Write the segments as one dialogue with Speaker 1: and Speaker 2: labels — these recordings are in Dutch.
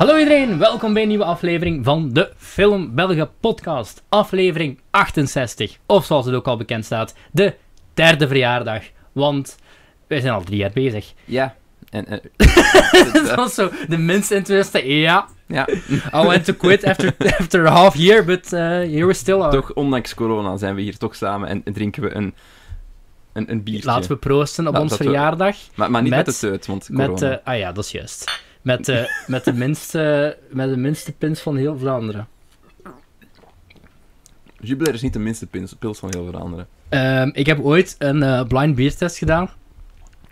Speaker 1: Hallo iedereen, welkom bij een nieuwe aflevering van de Film Belgen podcast. Aflevering 68, of zoals het ook al bekend staat, de derde verjaardag. Want wij zijn al drie jaar bezig.
Speaker 2: Ja. En, eh,
Speaker 1: Dat was zo de minste interesse. Ja,
Speaker 2: ja,
Speaker 1: I went to quit after, after a half year, but uh, here we still are.
Speaker 2: toch ondanks corona zijn we hier toch samen en, en drinken we een, een, een biertje.
Speaker 1: Laten we proosten op
Speaker 2: Nou,
Speaker 1: ons
Speaker 2: we-
Speaker 1: verjaardag.
Speaker 2: Maar, maar niet met,
Speaker 1: met-
Speaker 2: de teut, want corona.
Speaker 1: Met, eh, ah ja, dat is juist. Met, eh, met, de minste, met de minste pins van heel Vlaanderen.
Speaker 2: Jubilair is niet de minste pils, pils van heel Vlaanderen.
Speaker 1: Ehm, ik heb ooit een eh, blind beertest gedaan.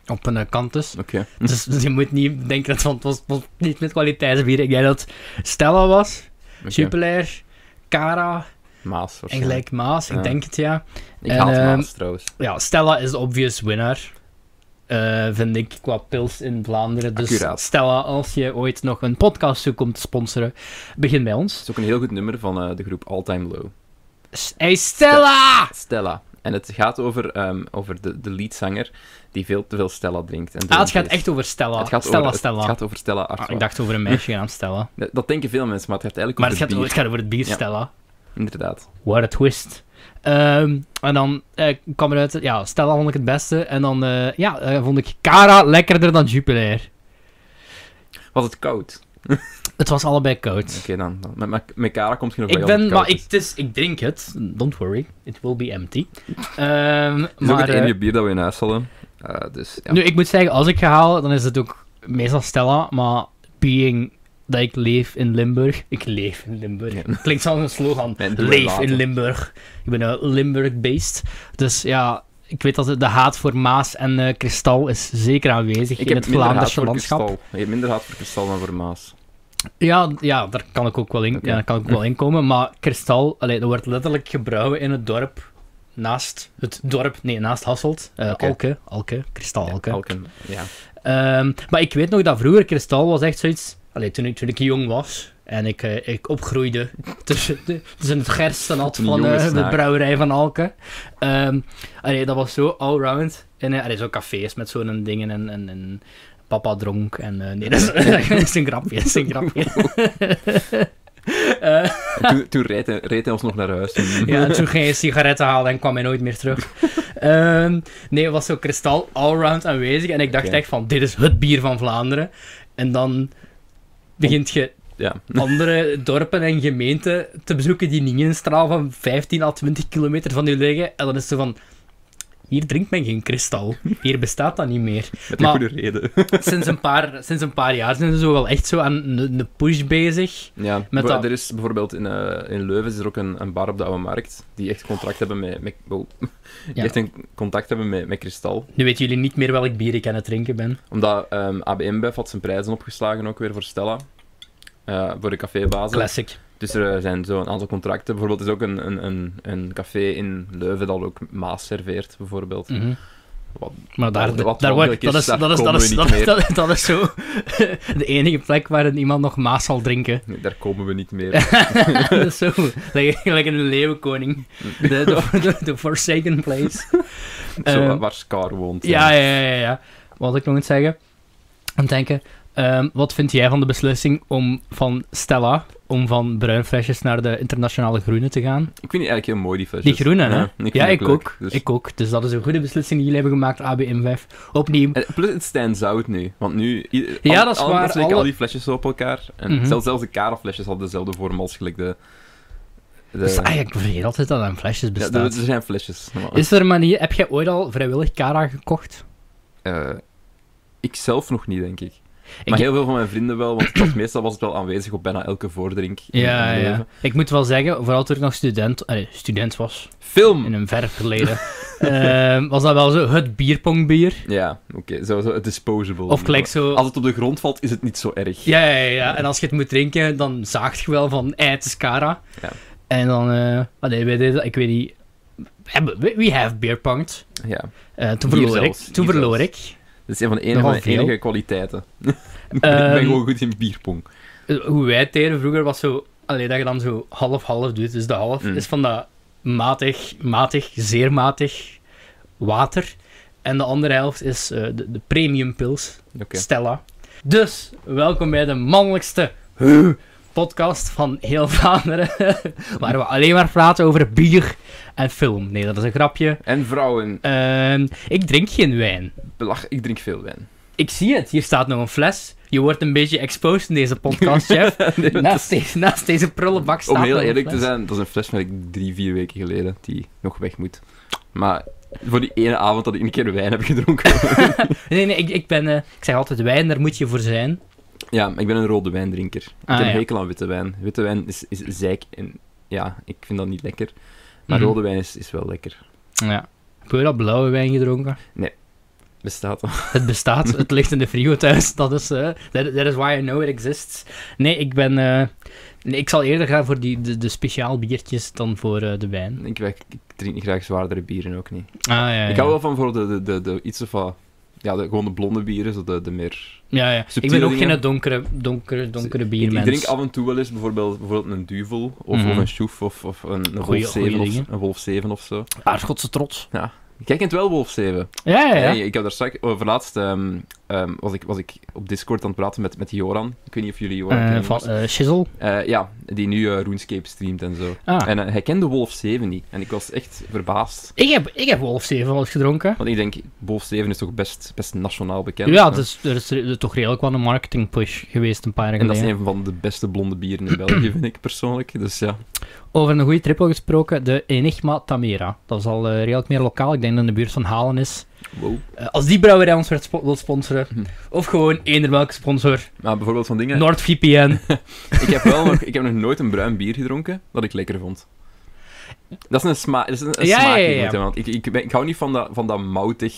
Speaker 1: Op een uh, kantus.
Speaker 2: Oké.
Speaker 1: Dus, dus je moet niet denken dat het was, was niet met kwaliteitsbier. Ik denk dat het Stella was. Jupiler, Cara
Speaker 2: Maas
Speaker 1: en gelijk Maas. Ik denk het, ja.
Speaker 2: Ik
Speaker 1: En,
Speaker 2: haat
Speaker 1: ehm,
Speaker 2: Maas trouwens.
Speaker 1: Ja, Stella is de obvious winnaar. Eh, vind ik qua pils in Vlaanderen. Dus
Speaker 2: Accuraat.
Speaker 1: Stella, als je ooit nog een podcast zoekt om te sponsoren, begin bij ons.
Speaker 2: Het is ook een heel goed nummer van eh, de groep All Time Low.
Speaker 1: Hey Stella!
Speaker 2: Stella. En het gaat over, ehm, over de, de leadzanger die veel te veel Stella drinkt. En
Speaker 1: Ah, het gaat
Speaker 2: is.
Speaker 1: echt over Stella.
Speaker 2: Het gaat
Speaker 1: Stella,
Speaker 2: over, het-
Speaker 1: Stella.
Speaker 2: Het gaat over Stella
Speaker 1: Ah, ik dacht over een meisje genaamd Stella.
Speaker 2: Dat, dat denken veel mensen, maar het gaat eigenlijk
Speaker 1: Maar het
Speaker 2: over
Speaker 1: gaat,
Speaker 2: bier.
Speaker 1: het gaat over het bier
Speaker 2: Ja.
Speaker 1: Stella.
Speaker 2: Inderdaad.
Speaker 1: What a twist. Ehm, en dan eh, kwam eruit, ja, Stella vond ik het beste. En dan eh, ja, eh, vond ik Cara lekkerder dan Jupiler.
Speaker 2: Was het koud?
Speaker 1: Het was allebei koud.
Speaker 2: Oké, dan. dan. Met, met, Cara komt je nog
Speaker 1: Ik ben, maar ik,
Speaker 2: is.
Speaker 1: het is, ik drink het. Don't worry, it will be empty. Ehm,
Speaker 2: Het is ook
Speaker 1: maar,
Speaker 2: het enige bier dat we in huis hadden. Dus ja.
Speaker 1: nu, ik moet zeggen, als ik ga halen, dan is het ook meestal Stella. Maar being dat ik leef in Limburg. Ik leef in Limburg.
Speaker 2: Ja.
Speaker 1: Klinkt zoals een slogan. Leef in Limburg. Ik ben een Limburg-based. Dus ja, ik weet dat de haat voor Maas en eh, Kristal is zeker aanwezig
Speaker 2: Ik
Speaker 1: in het Vlaamse landschap.
Speaker 2: kristal. Ik heb minder haat voor kristal dan voor Maas.
Speaker 1: Ja, ja, daar kan ik ook wel in,
Speaker 2: Oké.
Speaker 1: ja, kan ik ook wel in komen. Maar Kristal, allee, dat wordt letterlijk gebrouwen in het dorp. Naast het dorp, nee, naast Hasselt. Eh. Alke, Alke, Kristal Alke.
Speaker 2: Alken, ja.
Speaker 1: Ehm, maar ik weet nog dat vroeger Kristal was echt zoiets. Allee, toen, ik, toen ik jong was en ik, eh, ik opgroeide tussen, de, tussen het gerstenat van eh, de brouwerij van Alke. Ehm, allee, dat was zo allround. En uh, allee, zo cafés met zo'n dingen en, en, en papa dronk. En, eh, nee, dat is, dat is een grapje. Dat is een grapje.
Speaker 2: En toen, toen reed, hij, reed hij ons nog naar huis.
Speaker 1: ja, en toen ging hij sigaretten halen en kwam hij nooit meer terug. Ehm, nee, het was zo kristal allround aanwezig. En ik dacht echt van, dit is het bier van Vlaanderen. En dan begint je
Speaker 2: Ja.
Speaker 1: andere dorpen en gemeenten te bezoeken die niet in een straal van 15 à 20 kilometer van u liggen. En dan is het zo van, hier drinkt men geen kristal. Hier bestaat dat niet meer.
Speaker 2: Met
Speaker 1: Maar-
Speaker 2: een goede reden.
Speaker 1: Sinds een paar, sinds een paar jaar zijn ze zo wel echt zo aan een push bezig.
Speaker 2: Ja,
Speaker 1: Met dat-
Speaker 2: er is bijvoorbeeld in, eh, in Leuven is er ook een, een bar op de Oude Markt die echt contact hebben met, met, die
Speaker 1: Ja.
Speaker 2: echt een contact hebben met, met kristal.
Speaker 1: Nu weten jullie niet meer welk bier ik aan het drinken ben.
Speaker 2: Omdat ehm ABM Bev had zijn prijzen opgeslagen ook weer voor Stella. Eh, voor de cafébazen.
Speaker 1: Classic.
Speaker 2: Dus er zijn zo een aantal contracten. Bijvoorbeeld is ook een, een, een, een café in Leuven dat ook Maas serveert, bijvoorbeeld.
Speaker 1: Mhm.
Speaker 2: Wat,
Speaker 1: Maar daar,
Speaker 2: Wat- wat
Speaker 1: daar wordt, dat,
Speaker 2: is, daar
Speaker 1: dat, is, dat, is, dat, is,
Speaker 2: meer.
Speaker 1: dat, is- dat is zo de enige plek waar iemand nog maas zal drinken.
Speaker 2: nee, daar komen we niet meer.
Speaker 1: dat is zo, like een leeuwenkoning. De, de, de, de Forsaken Place.
Speaker 2: zo,
Speaker 1: Ehm,
Speaker 2: waar Scar woont.
Speaker 1: Ja, ja, ja, ja. ja. Wat ik nog moet zeggen. Aan denken. Ehm, wat vind jij van de beslissing om van Stella, om van bruin flesjes naar de internationale groene te gaan?
Speaker 2: Ik vind die eigenlijk heel mooi, die flesjes.
Speaker 1: Die groene, hè?
Speaker 2: Ja, ik,
Speaker 1: Ja,
Speaker 2: leuk.
Speaker 1: ook.
Speaker 2: Dus-
Speaker 1: Ik ook. Dus dat is een goede beslissing die jullie hebben gemaakt, ABM5. Opnieuw.
Speaker 2: En plus, het stands out nu. Want nu...
Speaker 1: Ja,
Speaker 2: al-
Speaker 1: dat is
Speaker 2: al,
Speaker 1: waar, alle-
Speaker 2: al die flesjes op elkaar. En
Speaker 1: Mhm.
Speaker 2: zelfs, zelfs de karaflesjes hadden dezelfde vorm als gelijk de... de
Speaker 1: Dus eigenlijk vergeet altijd dat aan flesjes
Speaker 2: ja,
Speaker 1: bestaat.
Speaker 2: de- er zijn flesjes. maar-
Speaker 1: Is er een manier... Heb jij ooit al vrijwillig Cara gekocht?
Speaker 2: Eh, ik zelf nog niet, denk ik.
Speaker 1: Ik-
Speaker 2: Maar heel veel van mijn vrienden wel, want het was, meestal was het wel aanwezig op bijna elke voordrink in,
Speaker 1: Ja, ja. Ik moet wel zeggen, vooral toen ik nog student, student was,
Speaker 2: Film!
Speaker 1: in een ver verleden, ehm, was dat wel zo het bierpongbier.
Speaker 2: Ja, oké. Zo, zo disposable.
Speaker 1: Of gelijk zo...
Speaker 2: Als het op de grond valt, is het niet zo erg.
Speaker 1: Ja, ja, ja, ja. En als je het moet drinken, dan zaagt je wel van, eh, het is Cara.
Speaker 2: Ja.
Speaker 1: En dan, eh allee, wij deden, ik weet niet... We, have beerponged.
Speaker 2: Ja.
Speaker 1: Eh, toen verloor ik. Toen verloor ik.
Speaker 2: Dat is een van de enige, van de enige kwaliteiten. ik ben
Speaker 1: Ehm,
Speaker 2: gewoon goed in bierpong.
Speaker 1: Eh, Hoe wij het deden vroeger was zo... Allee, dat je dan zo half-half doet. Dus de half
Speaker 2: Mm.
Speaker 1: is van dat matig, matig, zeer matig water. En de andere helft is eh, de, de premium pils. Stella. Dus, welkom bij de mannelijkste podcast van heel Vlaanderen, waar we alleen maar praten over bier en film. Nee, dat is een grapje.
Speaker 2: En vrouwen.
Speaker 1: Ehm, ik drink geen wijn.
Speaker 2: Belach, ik drink veel wijn.
Speaker 1: Ik zie het, hier staat nog een fles. Je wordt een beetje exposed in deze podcast, chef.
Speaker 2: Nee,
Speaker 1: naast, deze, naast deze prullenbak staat
Speaker 2: Om heel eerlijk te zijn, dat is een fles van ik drie, vier weken geleden die nog weg moet. Maar voor die ene avond dat ik een keer wijn heb gedronken.
Speaker 1: Nee, nee, ik, ik ben... eh, ik zeg altijd, wijn, daar moet je voor zijn.
Speaker 2: Ja, ik ben een rode wijndrinker. Ik
Speaker 1: Ah,
Speaker 2: heb
Speaker 1: ja.
Speaker 2: hekel aan witte wijn. Witte wijn is, is zeik en ja, ik vind dat niet lekker. Maar
Speaker 1: Mhm.
Speaker 2: rode wijn is, is wel lekker.
Speaker 1: Ja. Heb je al blauwe wijn gedronken?
Speaker 2: Bestaat dat?
Speaker 1: Het bestaat, het ligt in de frigo thuis. Dat is, that, that is why I know it exists. Nee, ik ben... eh, nee, ik zal eerder gaan voor die, de, de speciaal biertjes dan voor eh, de wijn.
Speaker 2: Ik, ik, ik drink niet graag zwaardere bieren ook niet.
Speaker 1: Ah, ja, ja.
Speaker 2: Ik hou wel van voor de, de, de, de iets of wat... Ja, de, gewoon de blonde bieren, zo de, de meer...
Speaker 1: Ja, ja. Ik ben ook
Speaker 2: dingen.
Speaker 1: geen donkere, donkere, donkere
Speaker 2: Ik,
Speaker 1: biermens.
Speaker 2: ik drink af en toe wel eens bijvoorbeeld, bijvoorbeeld een duvel, of,
Speaker 1: Mhm.
Speaker 2: of een schoef, of, of een, een, wolf 7
Speaker 1: goeie
Speaker 2: of, een wolf 7 of zo.
Speaker 1: Aardschotse trots.
Speaker 2: Jij kent wel wolf 7?
Speaker 1: Ja, ja,
Speaker 2: ik heb daar straks... Over laatst ehm, ehm, was, ik, was ik op Discord aan het praten met, met Joran. Ik weet niet of jullie Joran
Speaker 1: Eh,
Speaker 2: kennen.
Speaker 1: van eh, Shizzle.
Speaker 2: Eh, ja, die nu RuneScape streamt en zo.
Speaker 1: Ah.
Speaker 2: En hij kende Wolf 7 niet. En ik was echt verbaasd.
Speaker 1: Ik heb, ik heb Wolf 7 al eens gedronken.
Speaker 2: Want ik denk, Wolf 7 is toch best, best nationaal bekend.
Speaker 1: Ja, dus er is er toch redelijk wel een marketing push geweest een paar jaar
Speaker 2: En dat is
Speaker 1: geleden.
Speaker 2: een van de beste blonde bieren in België, vind ik persoonlijk. Dus ja.
Speaker 1: Over een goede triple gesproken, de Enigma Tamera. Dat is al eh, redelijk meer lokaal. Ik denk dat in de buurt van Halen is.
Speaker 2: Wow.
Speaker 1: Eh, als die brouwerij ons werd wil sponsoren,
Speaker 2: Hm.
Speaker 1: of gewoon eender welke sponsor,
Speaker 2: Maar bijvoorbeeld van dingen...
Speaker 1: NordVPN.
Speaker 2: Ik heb wel nog, ik heb nog nooit een bruin bier gedronken dat ik lekker vond. Dat is een, sma dat is een, een
Speaker 1: Ja, ja,
Speaker 2: smaakding,
Speaker 1: ja, ja.
Speaker 2: hè, want ik, ik, ben- ik hou niet van dat, van dat moutig...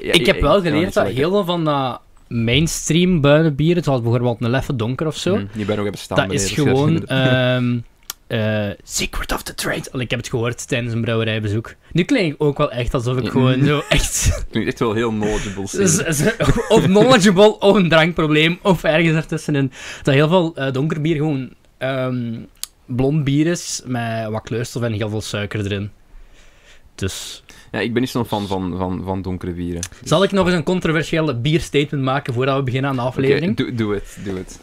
Speaker 1: Ik heb wel geleerd dat heel veel van dat mainstream bruine bieren, zoals bijvoorbeeld een leffe donker of zo,
Speaker 2: Hm, die ben nog hebben staan
Speaker 1: dat is gewoon
Speaker 2: inderdaad.
Speaker 1: eh, Secret of the Trade. Al, ik heb het gehoord tijdens een brouwerijbezoek. Nu klink ik ook wel echt alsof ik
Speaker 2: Ja.
Speaker 1: gewoon zo echt...
Speaker 2: Klinkt echt wel heel knowledgeable.
Speaker 1: of knowledgeable, of een drankprobleem, of ergens ertussenin. Dat heel veel eh, donker bier gewoon ehm, blond bier is, met wat kleurstof en heel veel suiker erin. Dus...
Speaker 2: Ja, ik ben niet zo'n fan van, van, van donkere bieren. Dus-
Speaker 1: Zal ik nog eens een controversiële bierstatement maken voordat we beginnen aan de aflevering?
Speaker 2: doe het, doe het.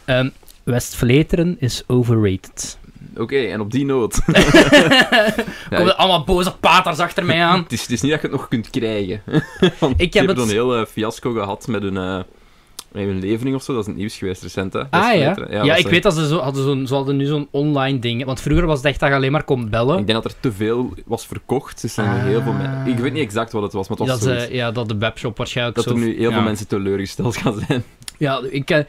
Speaker 1: West-Vleteren is overrated.
Speaker 2: Oké, en op die noot.
Speaker 1: Komen er allemaal boze paters achter mij aan?
Speaker 2: het, is, het is niet dat je het nog kunt krijgen. Want
Speaker 1: Ik heb het-
Speaker 2: een heel eh, fiasco gehad met een, eh, met een levering of zo. Dat is het nieuws geweest recent, hè.
Speaker 1: Ah ja. Ja, ik
Speaker 2: eh,
Speaker 1: weet dat ze, zo, hadden, ze hadden nu zo'n online ding. Want vroeger was het echt dat je alleen maar kon bellen.
Speaker 2: Ik denk dat er te veel was verkocht. Dus zijn
Speaker 1: Ah.
Speaker 2: heel veel men- Ik weet niet exact wat het was, maar het was
Speaker 1: dat,
Speaker 2: zoiets.
Speaker 1: ze, ja, dat de webshop waarschijnlijk
Speaker 2: dat
Speaker 1: zo...
Speaker 2: er nu heel
Speaker 1: ja.
Speaker 2: veel mensen teleurgesteld gaan zijn.
Speaker 1: Ja, ik, eh,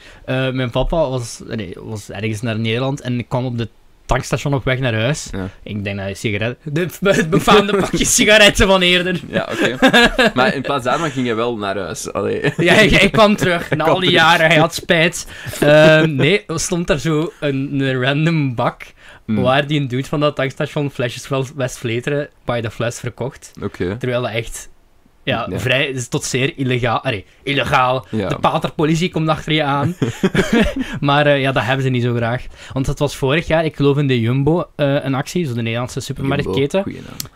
Speaker 1: eh, mijn papa was, nee, was ergens naar Nederland en ik kwam op de tankstation op weg naar huis.
Speaker 2: Ja,
Speaker 1: Ik denk dat hij sigaretten... De, het befaamde pakje sigaretten van eerder.
Speaker 2: ja oké. maar in plaats daarvan ging je wel naar huis. Allee.
Speaker 1: Ja, hij, hij kwam terug na al die jaren. Hij had spijt. Ehm, nee, er stond daar zo een, een random bak
Speaker 2: Hm,
Speaker 1: waar die een dude van dat tankstation flesjes wel West-Vleteren bij de fles verkocht.
Speaker 2: Oké.
Speaker 1: Terwijl dat echt ja,
Speaker 2: Ja.
Speaker 1: vrij is tot zeer illegaal. Allee, illegaal.
Speaker 2: Ja.
Speaker 1: De paterpolitie komt achter je aan. maar eh, ja, dat hebben ze niet zo graag. Want het was vorig jaar, ik geloof in de Jumbo, eh, een actie, zo de Nederlandse supermarktketen.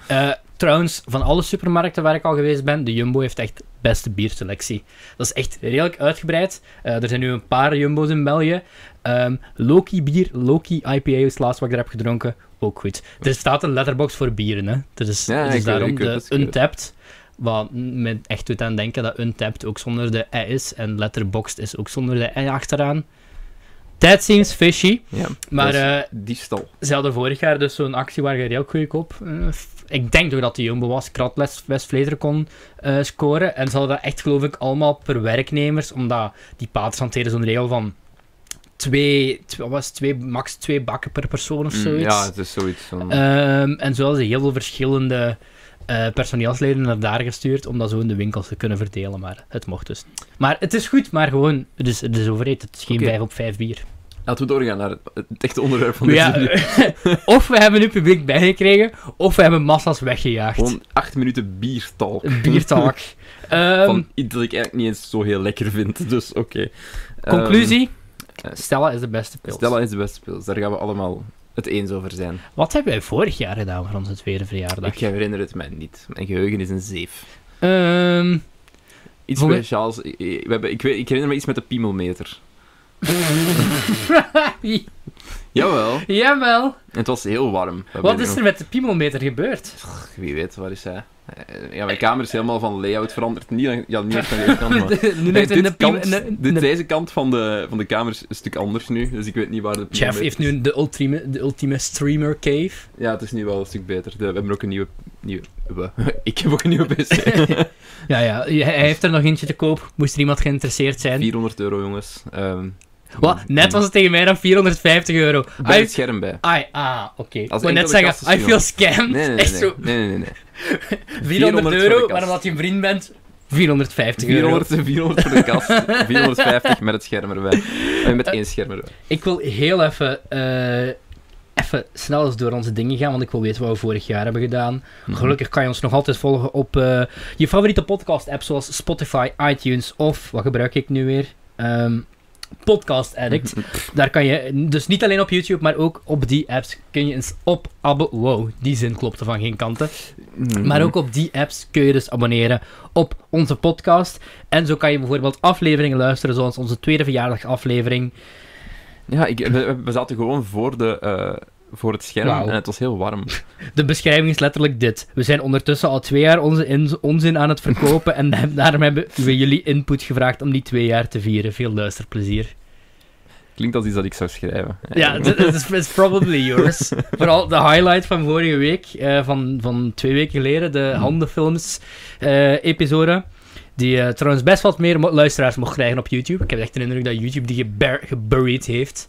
Speaker 1: Eh, trouwens, van alle supermarkten waar ik al geweest ben, de Jumbo heeft echt beste bierselectie. Dat is echt redelijk uitgebreid. Er zijn nu een paar Jumbo's in België. Ehm, Loki bier, Loki IPA is het laatste wat ik er heb gedronken. Ook goed. Er staat een letterbox voor bieren, hè. Dat is,
Speaker 2: Ja,
Speaker 1: dus daarom de. Untapped. Wat me echt doet aan denken dat Untapped ook zonder de E is. En Letterboxd is ook zonder de E achteraan. That seems fishy.
Speaker 2: Ja.
Speaker 1: Maar
Speaker 2: is
Speaker 1: eh,
Speaker 2: diefstal.
Speaker 1: ze hadden vorig jaar dus zo'n actie waar je heel goedkoop... eh, f- ik denk toch dat de Jumbo was, Kratles West-Vleteren kon eh, scoren. En ze hadden dat echt, geloof ik, allemaal per werknemers. Omdat die paters hanteren zo'n regel van... Twee, was twee, max twee bakken per persoon of
Speaker 2: Mm,
Speaker 1: zoiets.
Speaker 2: ja, het is zoiets van...
Speaker 1: Ehm, en zo hadden ze heel veel verschillende eh, personeelsleden naar daar gestuurd om dat zo in de winkels te kunnen verdelen. Maar het mocht dus. Maar het is goed, maar gewoon, het is, het is overheid. Het is geen
Speaker 2: Oké.
Speaker 1: 5 op 5 bier.
Speaker 2: Laten we doorgaan naar het echte onderwerp van deze
Speaker 1: Ja,
Speaker 2: video.
Speaker 1: of we hebben nu publiek bijgekregen, of we hebben massa's weggejaagd.
Speaker 2: Gewoon acht minuten biertalk.
Speaker 1: Biertalk. Ehm,
Speaker 2: Van iets dat ik eigenlijk niet eens zo heel lekker vind, dus oké.
Speaker 1: conclusie?
Speaker 2: eh,
Speaker 1: Stella is de beste pils.
Speaker 2: Stella is de beste pils, daar gaan we allemaal het eens over zijn.
Speaker 1: Wat hebben wij vorig jaar gedaan voor onze tweede verjaardag?
Speaker 2: Ik herinner het mij niet. Mijn geheugen is een zeef.
Speaker 1: Ehm,
Speaker 2: Iets speciaals. Ik, ik- we hebben, ik, weet, ik herinner me iets met de piemelmeter. Jawel.
Speaker 1: Jawel.
Speaker 2: En het was heel warm.
Speaker 1: Wat is er met de piemelmeter gebeurd?
Speaker 2: Wie weet, waar is hij? Eh, Ja, mijn kamer is helemaal van layout veranderd. Niet, ja, niet aan deze kant, maar...
Speaker 1: nu
Speaker 2: dit kant, dit- deze kant van de, van de kamer is een stuk anders nu, dus ik weet niet waar de
Speaker 1: Jeff heeft nu de ultieme, de ultieme streamer cave.
Speaker 2: Ja, het is nu wel een stuk beter. We hebben ook een nieuwe... nieuwe we. ik heb ook een nieuwe PC.
Speaker 1: Ja, ja, hij heeft er nog eentje te koop. Moest er iemand geïnteresseerd zijn.
Speaker 2: 400 euro, jongens. Ehm,
Speaker 1: Wat? Net was het tegen mij dan 450 euro.
Speaker 2: Bij
Speaker 1: I-
Speaker 2: het scherm bij.
Speaker 1: Ah, oké. Ik
Speaker 2: Als
Speaker 1: wou net zeggen, I feel scammed.
Speaker 2: Nee, nee, nee, nee.
Speaker 1: 400
Speaker 2: 400 voor de
Speaker 1: euro, maar omdat je een vriend bent, 450 euro.
Speaker 2: 400, 400 voor de kast, 450 met het scherm erbij. En met één scherm erbij.
Speaker 1: Ik wil heel even, eh, even snel eens door onze dingen gaan, want ik wil weten wat we vorig jaar hebben gedaan.
Speaker 2: Mhm.
Speaker 1: Gelukkig kan je ons nog altijd volgen op eh, je favoriete podcast-app, zoals Spotify, iTunes of, wat gebruik ik nu weer? Ehm, Podcast Addict. Daar kan je, dus niet alleen op YouTube, maar ook op die apps kun je eens op abon... Wow, die zin klopte van geen kanten.
Speaker 2: Mhm.
Speaker 1: Maar ook op die apps kun je dus abonneren op onze podcast. En zo kan je bijvoorbeeld afleveringen luisteren, zoals onze tweede verjaardagaflevering.
Speaker 2: Ja, ik, we, we zaten gewoon voor, de, eh, voor het scherm en het was heel warm.
Speaker 1: De beschrijving is letterlijk dit. We zijn ondertussen al twee jaar onze in- onzin aan het verkopen en daarom hebben we jullie input gevraagd om die twee jaar te vieren. Veel luisterplezier.
Speaker 2: Klinkt als iets dat ik zou schrijven.
Speaker 1: Ja,
Speaker 2: Eh,
Speaker 1: it is it's probably yours. Vooral de highlight van vorige week, eh, van, van twee weken geleden, de handenfilms-episode. die eh, trouwens best wat meer luisteraars mocht krijgen op YouTube. Ik heb echt de indruk dat YouTube die geburied heeft.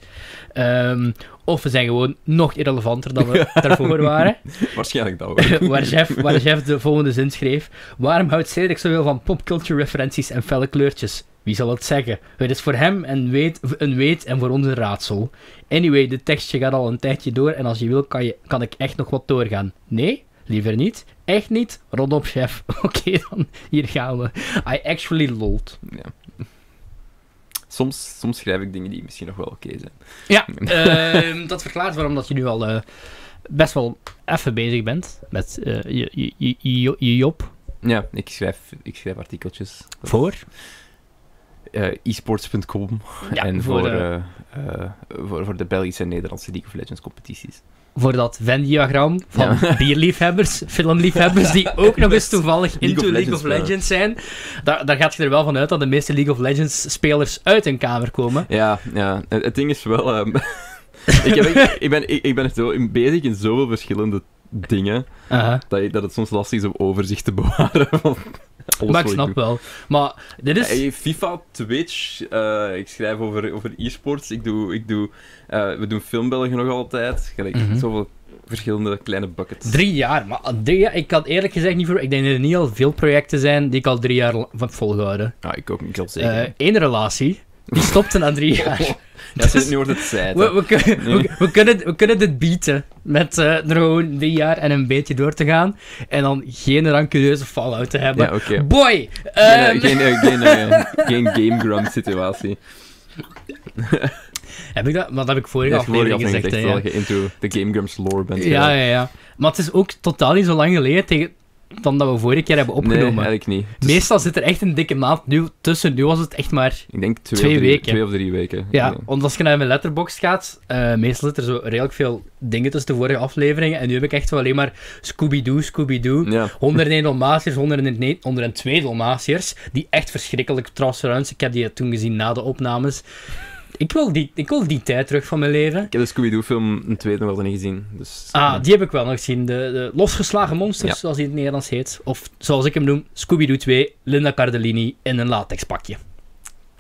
Speaker 1: Ehm, of we zijn gewoon nog irrelevanter dan we daarvoor waren.
Speaker 2: Waarschijnlijk dat wel.
Speaker 1: waar, Jeff, waar Jeff de volgende zin schreef. Waarom houdt Cedric zoveel van popculture referenties en felle kleurtjes? Wie zal het zeggen? Het is voor hem een weet, een weet en voor ons een raadsel. Anyway, de tekstje gaat al een tijdje door en als je wil kan, je, kan ik echt nog wat doorgaan. Nee? Liever niet? Echt niet? Rot op, chef. Oké dan, hier gaan we. I actually lolled.
Speaker 2: Ja. Soms, soms schrijf ik dingen die misschien nog wel oké zijn.
Speaker 1: Ja, ehm, dat verklaart waarom dat je nu al eh, best wel even bezig bent met eh, je, je, je, je, job.
Speaker 2: Ja, ik schrijf, ik schrijf artikeltjes.
Speaker 1: Voor?
Speaker 2: Eh, esports.com.
Speaker 1: Ja,
Speaker 2: en
Speaker 1: voor,
Speaker 2: voor, voor de Belgische en Nederlandse League of Legends competities.
Speaker 1: Voor dat Venn-diagram van
Speaker 2: Ja.
Speaker 1: bierliefhebbers, filmliefhebbers, die ook nog eens toevallig
Speaker 2: League
Speaker 1: into
Speaker 2: of
Speaker 1: League of
Speaker 2: Legends
Speaker 1: zijn. Daar, daar gaat je er wel van uit dat de meeste League of Legends spelers uit hun kamer komen.
Speaker 2: Ja, ja. Het, het ding is wel... ehm, ik, heb, ik, ik ben, ik, ik ben zo in- bezig in zoveel verschillende dingen, dat, je- dat het soms lastig is om overzicht te bewaren van
Speaker 1: Maar ik snap wel. Maar dit is...
Speaker 2: Hey, FIFA, Twitch, eh, ik schrijf over, over e-sports, ik doe, ik doe, eh, we doen filmbelgen nog altijd, gelijk,
Speaker 1: Mhm.
Speaker 2: zoveel verschillende kleine buckets.
Speaker 1: Drie jaar, maar drie jaar, ik kan eerlijk gezegd niet voor. Ik denk dat er niet al veel projecten zijn die ik al drie jaar heb volgehouden.
Speaker 2: Ja, ik ook, ik zal het zeker.
Speaker 1: Eén relatie, die stopte na drie jaar.
Speaker 2: Ja, ze- nu wordt het tijd.
Speaker 1: We, we, kunnen, we, we kunnen, we kunnen dit bieden met eh, er gewoon drie jaar en een beetje door te gaan. En dan geen rancuneuze fallout te hebben.
Speaker 2: Ja, oké.
Speaker 1: Boy!
Speaker 2: Geen,
Speaker 1: ehm,
Speaker 2: eh, geen, eh, geen, eh, geen Game Grump situatie.
Speaker 1: heb ik dat? Maar dat heb ik vorige aflevering gezegd.
Speaker 2: gezegd
Speaker 1: ja.
Speaker 2: dat je into de Game Grumps lore bent.
Speaker 1: Ja, ja, ja. Maar het is ook totaal niet zo lang geleden tegen, dan dat we vorige keer hebben
Speaker 2: Nee,
Speaker 1: opgenomen.
Speaker 2: eigenlijk niet.
Speaker 1: Meestal zit er echt een dikke maand nu tussen. Nu was het echt maar...
Speaker 2: ik denk twee,
Speaker 1: twee
Speaker 2: of drie,
Speaker 1: weken.
Speaker 2: Twee of drie weken.
Speaker 1: Ja, want als je naar mijn letterbox gaat, eh, meestal zit er zo redelijk veel dingen tussen de vorige afleveringen. En nu heb ik echt wel alleen maar Scooby-Doo, Scooby-Doo.
Speaker 2: Ja.
Speaker 1: 101 Dalmatiërs, 101 102 Dalmatiërs, die echt verschrikkelijk trouwens, Ik heb die toen gezien na de opnames. Ik wil die, ik wil die tijd terug van mijn leven.
Speaker 2: Ik heb de Scooby-Doo-film een tweede nog wel niet gezien. Dus,
Speaker 1: Ah, die heb ik wel nog gezien. De, de Losgeslagen Monsters,
Speaker 2: Ja.
Speaker 1: zoals die in het Nederlands heet. Of zoals ik hem noem, Scooby-Doo 2, Linda Cardellini in een latexpakje.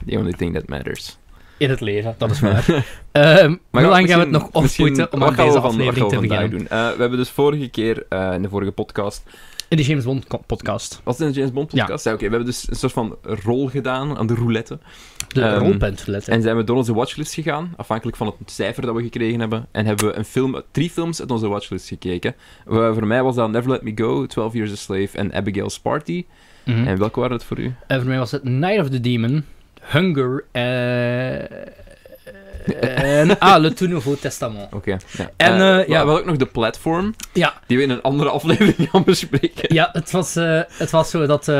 Speaker 2: The only thing that matters.
Speaker 1: In het leven, dat is waar. Ehm hoe lang gaan we het nog oppoeten om aan deze aflevering te beginnen?
Speaker 2: doen? Eh, we hebben dus vorige keer, eh, in de vorige podcast...
Speaker 1: In de James Bond podcast.
Speaker 2: Was het in de James Bond podcast? Ja, oké. we hebben dus een soort van rol gedaan aan de roulette.
Speaker 1: De
Speaker 2: Ehm,
Speaker 1: rolpuntlet.
Speaker 2: En zijn we door onze watchlist gegaan, afhankelijk van het cijfer dat we gekregen hebben. En hebben we een film, drie films uit onze watchlist gekeken. Voor mij was dat Never Let Me Go, 12 Years a Slave en Abigail's Party.
Speaker 1: Mhm.
Speaker 2: En welke waren het voor u?
Speaker 1: En voor mij was het Night of the Demon, Hunger eh, en ah, Le Tout Nouveau Testament.
Speaker 2: Oké. ja.
Speaker 1: En,
Speaker 2: eh,
Speaker 1: ja.
Speaker 2: Wel ook nog de platform,
Speaker 1: Ja,
Speaker 2: die we in een andere aflevering gaan bespreken.
Speaker 1: ja het, was, eh, het was zo dat...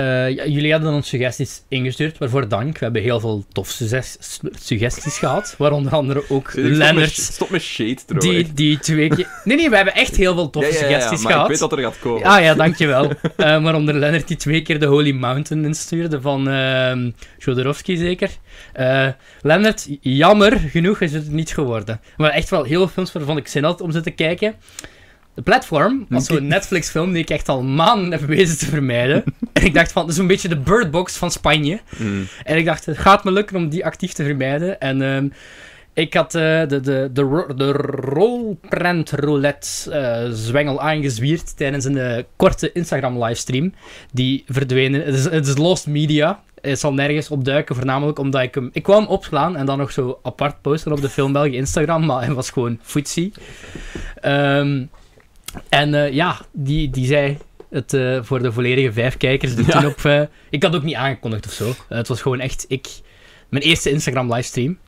Speaker 1: eh, Eh, jullie hadden ons suggesties ingestuurd, waarvoor dank. We hebben heel veel tof sugges- suggesties gehad. Waaronder andere ook Lennart.
Speaker 2: Stop met shade trouwens.
Speaker 1: Die, die twee keer... Nee, nee, we hebben echt heel veel toffe
Speaker 2: ja, ja, ja,
Speaker 1: suggesties
Speaker 2: maar
Speaker 1: gehad.
Speaker 2: ik weet dat er gaat komen.
Speaker 1: Ah ja, dankjewel. uh, waaronder Lennart die twee keer de Holy Mountain instuurde van ehm Jodorowsky zeker. Eh Lennart, jammer genoeg is het niet geworden. Maar echt wel heel veel films waarvan ik zin had om ze te kijken. De Platform was zo'n Netflix-film die ik echt al maanden heb wezen te vermijden. en ik dacht van, het is een beetje de Bird Box van Spanje.
Speaker 2: Mm.
Speaker 1: En ik dacht, het gaat me lukken om die actief te vermijden. En ehm, ik had eh, de, de, de, ro- de rolprent roulette eh, zwengel aangezwierd tijdens een eh, korte Instagram-livestream. Die verdwenen. Het is, het is lost media. Het zal nergens opduiken, voornamelijk omdat ik hem... Ik kwam hem opslaan en dan nog zo apart posten op de Film België Instagram, maar hij was gewoon footsie. Ehm, en eh, ja, die, die zei het eh, voor de volledige vijf kijkers die
Speaker 2: Ja.
Speaker 1: toen op... eh, ik had ook niet aangekondigd of zo. Het was gewoon echt ik... Mijn eerste Instagram-livestream.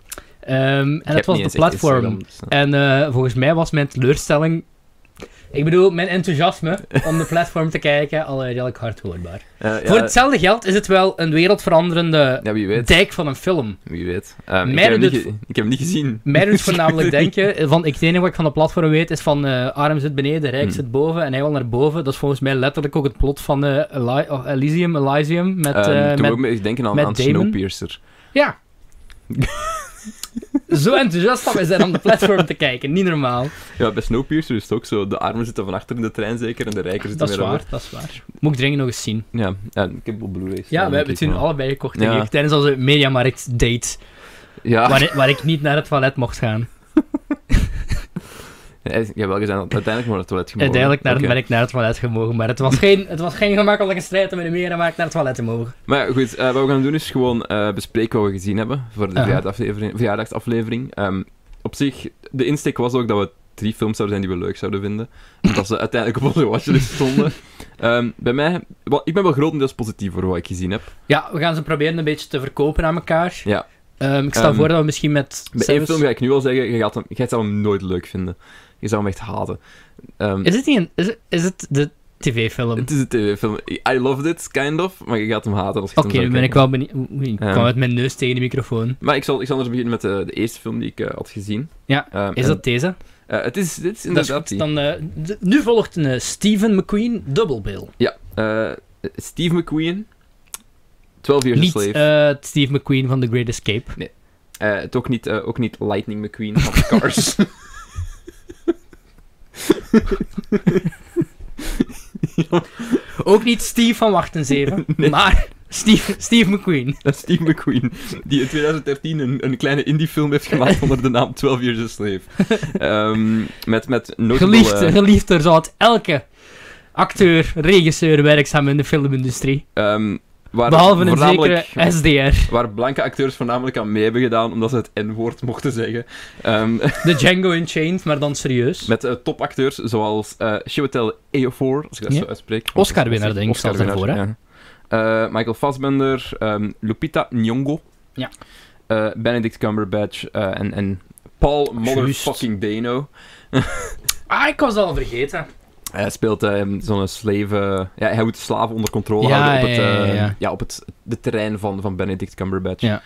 Speaker 1: Ehm, en het was de platform.
Speaker 2: Instagram, dus.
Speaker 1: En volgens mij was mijn teleurstelling... Ik bedoel, mijn enthousiasme om de platform te kijken al redelijk hard hoorbaar.
Speaker 2: Eh, ja,
Speaker 1: Voor hetzelfde geld is het wel een wereldveranderende
Speaker 2: ja,
Speaker 1: dijk van een film.
Speaker 2: Wie weet. Ehm, ik, heb
Speaker 1: doet
Speaker 2: ik heb hem niet gezien.
Speaker 1: Mij doet voornamelijk denken, van, ik, het enige wat ik van de platform weet is van eh, arm zit beneden, rijk
Speaker 2: Hmm.
Speaker 1: zit boven en hij wil naar boven. Dat is volgens mij letterlijk ook het plot van eh, Eli- Elysium, Elysium met...
Speaker 2: Ehm,
Speaker 1: eh, met
Speaker 2: ook mee denken aan,
Speaker 1: met
Speaker 2: aan. Snowpiercer.
Speaker 1: Ja. Zo enthousiast van wij zijn om de platform te kijken, niet normaal.
Speaker 2: Ja, bij Snowpiercer is het ook zo. De armen zitten van achter in de trein zeker en de rijken zitten
Speaker 1: Dat is
Speaker 2: weer
Speaker 1: waar, dat is waar. Moet ik dringend nog eens zien.
Speaker 2: Ja, ja, ik heb wel Blu-rays.
Speaker 1: Ja, we hebben het toen allebei gekocht,
Speaker 2: Ja.
Speaker 1: denk ik, tijdens onze Mediamarkt date,
Speaker 2: Ja,
Speaker 1: waar, ik- waar ik niet naar het toilet mocht gaan.
Speaker 2: Ja, ik heb wel gezegd dat uiteindelijk maar naar het toilet gemogen.
Speaker 1: Uiteindelijk naar, ben ik naar het toilet gemogen, maar het was geen, het was geen gemakkelijke strijd om in de Mediamarkt naar het toilet te mogen.
Speaker 2: Maar goed, eh, wat we gaan doen is gewoon eh, bespreken wat we gezien hebben voor de
Speaker 1: Aha.
Speaker 2: verjaardagaflevering. verjaardagsaflevering. Ehm, op zich, de insteek was ook dat we drie films zouden zijn die we leuk zouden vinden. Dat ze uiteindelijk op onze watchlist stonden. Ehm, bij mij, wel, ik ben wel grotendeels positief voor wat ik gezien heb.
Speaker 1: Ja, we gaan ze proberen een beetje te verkopen aan elkaar.
Speaker 2: Ja.
Speaker 1: Ehm, ik stel voor dat we misschien met...
Speaker 2: Bij één film ga ik nu al zeggen, je gaat hem, je gaat hem nooit leuk vinden. Je zou hem echt haten. Ehm,
Speaker 1: Is het niet een... Is het, is het de tv-film?
Speaker 2: het is een tv-film. I loved it, kind of, maar je gaat hem haten als je
Speaker 1: Oké, nu ben ik wel benieuwd. Ik
Speaker 2: Ehm.
Speaker 1: kwam met mijn neus tegen de microfoon.
Speaker 2: Maar ik zal, ik zal eens beginnen met de, de eerste film die ik eh, had gezien.
Speaker 1: Ja,
Speaker 2: Ehm,
Speaker 1: Is
Speaker 2: en,
Speaker 1: dat deze?
Speaker 2: eh, het is, dit is
Speaker 1: is
Speaker 2: inderdaad die.
Speaker 1: Dan, eh, d- nu volgt een eh, Stephen McQueen dubbelbill.
Speaker 2: Ja, eh, Steve McQueen. 12 Years a
Speaker 1: Niet
Speaker 2: Slave.
Speaker 1: eh, Steve McQueen van The Great Escape.
Speaker 2: Eh, het ook, niet, eh, ook niet Lightning McQueen van Cars.
Speaker 1: Ook niet Steve van Wacht en Zeven, maar Steve, Steve McQueen.
Speaker 2: Dat is Steve McQueen, die in 2013 een, een kleine indie-film heeft gemaakt onder de naam 12 Years a Slave. Met, met notable,
Speaker 1: Geliefd,
Speaker 2: eh,
Speaker 1: geliefd door zoals elke acteur, regisseur werkzaam in de filmindustrie.
Speaker 2: ehm, waar
Speaker 1: Behalve een zekere SDR.
Speaker 2: Waar blanke acteurs voornamelijk aan mee hebben gedaan, omdat ze het N-woord mochten zeggen. Ehm,
Speaker 1: De Django Unchained, maar dan serieus.
Speaker 2: met eh, topacteurs zoals eh Chiwetel Ejiofor, als ik dat
Speaker 1: Ja.
Speaker 2: zo uitspreek.
Speaker 1: Oscar-winnaar, denk ik, zelfs
Speaker 2: Oscar-winnaar,
Speaker 1: daarvoor,
Speaker 2: ja. Eh, Michael Fassbender, ehm, Lupita Nyong'o,
Speaker 1: Ja.
Speaker 2: eh, Benedict Cumberbatch eh, en, en Paul motherfucking Dano.
Speaker 1: Ah, ik was al vergeten.
Speaker 2: Hij speelt ehm, zo'n slave... eh, ja, hij moet slaven onder controle
Speaker 1: Ja,
Speaker 2: houden op, het, eh,
Speaker 1: ja.
Speaker 2: ja, op het de terrein van, van Benedict Cumberbatch.
Speaker 1: Ja.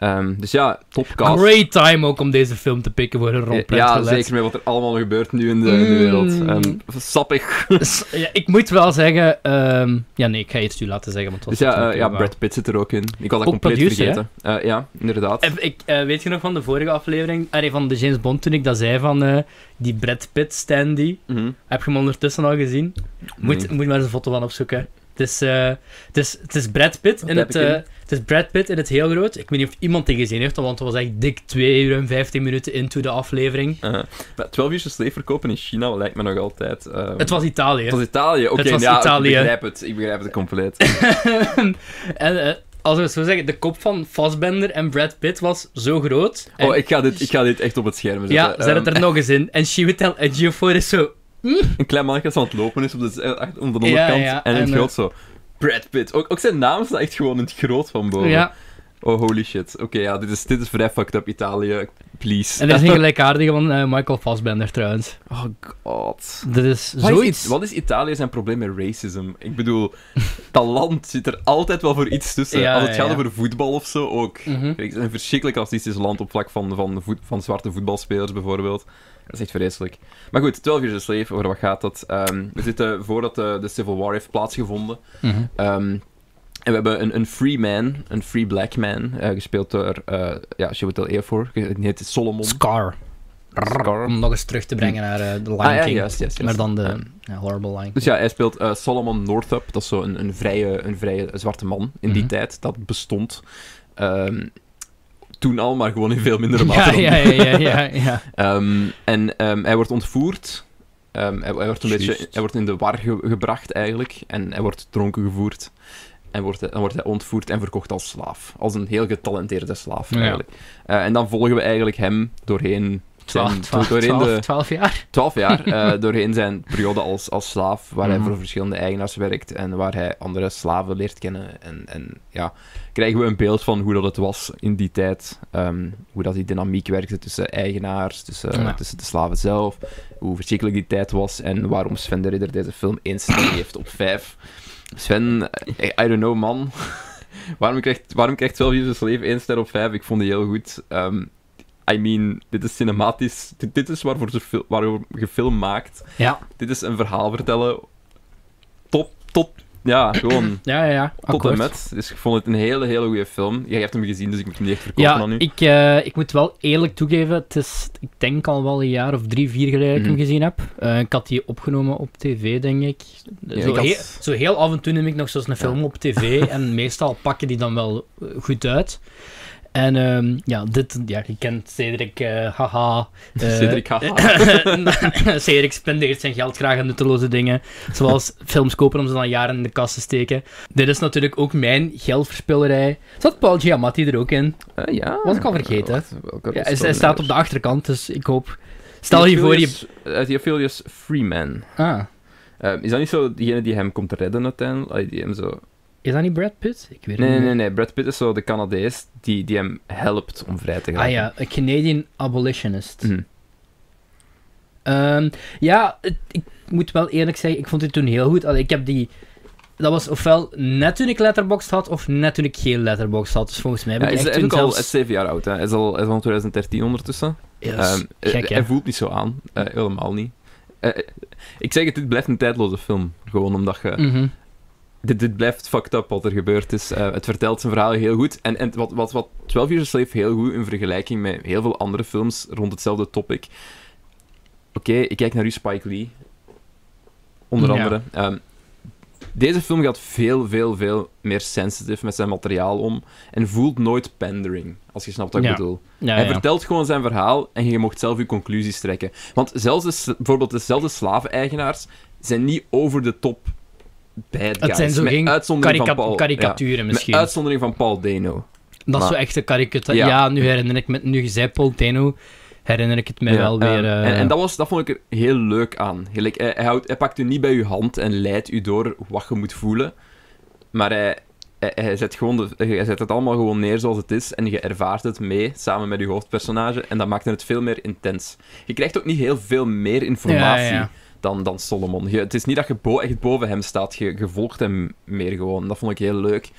Speaker 2: Ehm, dus ja, topcast.
Speaker 1: Great time ook om deze film te pikken voor een rondpret.
Speaker 2: Ja, zeker met wat er allemaal gebeurt nu in de, in de wereld.
Speaker 1: Mm.
Speaker 2: Ehm, sappig.
Speaker 1: ja, ik moet wel zeggen... ehm, ja, nee, ik ga je het u laten zeggen, want het
Speaker 2: Dus ja, eh, ja, Brad Pitt zit er ook in. Ik had dat compleet
Speaker 1: producer,
Speaker 2: vergeten. Eh, ja, inderdaad.
Speaker 1: Ik, eh, weet je nog van de vorige aflevering, allee, van de James Bond, toen ik dat zei van die Brad Pitt standy.
Speaker 2: Mhm.
Speaker 1: Heb je hem ondertussen al gezien? Moet,
Speaker 2: Nee.
Speaker 1: moet maar eens een foto van opzoeken. Het is, eh, het is, het is Brad Pitt in het, eh, het is Brad Pitt in het heel groot. Ik weet niet of iemand die gezien heeft, want het was echt dik 2 uur en 15 minuten into de aflevering.
Speaker 2: Eh, maar 12 uur slave verkopen in China lijkt me nog altijd... ehm,
Speaker 1: Het was Italië.
Speaker 2: het was Italië. Oké,
Speaker 1: was
Speaker 2: ja,
Speaker 1: Italië.
Speaker 2: ik begrijp het. Ik begrijp het compleet.
Speaker 1: en eh, als we het zo zeggen, de kop van Fassbender en Brad Pitt was zo groot. En-
Speaker 2: Oh, ik ga, dit, ik ga dit echt op het scherm zetten.
Speaker 1: ja, zet het
Speaker 2: Ehm,
Speaker 1: er nog eens in. En Chiwetel Ejiofor is zo...
Speaker 2: Een klein mannetje dat aan het lopen is op de, eh, de onderkant.
Speaker 1: Ja, ja,
Speaker 2: en in het
Speaker 1: eh,
Speaker 2: groot zo... Brad Pitt. Ook, ook zijn naam staat echt gewoon in het groot van boven.
Speaker 1: Ja,
Speaker 2: Oh, holy shit. Oké, ja, dit is, dit is vrij fucked up Italië. Please.
Speaker 1: En er is een gelijkaardige van eh, Michael Fassbender trouwens.
Speaker 2: Oh god.
Speaker 1: Dat is
Speaker 2: Wat is,
Speaker 1: zoiets...
Speaker 2: I- wat is Italië zijn probleem met racism? Ik bedoel, dat land zit er altijd wel voor iets tussen.
Speaker 1: Ja,
Speaker 2: Als het
Speaker 1: ja,
Speaker 2: gaat
Speaker 1: ja.
Speaker 2: over voetbal of zo, ook.
Speaker 1: Mhm.
Speaker 2: Het is een verschrikkelijk racistisch land op vlak van, van, voet- van zwarte voetbalspelers, bijvoorbeeld. Dat is echt vreselijk. Maar goed, 12 Years a Slave, over wat gaat dat? Ehm, we zitten voordat de, de Civil War heeft plaatsgevonden.
Speaker 1: Mhm.
Speaker 2: Ehm, en we hebben een, een free man, een free black man, eh, gespeeld door, eh ja, Chiwetel Ejiofor. Die heet Solomon.
Speaker 1: Scar.
Speaker 2: Scar.
Speaker 1: Om nog eens terug te brengen naar eh, The Lion
Speaker 2: Ah ja,
Speaker 1: King. Maar dan de Horrible Lion
Speaker 2: Dus ja, hij speelt Solomon Northup. Dat is zo een, een, vrije, een vrije zwarte man in die
Speaker 1: Mhm.
Speaker 2: tijd. Dat bestond. Ehm, toen al, maar gewoon in veel mindere mate.
Speaker 1: Ja, ja, ja, ja, ja, ja.
Speaker 2: Ehm, en ehm, hij wordt ontvoerd. Hij, hij wordt een beetje, hij wordt in de war ge- gebracht eigenlijk. En hij wordt dronken gevoerd. En wordt, hij- dan wordt hij ontvoerd en verkocht als slaaf. Als een heel getalenteerde slaaf
Speaker 1: Ja.
Speaker 2: eigenlijk. Eh, en dan volgen we eigenlijk hem doorheen zijn, doorheen de,
Speaker 1: twaalf jaar.
Speaker 2: 12 jaar eh, doorheen zijn periode als, als slaaf, waar
Speaker 1: Mhm.
Speaker 2: hij voor verschillende eigenaars werkt en waar hij andere slaven leert kennen. En, en ja, krijgen we een beeld van hoe dat het was in die tijd. ehm, hoe dat die dynamiek werkte tussen eigenaars, tussen,
Speaker 1: Ja.
Speaker 2: tussen de slaven zelf. Hoe verschrikkelijk die tijd was en waarom Sven de Ridder deze film één ster heeft op 5. Sven, eh, I, I don't know man. waarom, krijgt, waarom krijgt 12 Years a Slave één ster op 5? Ik vond die heel goed. Ehm, I mean, dit is cinematisch. Dit, dit is waarvoor, ze waarover je film maakt.
Speaker 1: Ja,
Speaker 2: Dit is een verhaal vertellen. Top, top. Ja, gewoon
Speaker 1: ja, ja. ja.
Speaker 2: tot en met. Dus ik vond het een hele, hele goede film. Jij hebt hem gezien, dus ik moet hem niet echt verkopen
Speaker 1: Ja,
Speaker 2: aan u.
Speaker 1: ik, eh, ik moet wel eerlijk toegeven, het is, ik denk al wel een jaar of drie, vier geleden dat ik
Speaker 2: Mhm.
Speaker 1: hem gezien heb. Eh, ik had die opgenomen op tv, denk ik.
Speaker 2: Ja,
Speaker 1: zo,
Speaker 2: ik had-
Speaker 1: heel, zo heel af en toe neem ik nog zo'n film op tv en meestal pakken die dan wel eh, goed uit. En ehm, ja, dit, ja, je kent Cedric, eh, haha. eh,
Speaker 2: Cedric, haha.
Speaker 1: Cedric spendeert zijn geld graag aan nutteloze dingen, zoals films kopen om ze dan jaren in de kast te steken. Dit is natuurlijk ook mijn geldverspillerij. Zat Paul Giamatti er ook in?
Speaker 2: Eh, ja.
Speaker 1: Was ik al vergeten.
Speaker 2: Welke
Speaker 1: Ja, hij, staat op de achterkant, dus ik hoop... Stel je voor je...
Speaker 2: Theophilus- Freeman.
Speaker 1: Ah,
Speaker 2: is dat niet zo diegene die hem komt redden uiteindelijk? Die hem zo...
Speaker 1: is dat niet Brad Pitt? Ik weet
Speaker 2: Nee,
Speaker 1: niet.
Speaker 2: nee, nee. Brad Pitt is zo de Canadees die, die hem helpt om vrij te gaan.
Speaker 1: Ah ja, een Canadian abolitionist.
Speaker 2: Mhm.
Speaker 1: Ehm, ja, het- ik moet wel eerlijk zeggen, ik vond dit toen heel goed. Allee, ik heb die... Dat was ofwel net toen ik Letterboxd had, of net toen ik geen Letterboxd had. Dus volgens mij heb ik
Speaker 2: is,
Speaker 1: echt toen
Speaker 2: al
Speaker 1: zelfs...
Speaker 2: hij is zeven jaar oud. Hè. Hij, is al, hij is al in 2013 ondertussen.
Speaker 1: Ja,
Speaker 2: eh,
Speaker 1: gek,
Speaker 2: hij voelt niet zo aan. Eh, helemaal niet. Eh, ik zeg het, dit blijft een tijdloze film. Gewoon omdat je...
Speaker 1: Mhm.
Speaker 2: Dit, dit blijft fucked up wat er gebeurd is. Eh, het vertelt zijn verhaal heel goed. En, en wat, wat, wat 12 Years a Slave heel goed in vergelijking met heel veel andere films rond hetzelfde topic. Oké, ik kijk naar u, Spike Lee. Onder
Speaker 1: Ja.
Speaker 2: andere. Ehm, deze film gaat veel, veel, veel meer sensitive met zijn materiaal om. En voelt nooit pandering, als je snapt wat ik
Speaker 1: Ja.
Speaker 2: bedoel.
Speaker 1: Ja,
Speaker 2: Hij vertelt gewoon zijn verhaal en je mocht zelf je conclusies trekken. Want zelfs de, bijvoorbeeld dezelfde slaveneigenaars zijn niet over de top bad guys.
Speaker 1: Het zijn zo geen
Speaker 2: uitzondering van Paul,
Speaker 1: karikaturen
Speaker 2: ja,
Speaker 1: misschien.
Speaker 2: Met uitzondering van Paul Dano.
Speaker 1: Dat is zo echt een karikatuur.
Speaker 2: Ja.
Speaker 1: Ja. nu herinner ik me... Nu je zei Paul Dano, herinner ik het me
Speaker 2: Ja,
Speaker 1: wel weer... eh,
Speaker 2: en, en dat, was, dat vond ik er heel leuk aan. Hij, hij, houdt, hij pakt u niet bij uw hand en leidt u door wat je moet voelen. Maar hij, hij, hij zet, gewoon de, hij zet het allemaal gewoon neer zoals het is. En je ervaart het mee, samen met je hoofdpersonage. En dat maakt het veel meer intens. Je krijgt ook niet heel veel meer informatie
Speaker 1: Ja, ja.
Speaker 2: Dan, dan Solomon. Je, het is niet dat je bo- echt boven hem staat. Je, je volgt hem meer gewoon. Dat vond ik heel leuk.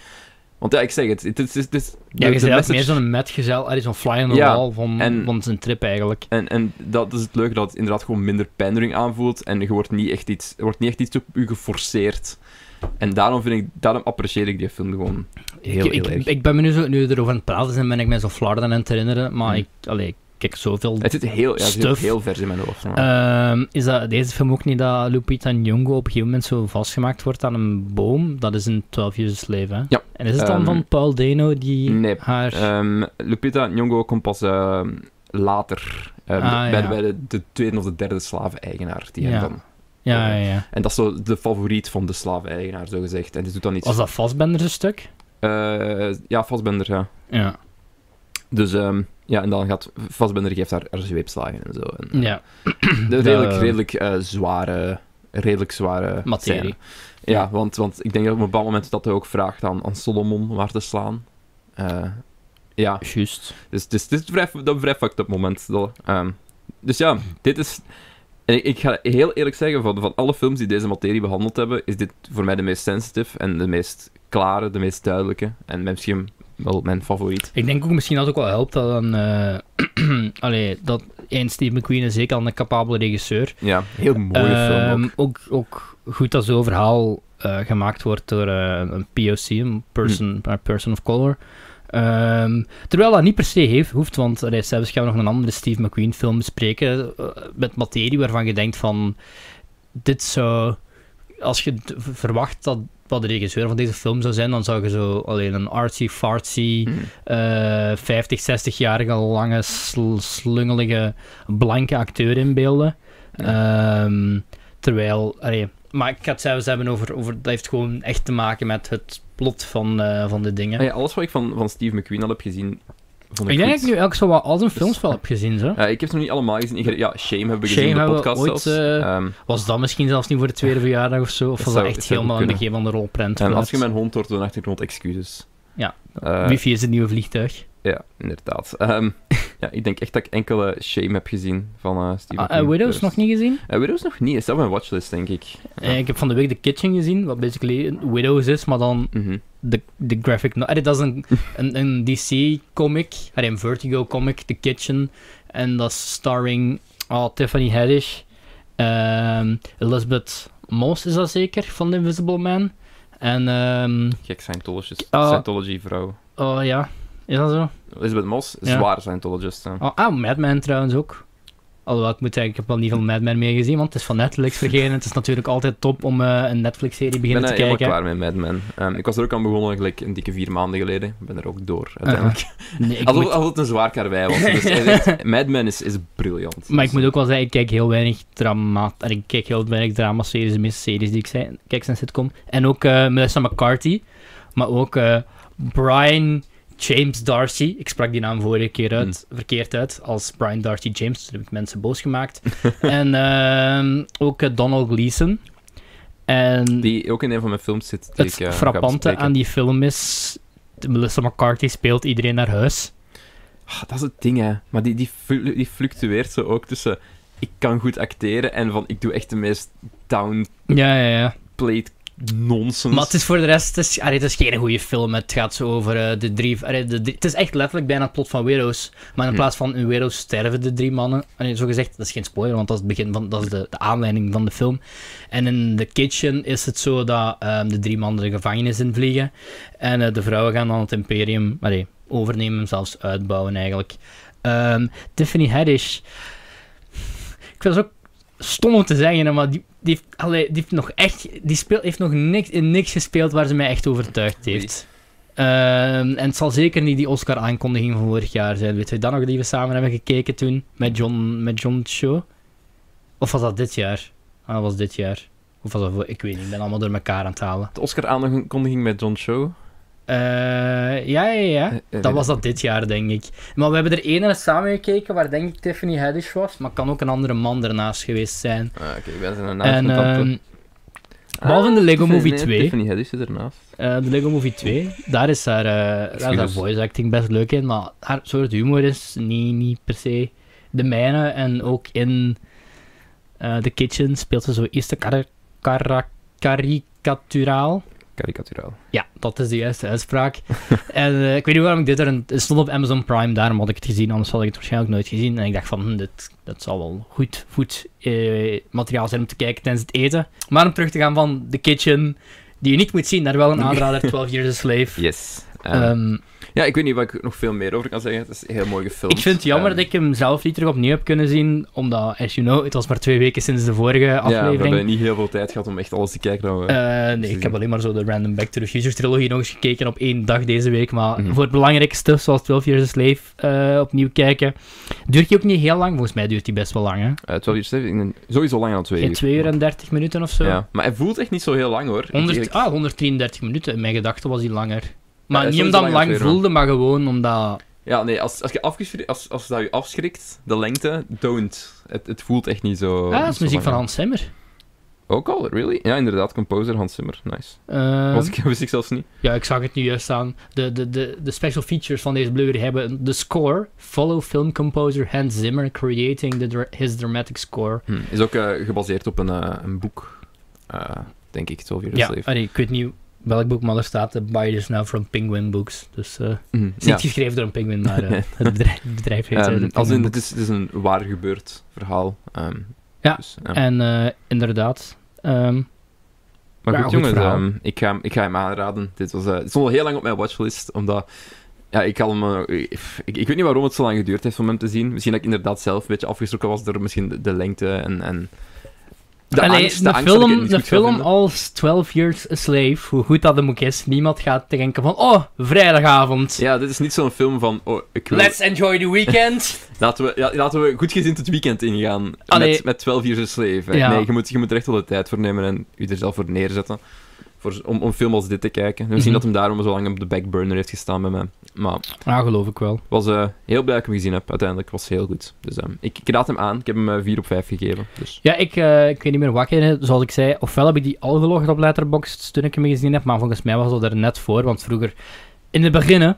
Speaker 2: Want ja, ik zeg het. Het is... Het is
Speaker 1: Ja, je bent
Speaker 2: message-
Speaker 1: meer zo'n metgezel, is zo'n fly on the
Speaker 2: Ja,
Speaker 1: wall van,
Speaker 2: en-
Speaker 1: van zijn trip eigenlijk.
Speaker 2: En, en dat is het leuke, dat het inderdaad gewoon minder pandering aanvoelt. En je wordt niet echt iets, er wordt niet echt iets op u geforceerd. En daarom, vind ik, daarom apprecieer ik die film gewoon heel,
Speaker 1: ik,
Speaker 2: heel
Speaker 1: ik,
Speaker 2: erg.
Speaker 1: ik ben me nu, zo, nu erover aan het praten zijn, ben ik mij zo Florida aan het herinneren, maar
Speaker 2: Hmm.
Speaker 1: ik, allee, ik kijk zoveel...
Speaker 2: het zit heel, ja, het zit
Speaker 1: Stuff.
Speaker 2: heel vers in mijn hoofd. maar-
Speaker 1: Ehm, is dat deze film ook niet dat Lupita Nyong'o op een gegeven moment zo vastgemaakt wordt aan een boom? Dat is een 12 Years a Slave, hè?
Speaker 2: Ja.
Speaker 1: En is het dan
Speaker 2: Ehm,
Speaker 1: van Paul Dano die
Speaker 2: nee,
Speaker 1: haar...
Speaker 2: Ehm, Lupita Nyong'o komt pas ehm, later. ehm,
Speaker 1: Ah,
Speaker 2: bij
Speaker 1: ja.
Speaker 2: bij de, de tweede of de derde slaven-eigenaar. Die hem
Speaker 1: Ja.
Speaker 2: dan,
Speaker 1: ja, ja, ja.
Speaker 2: en dat is zo de favoriet van de slaven-eigenaar, zo gezegd. En die doet dan iets...
Speaker 1: Was dat Fassbender een stuk?
Speaker 2: Eh, ja, Vastbender, ja.
Speaker 1: Ja.
Speaker 2: Dus ehm, ja, en dan gaat Vastbender geeft haar, haar zweepslagen en zo. En,
Speaker 1: Ja,
Speaker 2: De
Speaker 1: De-
Speaker 2: redelijk, redelijk eh, zware, redelijk zware
Speaker 1: materie.
Speaker 2: scène. Ja, want, want ik denk dat op een bepaald moment dat hij ook vraagt aan, aan Solomon om haar te slaan. Eh, Ja,
Speaker 1: Juist.
Speaker 2: dus, dus dit is vrij, dat vrij fucked up moment. Dat, ehm, dus ja, dit is... En ik, ik ga heel eerlijk zeggen, van, van alle films die deze materie behandeld hebben, is dit voor mij de meest sensitive en de meest klare, de meest duidelijke. En misschien wel mijn favoriet.
Speaker 1: Ik denk ook misschien dat het ook wel helpt dat een... eh allee, dat Steve McQueen is zeker al een capabele regisseur.
Speaker 2: Ja, heel mooie film
Speaker 1: Ehm,
Speaker 2: ook.
Speaker 1: ook. Ook goed dat zo'n verhaal eh, gemaakt wordt door eh, een POC, een person,
Speaker 2: Hm.
Speaker 1: a person of color. Ehm, terwijl dat niet per se heeft, hoeft, want allee, zelfs gaan we nog een andere Steve McQueen film bespreken met materie waarvan je denkt van dit zou, als je verwacht dat wat de regisseur van deze film zou zijn, dan zou je zo alleen een artsy-fartsy, eh 50, 60-jarige, lange, sl- slungelige, blanke acteur inbeelden. Ehm, terwijl, allee, maar ik ga het zelfs hebben over, over, dat heeft gewoon echt te maken met het plot van, eh, van de dingen.
Speaker 2: Ah ja, alles wat ik van, van Steve McQueen al heb gezien, vond ik
Speaker 1: ik denk dat ik nu eigenlijk zo wat al zijn films wel heb gezien, zo.
Speaker 2: Ja, ik heb ze nog niet allemaal gezien. Ja, Shame hebben we
Speaker 1: Shame
Speaker 2: gezien in de podcast
Speaker 1: ooit, eh,
Speaker 2: Ehm,
Speaker 1: Was dat misschien zelfs niet voor de tweede verjaardag of zo? Of was
Speaker 2: zou-
Speaker 1: dat echt helemaal in het begin van de rolprent?
Speaker 2: en als je mijn hond hoort de achtergrond, excuses.
Speaker 1: Ja.
Speaker 2: Eh,
Speaker 1: Wifi is het nieuwe vliegtuig.
Speaker 2: Ja, inderdaad. Ehm, ja, ik denk echt dat ik enkele Shame heb gezien van eh Steve
Speaker 1: Ah, eh. Widows
Speaker 2: Dus-
Speaker 1: nog niet gezien?
Speaker 2: Eh, Widows nog niet. Is dat op mijn watchlist, denk ik.
Speaker 1: Eh, ik heb van de week The Kitchen gezien, wat basically Widows is, maar dan
Speaker 2: Mhm.
Speaker 1: de, de graphic no allee, dat is een, een, een DC-comic, een Vertigo-comic, The Kitchen. En dat is starring oh, Tiffany Haddish, ehm, Elizabeth Moss is dat zeker, van The Invisible Man. En, ehm,
Speaker 2: Gek Scientologist.
Speaker 1: Ah.
Speaker 2: Scientology-vrouw.
Speaker 1: oh ja, is dat zo?
Speaker 2: Elizabeth Moss,
Speaker 1: Ja.
Speaker 2: zwaar Scientologist.
Speaker 1: Oh, ah, Mad Men trouwens ook. Alhoewel, ik moet zeggen, ik heb wel niet veel Mad Men meer gezien, want het is van Netflix vergeten. Het is natuurlijk altijd top om eh, een Netflix-serie
Speaker 2: Ik ben
Speaker 1: beginnen te kijken.
Speaker 2: klaar met Mad Men. Ehm, ik was er ook aan begonnen, gelijk een dikke vier maanden geleden. Ik ben er ook door, uiteindelijk.
Speaker 1: Nee, ik
Speaker 2: alsof,
Speaker 1: moet-
Speaker 2: alsof het een zwaar karwei was. Dus Mad Men is, is briljant.
Speaker 1: Maar ik
Speaker 2: Dus,
Speaker 1: moet ook wel zeggen, ik kijk heel weinig drama... en Ik kijk heel weinig drama-series, de meeste series die ik zei, kijk zijn sitcom. En ook eh, Melissa McCarthy, maar ook eh, Brian James Darcy. Ik sprak die naam vorige keer uit, verkeerd uit, als Brian Darcy James. Toen heb ik mensen boos gemaakt. en ehm, ook eh, Donald Gleason. En
Speaker 2: Die ook in een van mijn films zit. Die
Speaker 1: het
Speaker 2: ik, eh,
Speaker 1: frappante aan die film is... Melissa McCarthy speelt iedereen naar huis.
Speaker 2: Ah, dat is het ding, hè. Maar die, die, flu- die fluctueert zo ook tussen... Ik kan goed acteren en van... Ik doe echt de meest downplayed
Speaker 1: Ja, ja, ja.
Speaker 2: Nonsense.
Speaker 1: Maar het is voor de rest, het is, het is geen goede film. Het gaat zo over eh, de drie, allee, de drie- Het is echt letterlijk bijna het plot van Widows. Maar in
Speaker 2: Hm.
Speaker 1: plaats van in Widows sterven de drie mannen. Allee, zo gezegd, dat is geen spoiler, want dat is, het begin van, dat is de, de aanleiding van de film. En in The Kitchen is het zo dat ehm, de drie mannen de gevangenis invliegen. En eh, de vrouwen gaan dan het imperium overnemen, zelfs uitbouwen eigenlijk. Ehm, Tiffany Haddish. Ik vind het ook stom om te zeggen, maar die, die, heeft, allee, die heeft nog echt... Die speelt, heeft nog niks, in niks gespeeld waar ze mij echt overtuigd heeft. Ehm, en het zal zeker niet die Oscar-aankondiging van vorig jaar zijn. Weet je dat nog, die we samen hebben gekeken toen? Met John, met John Show? Of was dat dit jaar? Ah, dat was dit jaar. Of was dat voor... Ik weet niet, ik ben allemaal door elkaar aan het halen.
Speaker 2: De Oscar-aankondiging met John Show.
Speaker 1: Eh, ja, ja, ja.
Speaker 2: Eh, eh,
Speaker 1: Dat was dat dit jaar, denk ik. Maar we hebben er één samen gekeken waar denk ik Tiffany Haddish was. Maar kan ook een andere man ernaast geweest zijn.
Speaker 2: Ah, Oké, ik ben zijn naam
Speaker 1: En, ehm, behalve in de Lego Movie
Speaker 2: nee,
Speaker 1: 2.
Speaker 2: Tiffany Haddish zit ernaast.
Speaker 1: De Lego Movie 2, daar is haar, daar is haar voice acting best leuk in, maar haar soort humor is niet, niet per se de mijne. En ook in The Kitchen speelt ze zo eerst de kar- karikaturaal.
Speaker 2: Karikaturaal.
Speaker 1: Ja, dat is de juiste uitspraak. en eh, ik weet niet waarom ik dit er... een- Het stond op Amazon Prime, daarom had ik het gezien, anders had ik het waarschijnlijk nooit gezien. En ik dacht van, hm, dit, dat zal wel goed, goed eh, materiaal zijn om te kijken tijdens het eten. Maar om terug te gaan van The Kitchen, die je niet moet zien, daar wel een aanrader, 12 Years a Slave.
Speaker 2: Yes. Um,
Speaker 1: Ehm,
Speaker 2: ja, ik weet niet wat ik nog veel meer over kan zeggen. Het is een heel mooi gefilmd.
Speaker 1: ik vind het jammer
Speaker 2: Ehm,
Speaker 1: dat ik hem zelf niet terug opnieuw heb kunnen zien, omdat, as you know, het was maar twee weken sinds de vorige
Speaker 2: Ja, we
Speaker 1: aflevering.
Speaker 2: hebben niet heel veel tijd gehad om echt alles te kijken. Dan we...
Speaker 1: Eh, nee, ik heb alleen maar zo de Random Back to the Future trilogie nog eens gekeken op één dag deze week. Maar
Speaker 2: Mhm.
Speaker 1: voor het belangrijke stuff, zoals 12 Years a Slave, eh, opnieuw kijken. Duurt die ook niet heel lang? Volgens mij duurt die best wel lang, hè?
Speaker 2: Eh, 12 uur Slave, sowieso langer dan twee uur.
Speaker 1: 2 uur en 30 minuten of zo?
Speaker 2: Ja, maar hij voelt echt niet zo heel lang hoor.
Speaker 1: 100,
Speaker 2: Ik- ik-
Speaker 1: ah, 133 minuten. In mijn gedachten was die langer. Maar
Speaker 2: Ja,
Speaker 1: niet omdat
Speaker 2: langer
Speaker 1: lang voelde, maar gewoon omdat...
Speaker 2: Ja, nee, als, als, je als, als dat je afschrikt, de lengte, don't. Het, het voelt echt niet zo...
Speaker 1: ah, dat is
Speaker 2: zo
Speaker 1: muziek van
Speaker 2: lang.
Speaker 1: Hans Zimmer.
Speaker 2: Ook al, really? Ja, inderdaad, composer Hans Zimmer. Nice.
Speaker 1: Ehm,
Speaker 2: Was ik, wist ik zelfs niet.
Speaker 1: Ja, ik zag het nu juist staan. De, de, de, de special features van deze Blu-ray hebben de score. Follow film composer Hans Zimmer creating the, dra- his dramatic score.
Speaker 2: Hm. Is ook eh, gebaseerd op een, eh, een boek, eh, denk ik, 12 Years a
Speaker 1: Ja,
Speaker 2: Slave.
Speaker 1: allee, ik weet niet welk boek, maar er staat uh, Buy This Now from Penguin Books. Dus eh, het
Speaker 2: Hm, ja.
Speaker 1: niet geschreven door een penguin, maar eh, het bedrijf, het bedrijf heet eh,
Speaker 2: Ehm, als in, het, is, het is een waar gebeurd verhaal. ehm,
Speaker 1: Ja,
Speaker 2: dus, ja.
Speaker 1: En eh, inderdaad. ehm,
Speaker 2: Maar goed,
Speaker 1: goed
Speaker 2: jongens, ik, ga, hem- ik ga hem aanraden. Dit was, eh, het stond al heel lang op mijn watchlist, omdat... Ja, ik, had hem, eh, ik, ik weet niet waarom het zo lang geduurd heeft om hem te zien. Misschien dat ik inderdaad zelf een beetje afgeschrokken was door misschien de, de lengte en... en de
Speaker 1: allee,
Speaker 2: angst,
Speaker 1: de,
Speaker 2: angst
Speaker 1: film, de film als 12 Years a Slave, hoe goed dat hem ook is, niemand gaat denken van, oh, vrijdagavond.
Speaker 2: Ja, dit is niet zo'n film van... Oh, ik wil,
Speaker 1: Let's enjoy the weekend.
Speaker 2: laten, we, ja, laten we goed gezind het weekend ingaan.
Speaker 1: Allee.
Speaker 2: Met, met 12 Years a Slave.
Speaker 1: Ja.
Speaker 2: Nee, je moet, je moet er echt wel de tijd voor nemen en je er zelf voor neerzetten. Voor, om, om een film als dit te kijken. Misschien
Speaker 1: Mhm.
Speaker 2: dat hem daarom zo lang op de backburner heeft gestaan bij mij. Maar
Speaker 1: ah, geloof ik wel.
Speaker 2: was eh, heel blij dat ik hem gezien heb. Uiteindelijk was heel goed. Dus ehm, ik, ik raad hem aan. Ik heb hem eh, 4 op 5 gegeven. Dus.
Speaker 1: Ja, ik, eh, ik weet niet meer wat ik herinner. Zoals ik zei, ofwel heb ik die al gelogd op Letterboxd toen ik hem gezien heb, maar volgens mij was dat er net voor, want vroeger, in het begin, hè,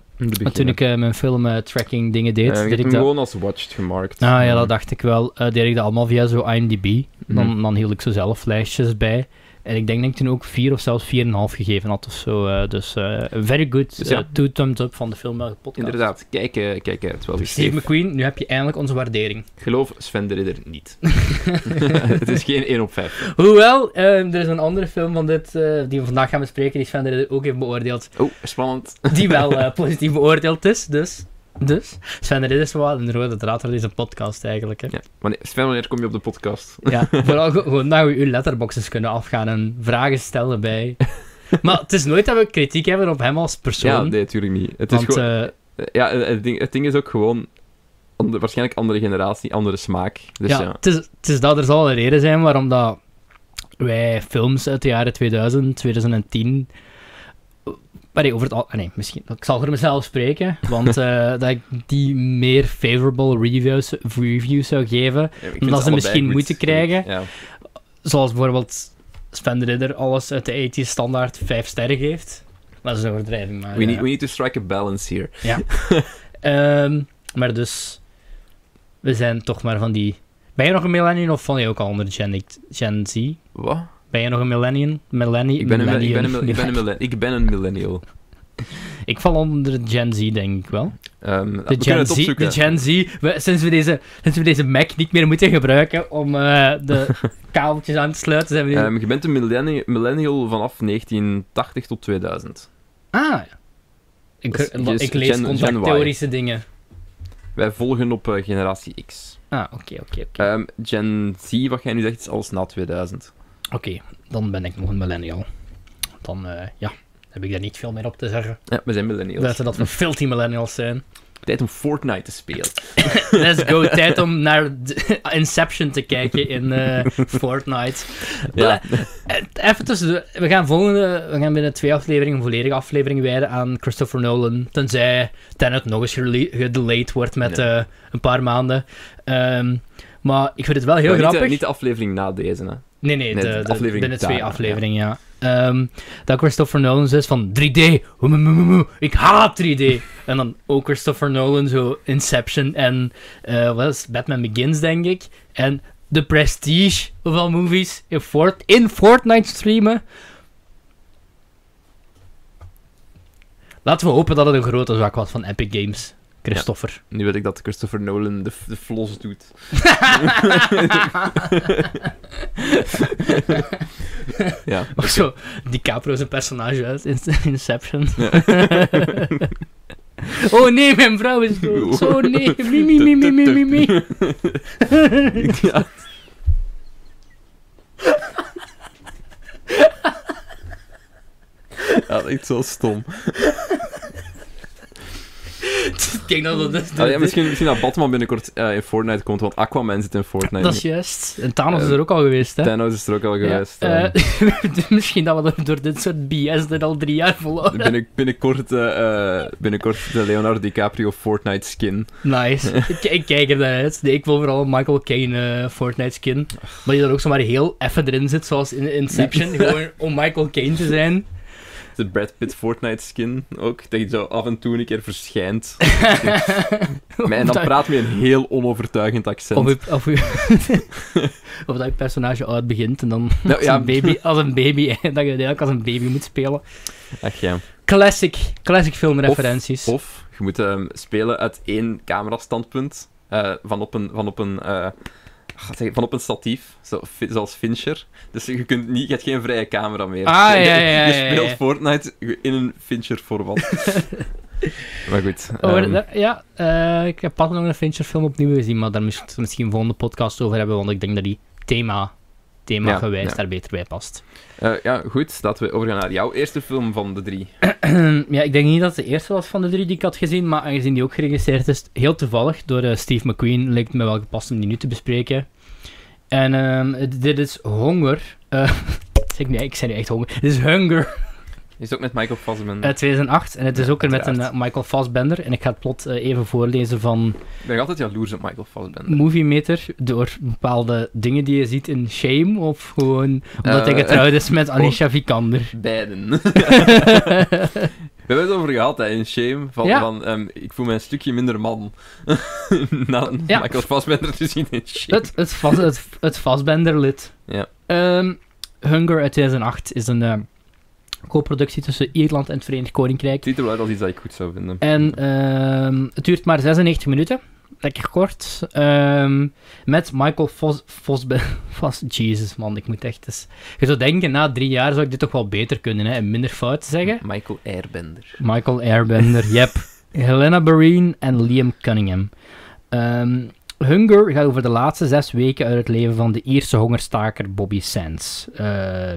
Speaker 1: toen ik mijn film tracking dingen deed,
Speaker 2: je
Speaker 1: deed ik
Speaker 2: hem
Speaker 1: dat...
Speaker 2: gewoon als watched gemarkt.
Speaker 1: Ah ja, dat dacht ik wel. Deed ik dat allemaal via zo IMDb.
Speaker 2: mhm.
Speaker 1: Dan, dan hield ik zo zelf lijstjes bij. En ik denk dat ik toen ook 4 of zelfs 4,5 gegeven had of zo. eh, dus eh, very good.
Speaker 2: Dus
Speaker 1: eh, two thumbs up van de film podcast.
Speaker 2: Inderdaad, kijk, kijk uit. Wel
Speaker 1: Steve McQueen, nu heb je eindelijk onze waardering.
Speaker 2: Geloof Sven de Ridder niet. het is geen 1 op 5.
Speaker 1: Hoewel, eh, er is een andere film van dit, die we vandaag gaan bespreken, die Sven de Ridder ook heeft beoordeeld.
Speaker 2: Oh, spannend.
Speaker 1: Die wel positief beoordeeld is. Dus, dus Sven Ridder is wel een rode draad door deze podcast eigenlijk. Hè.
Speaker 2: Ja. Wanneer, Sven, wanneer kom je op de podcast?
Speaker 1: Ja, vooral ge- gewoon dat we uw letterboxes kunnen afgaan en vragen stellen bij. Maar het is nooit dat we kritiek hebben op hem als persoon.
Speaker 2: Ja, nee, natuurlijk niet. Het is
Speaker 1: want
Speaker 2: gewoon,
Speaker 1: eh,
Speaker 2: ja, het, ding, het ding is ook gewoon... ander- waarschijnlijk andere generatie, andere smaak. Dus
Speaker 1: ja,
Speaker 2: ja.
Speaker 1: Het, is, het is dat er zal een reden zijn waarom dat wij films uit de jaren 2000, 2010. Maar nee, over het al. ah, Nee, misschien. Ik zal voor mezelf spreken, want eh, dat ik die meer favorable reviews, reviews zou geven.
Speaker 2: Ja,
Speaker 1: ze misschien
Speaker 2: goed.
Speaker 1: moeten krijgen.
Speaker 2: Ja.
Speaker 1: Zoals bijvoorbeeld Sven de Ridder alles uit de 80s standaard 5 sterren geeft. Dat is een overdrijving, maar...
Speaker 2: We,
Speaker 1: eh,
Speaker 2: need, we need to strike a balance here.
Speaker 1: Ehm, maar dus, we zijn toch maar van die... Ben je nog een millennial of val je ook al onder Gen, Gen Z?
Speaker 2: Wat?
Speaker 1: Ben je nog een millennial? Millennial?
Speaker 2: Ik ben, een, ik, ben een,
Speaker 1: millennial?
Speaker 2: mil- ik, ben een millen- ik ben een millennial.
Speaker 1: Ik val onder Gen Z, denk ik wel.
Speaker 2: Ehm,
Speaker 1: De Gen Z, de Gen Z we, sinds, we deze, sinds we deze Mac niet meer moeten gebruiken om eh, de kabeltjes aan te sluiten, zijn we nu...
Speaker 2: Ehm, je bent een millenni- millennial vanaf 1980 tot 2000.
Speaker 1: ah, ja. ik,
Speaker 2: dat is-
Speaker 1: ik,
Speaker 2: is
Speaker 1: lees
Speaker 2: Gen- Gen Y.
Speaker 1: contracttheorische dingen.
Speaker 2: Wij volgen op eh, generatie X.
Speaker 1: Ah, oké, oké, oké.
Speaker 2: Ehm, Gen Z, wat jij nu zegt, is alles na 2000.
Speaker 1: Oké, dan ben ik nog een millennial. Dan, eh, ja, heb ik daar niet veel meer op te zeggen.
Speaker 2: Ja, we zijn millennials.
Speaker 1: Buiten dat we filthy millennials zijn.
Speaker 2: Tijd om Fortnite te spelen.
Speaker 1: Let's go. Tijd om naar Inception te kijken in eh, Fortnite.
Speaker 2: Ja.
Speaker 1: Eh, Even tussen de, we gaan volgende, we gaan binnen twee afleveringen, een volledige aflevering wijden aan Christopher Nolan. Tenzij Tenet nog eens gedelayed wordt met
Speaker 2: Ja.
Speaker 1: een paar maanden. Ehm, maar ik vind het wel heel
Speaker 2: Maar niet
Speaker 1: grappig.
Speaker 2: de, niet de aflevering na deze, hè.
Speaker 1: Nee, nee,
Speaker 2: Nee,
Speaker 1: de,
Speaker 2: de
Speaker 1: de,
Speaker 2: aflevering
Speaker 1: binnen twee afleveringen, ja. Ehm, dat Christopher Nolan is van 3D, hoe mu- mu- mu- mu, ik haat 3D. en dan ook Christopher Nolan, zo Inception en eh, wat is? Batman Begins, denk ik. En The Prestige, hoeveel movies in, Fort in Fortnite streamen. Laten we hopen dat het een grote zwak was van Epic Games. Christopher.
Speaker 2: Nu weet ik dat Christopher Nolan de, de flos doet. ja.
Speaker 1: Of zo, DiCaprio zijn personage uit in Inception. oh nee, mijn vrouw is dood. Oh nee, mi mi mi mi mi mi mi.
Speaker 2: ja. Ja, dat is zo stom.
Speaker 1: Kijk, dat, dat, dat,
Speaker 2: Ah, ja, misschien, misschien dat Batman binnenkort eh, in Fortnite komt, want Aquaman zit in Fortnite.
Speaker 1: dat is juist. En Thanos is er ook al geweest, hè?
Speaker 2: Thanos is er ook al geweest.
Speaker 1: Ja,
Speaker 2: eh.
Speaker 1: eh, misschien dat we door dit soort BS er al drie jaar volhouden.
Speaker 2: Binnen, binnenkort, eh, eh, binnenkort de Leonardo DiCaprio Fortnite skin.
Speaker 1: Nice. ik, ik kijk er naar uit. Nee, ik wil vooral een Michael Caine eh, Fortnite skin. Maar die er ook zomaar heel even erin zit, zoals in Inception. Gewoon om Michael Caine te zijn.
Speaker 2: De Brad Pitt Fortnite skin ook. Dat je zo af en toe een keer verschijnt. En dan praat met een heel onovertuigend accent.
Speaker 1: Of, je- of, je- of dat je personage oud begint en dan
Speaker 2: Nou,
Speaker 1: als,
Speaker 2: ja.
Speaker 1: een baby, als een baby, dat je uiteindelijk als een baby moet spelen.
Speaker 2: Ach ja.
Speaker 1: Classic, classic filmreferenties.
Speaker 2: Of je moet ehm, spelen uit één camerastandpunt. eh van op een... Van op een eh, van op een statief, zoals Fincher. Dus je, kunt niet, je hebt geen vrije camera meer.
Speaker 1: Ah,
Speaker 2: Je-
Speaker 1: ja,
Speaker 2: je-
Speaker 1: ja,
Speaker 2: Je
Speaker 1: ja, ja,
Speaker 2: speelt. Fortnite in een Fincher-format. maar goed.
Speaker 1: Oh,
Speaker 2: ehm,
Speaker 1: ja, eh, ik heb pas nog een Fincher film opnieuw gezien, maar daar moeten we misschien een volgende podcast over hebben, want ik denk dat die thema, thema
Speaker 2: Ja,
Speaker 1: daar beter bij past.
Speaker 2: eh, ja, goed. Laten we overgaan naar jouw eerste film van de drie.
Speaker 1: ja, ik denk niet dat het de eerste was van de drie die ik had gezien, maar aangezien die ook geregistreerd is, heel toevallig door eh, Steve McQueen, leek het me wel gepast om die nu te bespreken. En ehm, dit is Honger. Eh, zeg, nee, ik zei nu echt Honger. Dit is Hunger
Speaker 2: Is ook met Michael Fassbender.
Speaker 1: uit 2008. En het is
Speaker 2: Ja,
Speaker 1: ook er met een eh, Michael Fassbender. En ik ga het plot eh, even voorlezen van
Speaker 2: Ik ben altijd jaloers op Michael Fassbender.
Speaker 1: Movie Meter. Door bepaalde dingen die je ziet in Shame. Of gewoon omdat hij
Speaker 2: Eh,
Speaker 1: getrouwd is met Anisha Vikander.
Speaker 2: Beiden. We hebben het over gehad hè, in Shame. Van,
Speaker 1: Ja.
Speaker 2: van, ehm, ik voel me een stukje minder man. Na
Speaker 1: Ja.
Speaker 2: Michael Fassbender te zien in Shame.
Speaker 1: Het, het, het, het Fassbender-lid.
Speaker 2: Ja.
Speaker 1: Ehm, Hunger uit 2008 is een eh, co-productie tussen Ierland en het Verenigd Koninkrijk.
Speaker 2: Het ziet er wel uit als iets dat ik goed zou vinden.
Speaker 1: En ehm, het duurt maar 96 minuten. Lekker kort. Ehm, met Michael Vos... Vosbe Vos... Jesus, man, ik moet echt eens... Je zou denken, na drie jaar zou ik dit toch wel beter kunnen, hè, en minder fout zeggen.
Speaker 2: Michael Airbender.
Speaker 1: Michael Airbender, yep. Helena Barine en Liam Cunningham. Ehm, Hunger gaat over de laatste zes weken uit het leven van de Ierse hongerstaker Bobby Sands. Eh,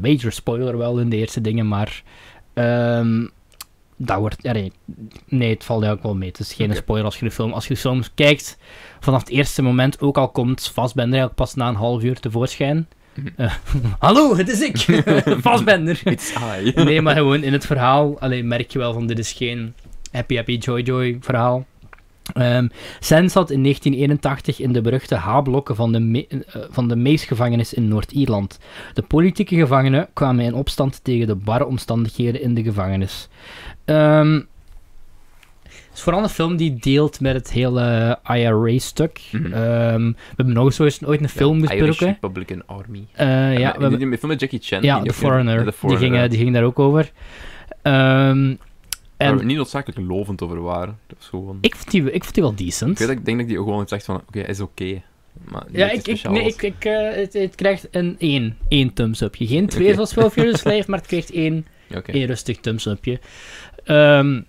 Speaker 1: major spoiler wel in de eerste dingen, maar... ehm, dat wordt... nee, nee, het valt eigenlijk wel mee. Het is geen spoiler als je de film... Als je de film kijkt, vanaf het eerste moment, ook al komt Vastbender eigenlijk pas na een half uur tevoorschijn.
Speaker 2: Mhm.
Speaker 1: Eh, Hallo, het is ik! Vastbender!
Speaker 2: It's I.
Speaker 1: Nee, maar gewoon in het verhaal alleen merk je wel van dit is geen happy happy joy joy verhaal. Ehm Sen zat in 1981 in de beruchte H-blokken van de, Me- eh, van de Mees-gevangenis in Noord-Ierland. De politieke gevangenen kwamen in opstand tegen de barre omstandigheden in de gevangenis. Ehm, het is vooral een film die deelt met het hele IRA-stuk.
Speaker 2: Mhm.
Speaker 1: Ehm, we hebben nog eens ooit- een film
Speaker 2: Irish
Speaker 1: besproken.
Speaker 2: Republican Army.
Speaker 1: Eh, ja, we
Speaker 2: ja,
Speaker 1: hebben,
Speaker 2: die film met Jackie Chan.
Speaker 1: ja, The Foreigner.
Speaker 2: Ja,
Speaker 1: Die, ging,
Speaker 2: ja.
Speaker 1: die ging daar ook over. En
Speaker 2: we niet noodzakelijk lovend over waren. Gewoon...
Speaker 1: ik, vond die, ik vond die wel
Speaker 2: Ik
Speaker 1: decent.
Speaker 2: weet ik denk dat ik die ook gewoon heb gezegd van, oké, is oké. Maar
Speaker 1: Ja, ik, nee, ik, ik, eh, het, het krijgt een 1. 1 thumbs upje. Geen 2
Speaker 2: Oké.
Speaker 1: zoals Will Furious Life, maar het krijgt 1,
Speaker 2: Ja, oké.
Speaker 1: één rustig thumbs upje. Ehm,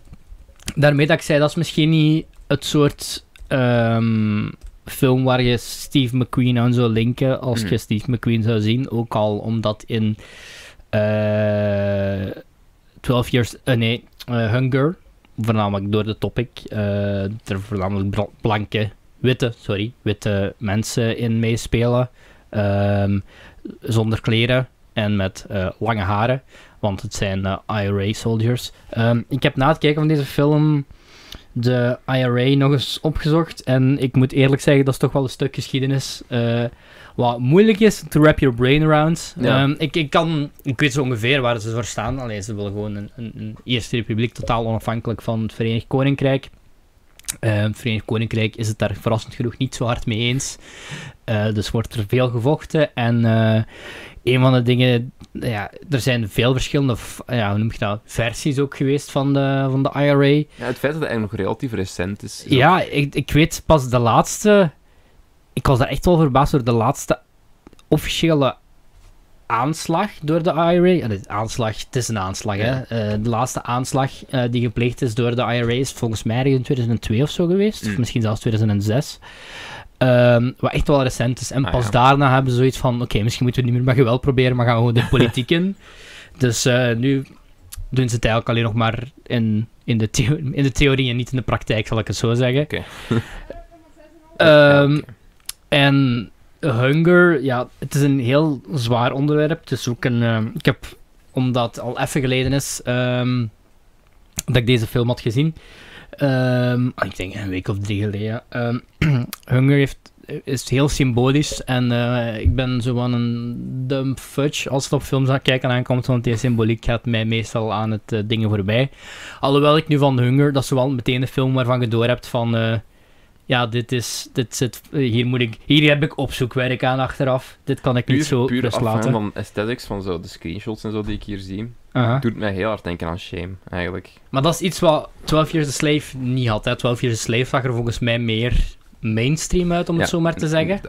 Speaker 1: daarmee dat ik zei, dat is misschien niet het soort ehm, film waar je Steve McQueen aan zou linken als
Speaker 2: Mhm.
Speaker 1: je Steve McQueen zou zien. Ook al omdat in eh 12 Years... eh, nee, eh, Hunger, voornamelijk door de topic, eh, er voornamelijk bla- blanke, witte, sorry, witte mensen in meespelen. Ehm, zonder kleren en met lange haren, want het zijn eh, IRA-soldiers. Ehm, ik heb na het kijken van deze film de IRA nog eens opgezocht en ik moet eerlijk zeggen, dat is toch wel een stuk geschiedenis eh, wat moeilijk is to wrap your brain around.
Speaker 2: Ja.
Speaker 1: Ehm, ik, ik, kan, ik weet zo ongeveer waar ze voor staan, alleen ze willen gewoon een, een, een Eerste Republiek totaal onafhankelijk van het Verenigd Koninkrijk. Eh, het Verenigd Koninkrijk is het daar verrassend genoeg niet zo hard mee eens. Eh, dus wordt er veel gevochten. En eh, een van de dingen, ja, er zijn veel verschillende ja, hoe noem je dat, versies ook geweest van de, van de IRA.
Speaker 2: Ja, het feit dat het eigenlijk nog relatief recent is. is ook-
Speaker 1: Ja, ik, ik weet pas de laatste. Ik was daar echt wel verbaasd door de laatste officiële aanslag door de IRA. Aanslag, het is een aanslag,
Speaker 2: Ja.
Speaker 1: hè? Eh, de laatste aanslag eh, die gepleegd is door de IRA is volgens mij in 2002 of zo geweest. Of
Speaker 2: Mm.
Speaker 1: misschien zelfs 2006. Ehm, wat echt wel recent is. En
Speaker 2: Ah,
Speaker 1: pas
Speaker 2: ja.
Speaker 1: daarna hebben ze zoiets van: oké, misschien moeten we niet meer met geweld proberen, maar gaan we gewoon de politiek in. Dus eh, nu doen ze het eigenlijk alleen nog maar in In de, theo- in de theorie en niet in de praktijk, zal ik het zo zeggen.
Speaker 2: Oké.
Speaker 1: Ehm. En Hunger, ja, het is een heel zwaar onderwerp. Het is ook een... ehm, ik heb, omdat het al even geleden is dat ik deze film had gezien, ehm, ik denk een week of drie geleden, ehm, Hunger heeft, is heel symbolisch en eh, ik ben zo van een dumb fudge als het op films aan kijken aankomt, want die symboliek gaat mij meestal aan het eh, dingen voorbij. Alhoewel ik nu van Hunger, dat is wel meteen de film waarvan je door hebt van... eh, ja, dit is, dit zit, hier, moet ik, hier heb ik opzoekwerk aan achteraf. Dit kan ik niet
Speaker 2: Puur,
Speaker 1: zo
Speaker 2: puur
Speaker 1: rust
Speaker 2: afhangen
Speaker 1: laten.
Speaker 2: van aesthetics, van zo de screenshots en zo die ik hier zie,
Speaker 1: Aha.
Speaker 2: doet mij heel hard denken aan Shame, eigenlijk.
Speaker 1: Maar dat is iets wat 12 Years a Slave niet had. Hè. 12 Years a Slave zag er volgens mij meer mainstream uit, om het zo maar te zeggen.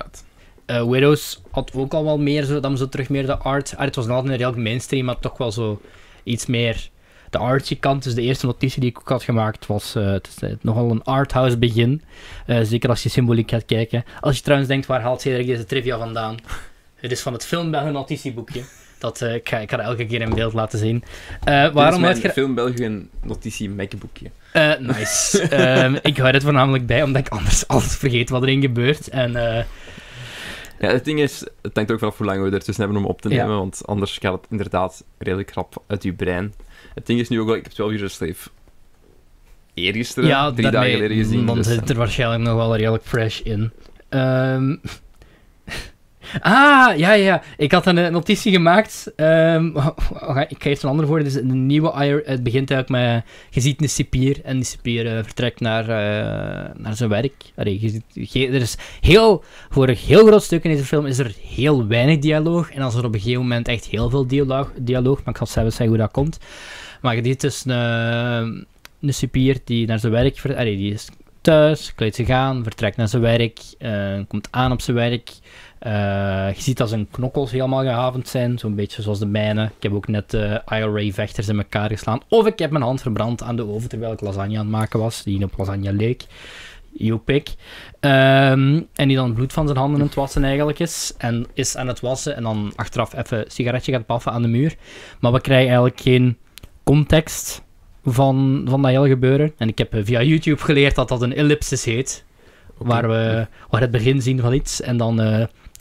Speaker 1: Eh, Widows had ook al wel meer, zo, dan zo terug meer de art. Ah, het was nog altijd een redelijk mainstream, maar toch wel zo iets meer de artsy kant. Dus de eerste notitie die ik ook had gemaakt was, eh, het is eh, nogal een arthouse begin. Eh, zeker als je symboliek gaat kijken. Als je trouwens denkt, waar haalt Cedric deze trivia vandaan? Het is van het filmbelgen notitieboekje. Dat, eh, ik, ga, ik ga dat elke keer in beeld laten zien. Eh,
Speaker 2: Waarom
Speaker 1: uitger-
Speaker 2: film België een notitie MacBookje.
Speaker 1: eh, nice. Ehm, ik hou dit voornamelijk bij, omdat ik anders alles vergeet wat erin gebeurt. En
Speaker 2: Ja, het ding is, het hangt ook vanaf hoe lang we ertussen hebben om op te
Speaker 1: Ja.
Speaker 2: nemen, want anders gaat het inderdaad redelijk krap uit je brein. Het ding is nu ook wel, ik heb 12 uur een Slave eergisteren,
Speaker 1: ja,
Speaker 2: drie dagen geleden gezien.
Speaker 1: Dan
Speaker 2: dus,
Speaker 1: zit er waarschijnlijk nog wel redelijk fresh in. Ehm, ah, ja, ja. Ik had een eh, notitie gemaakt. Ehm, ik geef een ander voor. Dus nieuwe IR, het begint eigenlijk met... Je ziet een cipier en die cipier eh, vertrekt naar, eh, naar zijn werk. Allee, je ziet, er is heel... Voor een heel groot stuk in deze film is er heel weinig dialoog. En is er op een gegeven moment echt heel veel dialoog. dialoog maar ik ga zelf zeggen hoe dat komt. Maar je ziet dus een, een cipier die naar zijn werk... Allee, die is thuis, kleedt zich aan, vertrekt naar zijn werk, eh, komt aan op zijn werk. Eh, je ziet dat zijn knokkels helemaal gehavend zijn, zo'n beetje zoals de mijne. Ik heb ook net eh IRA-vechters in elkaar geslaan. Of ik heb mijn hand verbrand aan de oven terwijl ik lasagne aan het maken was, die op lasagne leek. Joepik. Ehm, en die dan bloed van zijn handen aan het wassen eigenlijk is. En is aan het wassen en dan achteraf even een sigaretje gaat paffen aan de muur. Maar we krijgen eigenlijk geen context van, van dat hele gebeuren. En ik heb eh, via YouTube geleerd dat dat een ellipsis heet. Waar we waar het begin zien van iets en dan,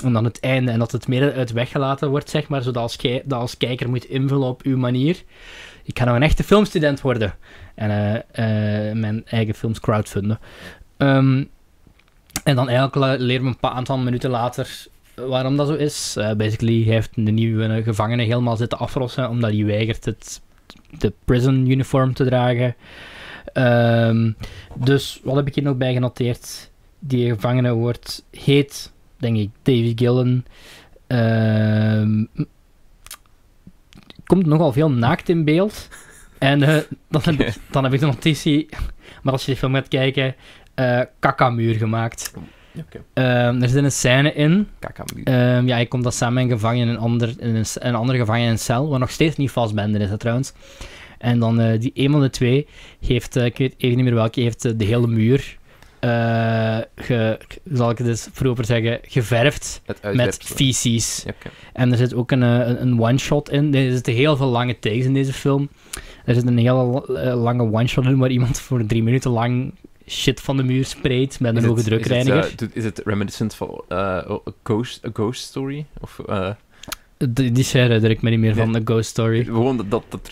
Speaker 1: en dan het einde. En dat het meer uit weggelaten wordt, zeg maar. Zodat als, kijker moet invullen op uw manier. Ik ga nou een echte filmstudent worden. En eh, eh, mijn eigen films crowdfunden. Ehm, en dan eigenlijk leren we een paar aantal minuten later waarom dat zo is. Eh, basically, hij heeft de nieuwe gevangene helemaal zitten afrossen, omdat hij weigert het, de prison uniform te dragen. Ehm, dus, wat heb ik hier nog bij genoteerd? Die gevangene wordt, heet, denk ik, Davy Gillen. Ehm, komt nogal veel naakt in beeld. En eh, dan, heb ik, dan heb ik de notitie, maar als je de film gaat kijken, eh kakamuur gemaakt. Ehm, er zit een scène in. Ehm, ja, hij komt dan samen met een gevangene in een, ander, in een, een andere gevangene in een cel, waar nog steeds niet vastbenden is, hè, trouwens. En dan eh, die een van de twee heeft, ik weet even niet meer welke, heeft de hele muur, eh, ge, zal ik het eens vroeger zeggen, geverfd met feces. En er zit ook een, eh, een, een one-shot in. Er zitten heel veel lange takes in deze film. Er zit een hele eh, lange one-shot in waar iemand voor drie minuten lang shit van de muur sprayt met een hoge
Speaker 2: is het,
Speaker 1: drukreiniger.
Speaker 2: Is het reminiscent van a, ghost, a Ghost Story? Of,
Speaker 1: Die, die scène herinner ik me niet meer van, de Ghost Story.
Speaker 2: gewoon dat, dat, dat.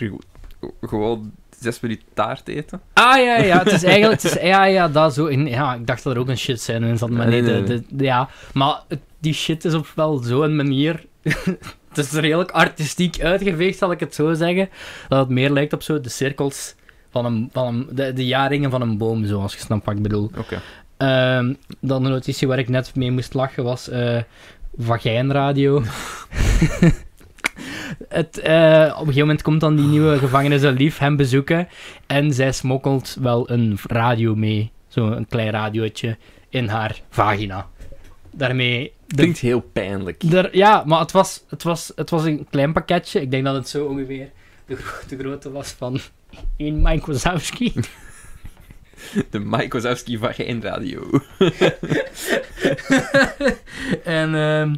Speaker 2: Gewoon zes minuten taart eten?
Speaker 1: Ah ja, ja, het is eigenlijk, het is, ja, ja, dat zo. In, ja, ik dacht dat er ook een shit scène in zat, maar nee, de, de- de- ja. Maar het- die shit is op wel zo'n manier. het is redelijk artistiek uitgeveegd, zal ik het zo zeggen. Dat het meer lijkt op zo de cirkels van een, van een, de, de jaringen van een boom, zoals je snapt wat ik bedoel.
Speaker 2: Oké.
Speaker 1: Ehm, dan de notitie waar ik net mee moest lachen was eh vagijnradio. Het, eh, op een gegeven moment komt dan die nieuwe gevangene zijn lief hem bezoeken en zij smokkelt wel een radio mee. Zo'n klein radiootje in haar vagina. Daarmee... de-
Speaker 2: Klinkt heel pijnlijk.
Speaker 1: ja, maar het was, het, was, het was een klein pakketje. Ik denk dat het zo ongeveer de, de grootte was van één Mike Wazowski.
Speaker 2: De Mike Wazowski vagijnradio.
Speaker 1: en, ehm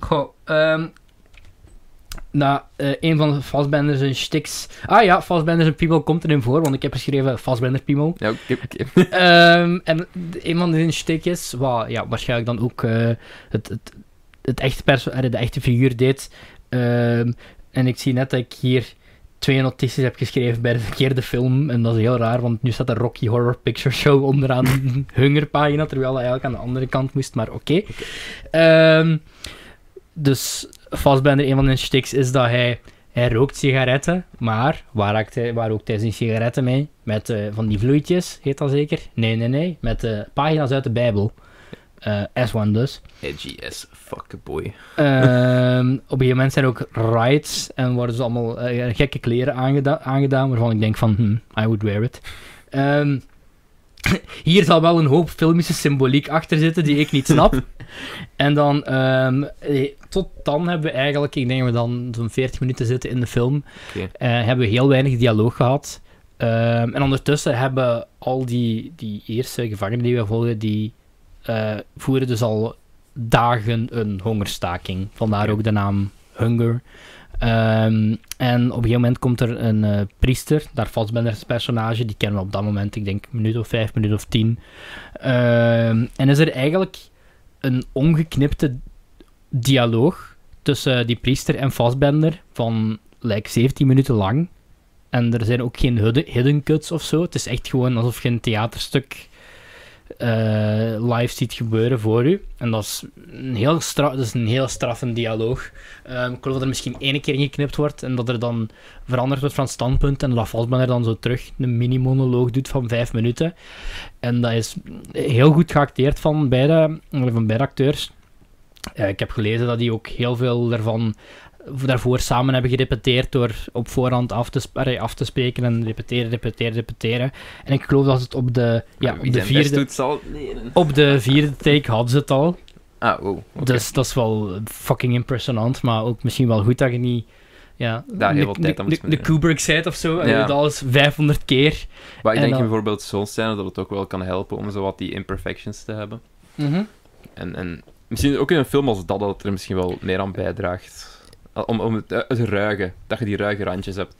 Speaker 1: goh, ehm, Nou, eh, een van de Fassbender zijn sticks... Ah ja, Fassbender zijn piemel komt erin voor, want ik heb geschreven Fassbender piemel.
Speaker 2: Ja, oké, oké.
Speaker 1: Ehm, en een van de stikjes, wat ja, waarschijnlijk dan ook eh, het, het, het echte perso eh, de echte figuur deed. Ehm, en ik zie net dat ik hier twee notities heb geschreven bij de verkeerde film. En dat is heel raar, want nu staat de Rocky Horror Picture Show onderaan de hungerpagina, terwijl dat eigenlijk aan de andere kant moest, maar oké. Ehm, dus Fassbender, een van zijn sticks is dat hij, hij rookt sigaretten, maar waar, raakt hij, waar rookt hij zijn sigaretten mee? Met eh, van die vloeitjes, heet dat zeker? Nee, nee, nee, met eh, pagina's uit de Bijbel. Eh S1 dus.
Speaker 2: Edgy as fuck boy.
Speaker 1: Ehm, op een gegeven moment zijn er ook riots en worden ze allemaal gekke kleren aangeda- aangedaan, waarvan ik denk van, hmm, I would wear it. Ehm, hier zal wel een hoop filmische symboliek achter zitten die ik niet snap. en dan, ehm, eh, tot dan hebben we eigenlijk, ik denk dat we dan zo'n 40 minuten zitten in de film,
Speaker 2: Oké.
Speaker 1: eh, hebben we heel weinig dialoog gehad. Ehm, en ondertussen hebben al die, die eerste gevangenen die we volgen, die eh, voeren dus al dagen een hongerstaking. Vandaar ook de naam Hunger. Ehm, en op een gegeven moment komt er een eh, priester, daar Fassbender's personage, die kennen we op dat moment, ik denk, minuut of vijf, minuut of tien. Ehm, en is er eigenlijk een ongeknipte dialoog tussen die priester en Fassbender van like 17 minuten lang. En er zijn ook geen hidden cuts of zo. Het is echt gewoon alsof je een theaterstuk eh, live ziet gebeuren voor u. En dat is een heel, stra dat is een heel straffe dialoog. Ehm, ik geloof dat er misschien één keer geknipt wordt en dat er dan veranderd wordt van standpunt en dat Fassbender dan zo terug een mini-monoloog doet van vijf minuten. En dat is heel goed geacteerd van beide, van beide acteurs. Ik heb gelezen dat die ook heel veel daarvan daarvoor samen hebben gerepeteerd door op voorhand af te, allee, af te spreken en repeteren, repeteren, repeteren. En ik geloof dat het op de, ja, op de, vierde,
Speaker 2: zal
Speaker 1: op de vierde take hadden ze het al.
Speaker 2: Ah, wow.
Speaker 1: Dus dat is wel fucking impressionant, maar ook misschien wel goed dat je niet... Ja,
Speaker 2: Daar heel
Speaker 1: de,
Speaker 2: veel tijd
Speaker 1: de,
Speaker 2: aan moet
Speaker 1: de, de
Speaker 2: spenderen.
Speaker 1: Kubrick het of zo, en
Speaker 2: Ja.
Speaker 1: je doet alles 500 keer.
Speaker 2: Maar ik
Speaker 1: En
Speaker 2: denk
Speaker 1: dan-
Speaker 2: bijvoorbeeld zo'n scène dat het ook wel kan helpen om zo wat die imperfections te hebben. En, en misschien ook in een film als dat, dat het er misschien wel meer aan bijdraagt. Om, om het, het ruige, dat je die ruige randjes hebt.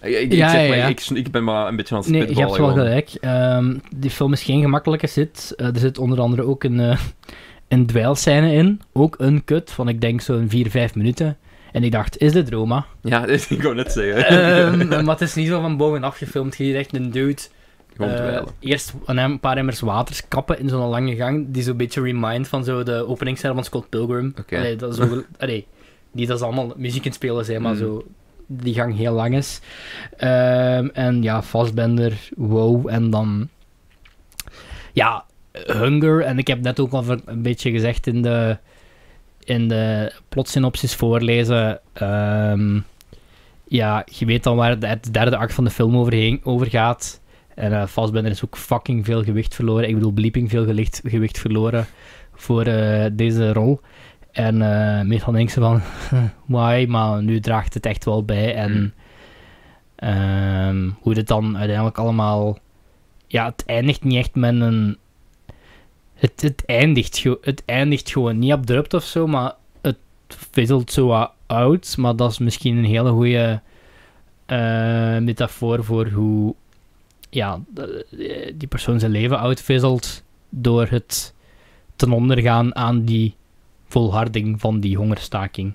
Speaker 2: Ik, ik, ik
Speaker 1: Ja,
Speaker 2: zeg
Speaker 1: ja,
Speaker 2: maar,
Speaker 1: ja.
Speaker 2: Ik, ik ben maar een beetje aan het
Speaker 1: Nee, je hebt wel gelijk. Ehm, die film is geen gemakkelijke zit. Eh, er zit onder andere ook een, eh een dweilscène in. Ook een cut van, ik denk, zo'n 4, 5 minuten. En ik dacht, is dit Roma?
Speaker 2: Ja, dat ik wou net zeggen.
Speaker 1: Ehm, maar het is niet zo van bovenaf gefilmd. Je ziet echt een dude eh,
Speaker 2: dweilen.
Speaker 1: eerst een, paar emmers water kappen in zo'n lange gang, die zo'n beetje remind van zo de openingsscène van Scott Pilgrim.
Speaker 2: Oké.
Speaker 1: Dat is allee, niet dat ze allemaal muziek in spelen zijn, maar
Speaker 2: Mm.
Speaker 1: zo die gang heel lang is. Ehm, en ja, Fassbender, wow, en dan... Ja, Hunger, en ik heb net ook al een beetje gezegd in de, in de plotsynopsis voorlezen... ehm, ja, je weet dan waar de, het derde act van de film overheen, over gaat. En eh Fassbender is ook fucking veel gewicht verloren. Ik bedoel, Bleeping veel gewicht, gewicht verloren voor eh, deze rol. En eh meestal denk ze van, why? Maar nu draagt het echt wel bij. En
Speaker 2: Mm.
Speaker 1: ehm, hoe dit dan uiteindelijk allemaal... Ja, het eindigt niet echt met een... Het, het, eindigt, het eindigt gewoon niet abrupt of zo, maar het fizzelt zo wat uit. Maar dat is misschien een hele goede eh, metafoor voor hoe ja, die persoon zijn leven uitvisselt door het ten onder gaan aan die volharding van die hongerstaking.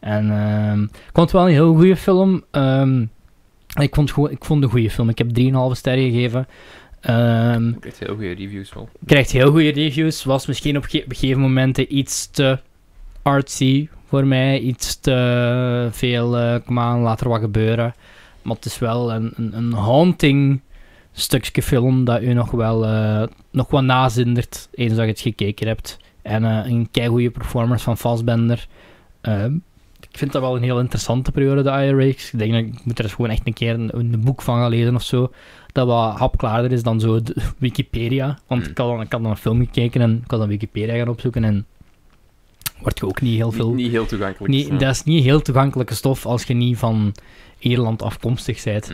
Speaker 1: En ehm, ik vond het wel een heel goede film. Ehm, ik, vond gewoon, ik vond het een goede film. Ik heb 3,5 sterren gegeven. Ehm,
Speaker 2: Ik krijg heel goede reviews wel.
Speaker 1: krijgt heel goede reviews. Was misschien op ge- op gegeven momenten iets te artsy voor mij. Iets te veel, eh kom aan, laat er wat gebeuren. Maar het is wel een, een, een haunting stukje film dat u nog wel eh, nog wat nazindert eens dat je het gekeken hebt. En eh, een keigoede performance van Fassbender. Ehm, ik vind dat wel een heel interessante periode, de IRA's. Ik denk dat ik moet er eens gewoon echt een keer een, een boek van gaan lezen of zo. Dat wat hapklaarder is dan zo Wikipedia. Want
Speaker 2: Hmm.
Speaker 1: ik, had dan, ik had dan een film gekeken en ik had dan Wikipedia gaan opzoeken en wordt je ook niet heel veel...
Speaker 2: Niet, niet heel toegankelijk.
Speaker 1: Niet,
Speaker 2: ja.
Speaker 1: dat is niet heel toegankelijke stof als je niet van Ierland afkomstig bent.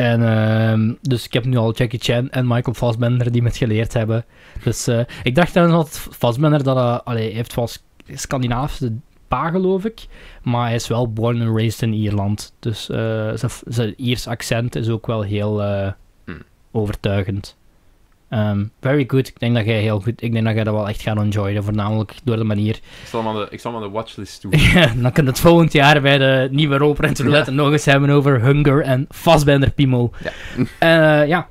Speaker 1: En, ehm, dus ik heb nu al Jackie Chan en Michael Fassbender die me het geleerd hebben. Dus eh, ik dacht dan altijd Fassbender dat hij allee, hij heeft van Scandinavische pa, geloof ik. Maar hij is wel born and raised in Ierland. Dus eh, zijn, zijn Iers accent is ook wel heel
Speaker 2: Hmm.
Speaker 1: overtuigend. Ehm, very good. Ik denk dat jij heel goed... Ik denk dat jij dat wel echt gaat enjoyen. Voornamelijk door de manier...
Speaker 2: Ik zal hem aan de, ik zal hem aan de watchlist toe.
Speaker 1: dan kunnen we het volgend jaar bij de nieuwe rolprint roulette nog eens hebben over Hunger en Fassbender Piemel.
Speaker 2: Ja.
Speaker 1: Eh, ja,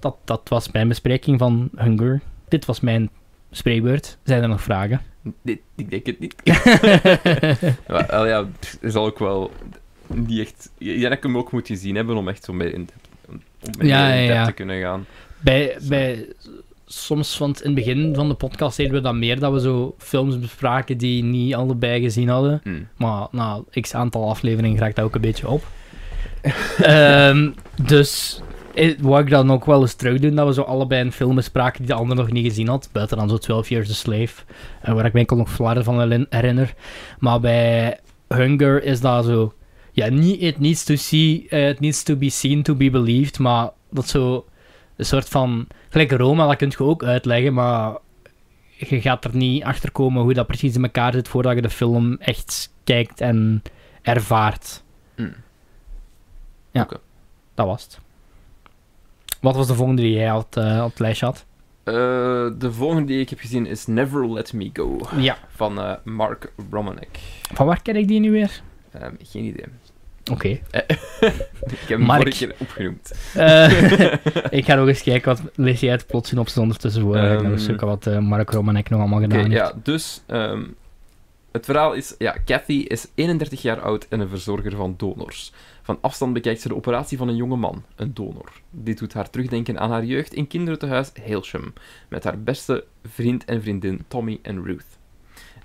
Speaker 1: dat, dat was mijn bespreking van Hunger. Dit was mijn spreekbeurt. Zijn er nog vragen?
Speaker 2: Dit- ik denk het niet. Maar, wel, ja, het is al ook wel niet echt... Dat ik hem ook moet gezien hebben om echt zo mee in om mee
Speaker 1: Ja,
Speaker 2: in
Speaker 1: ja, ja.
Speaker 2: te kunnen gaan.
Speaker 1: Bij, bij soms, want in het begin van de podcast deden we dat meer, dat we zo films bespraken die niet allebei gezien hadden.
Speaker 2: Hm.
Speaker 1: Maar na x aantal afleveringen raakt dat ook een beetje op. Ehm, dus eh, wou ik dan ook wel eens terug doen, dat we zo allebei een film bespraken die de ander nog niet gezien had. Buiten dan zo 12 Years a Slave, eh, waar ik me enkel nog flarden van herinner-. Maar bij Hunger is dat zo... Ja, niet it needs to see, eh, it needs to be seen to be believed, maar dat zo een soort van... Gelijk Roma, dat kun je ook uitleggen, maar je gaat er niet achter komen hoe dat precies in elkaar zit voordat je de film echt kijkt en ervaart.
Speaker 2: Hm.
Speaker 1: Ja, dat was het. Wat was de volgende die jij op, het, eh, op het lijstje had?
Speaker 2: Eh, de volgende die ik heb gezien is Never Let Me Go
Speaker 1: Ja.
Speaker 2: van eh, Mark Romanek.
Speaker 1: Van waar ken ik die nu weer?
Speaker 2: Ehm, geen idee.
Speaker 1: Oké.
Speaker 2: Ik heb hem
Speaker 1: Mark.
Speaker 2: vorige keer opgenoemd.
Speaker 1: Eh, ik ga nog eens kijken wat lees jij het plots synopsis ondertussen voor. Um, ik ga eens
Speaker 2: Ehm.
Speaker 1: zoeken wat eh, Mark Romanek nog allemaal gedaan heeft.
Speaker 2: ja, dus ehm, het verhaal is, ja, Kathy is 31 jaar oud en een verzorger van donors. Van afstand bekijkt ze de operatie van een jonge man, een donor. Dit doet haar terugdenken aan haar jeugd in kinderthuis Hailsham, met haar beste vriend en vriendin Tommy en Ruth.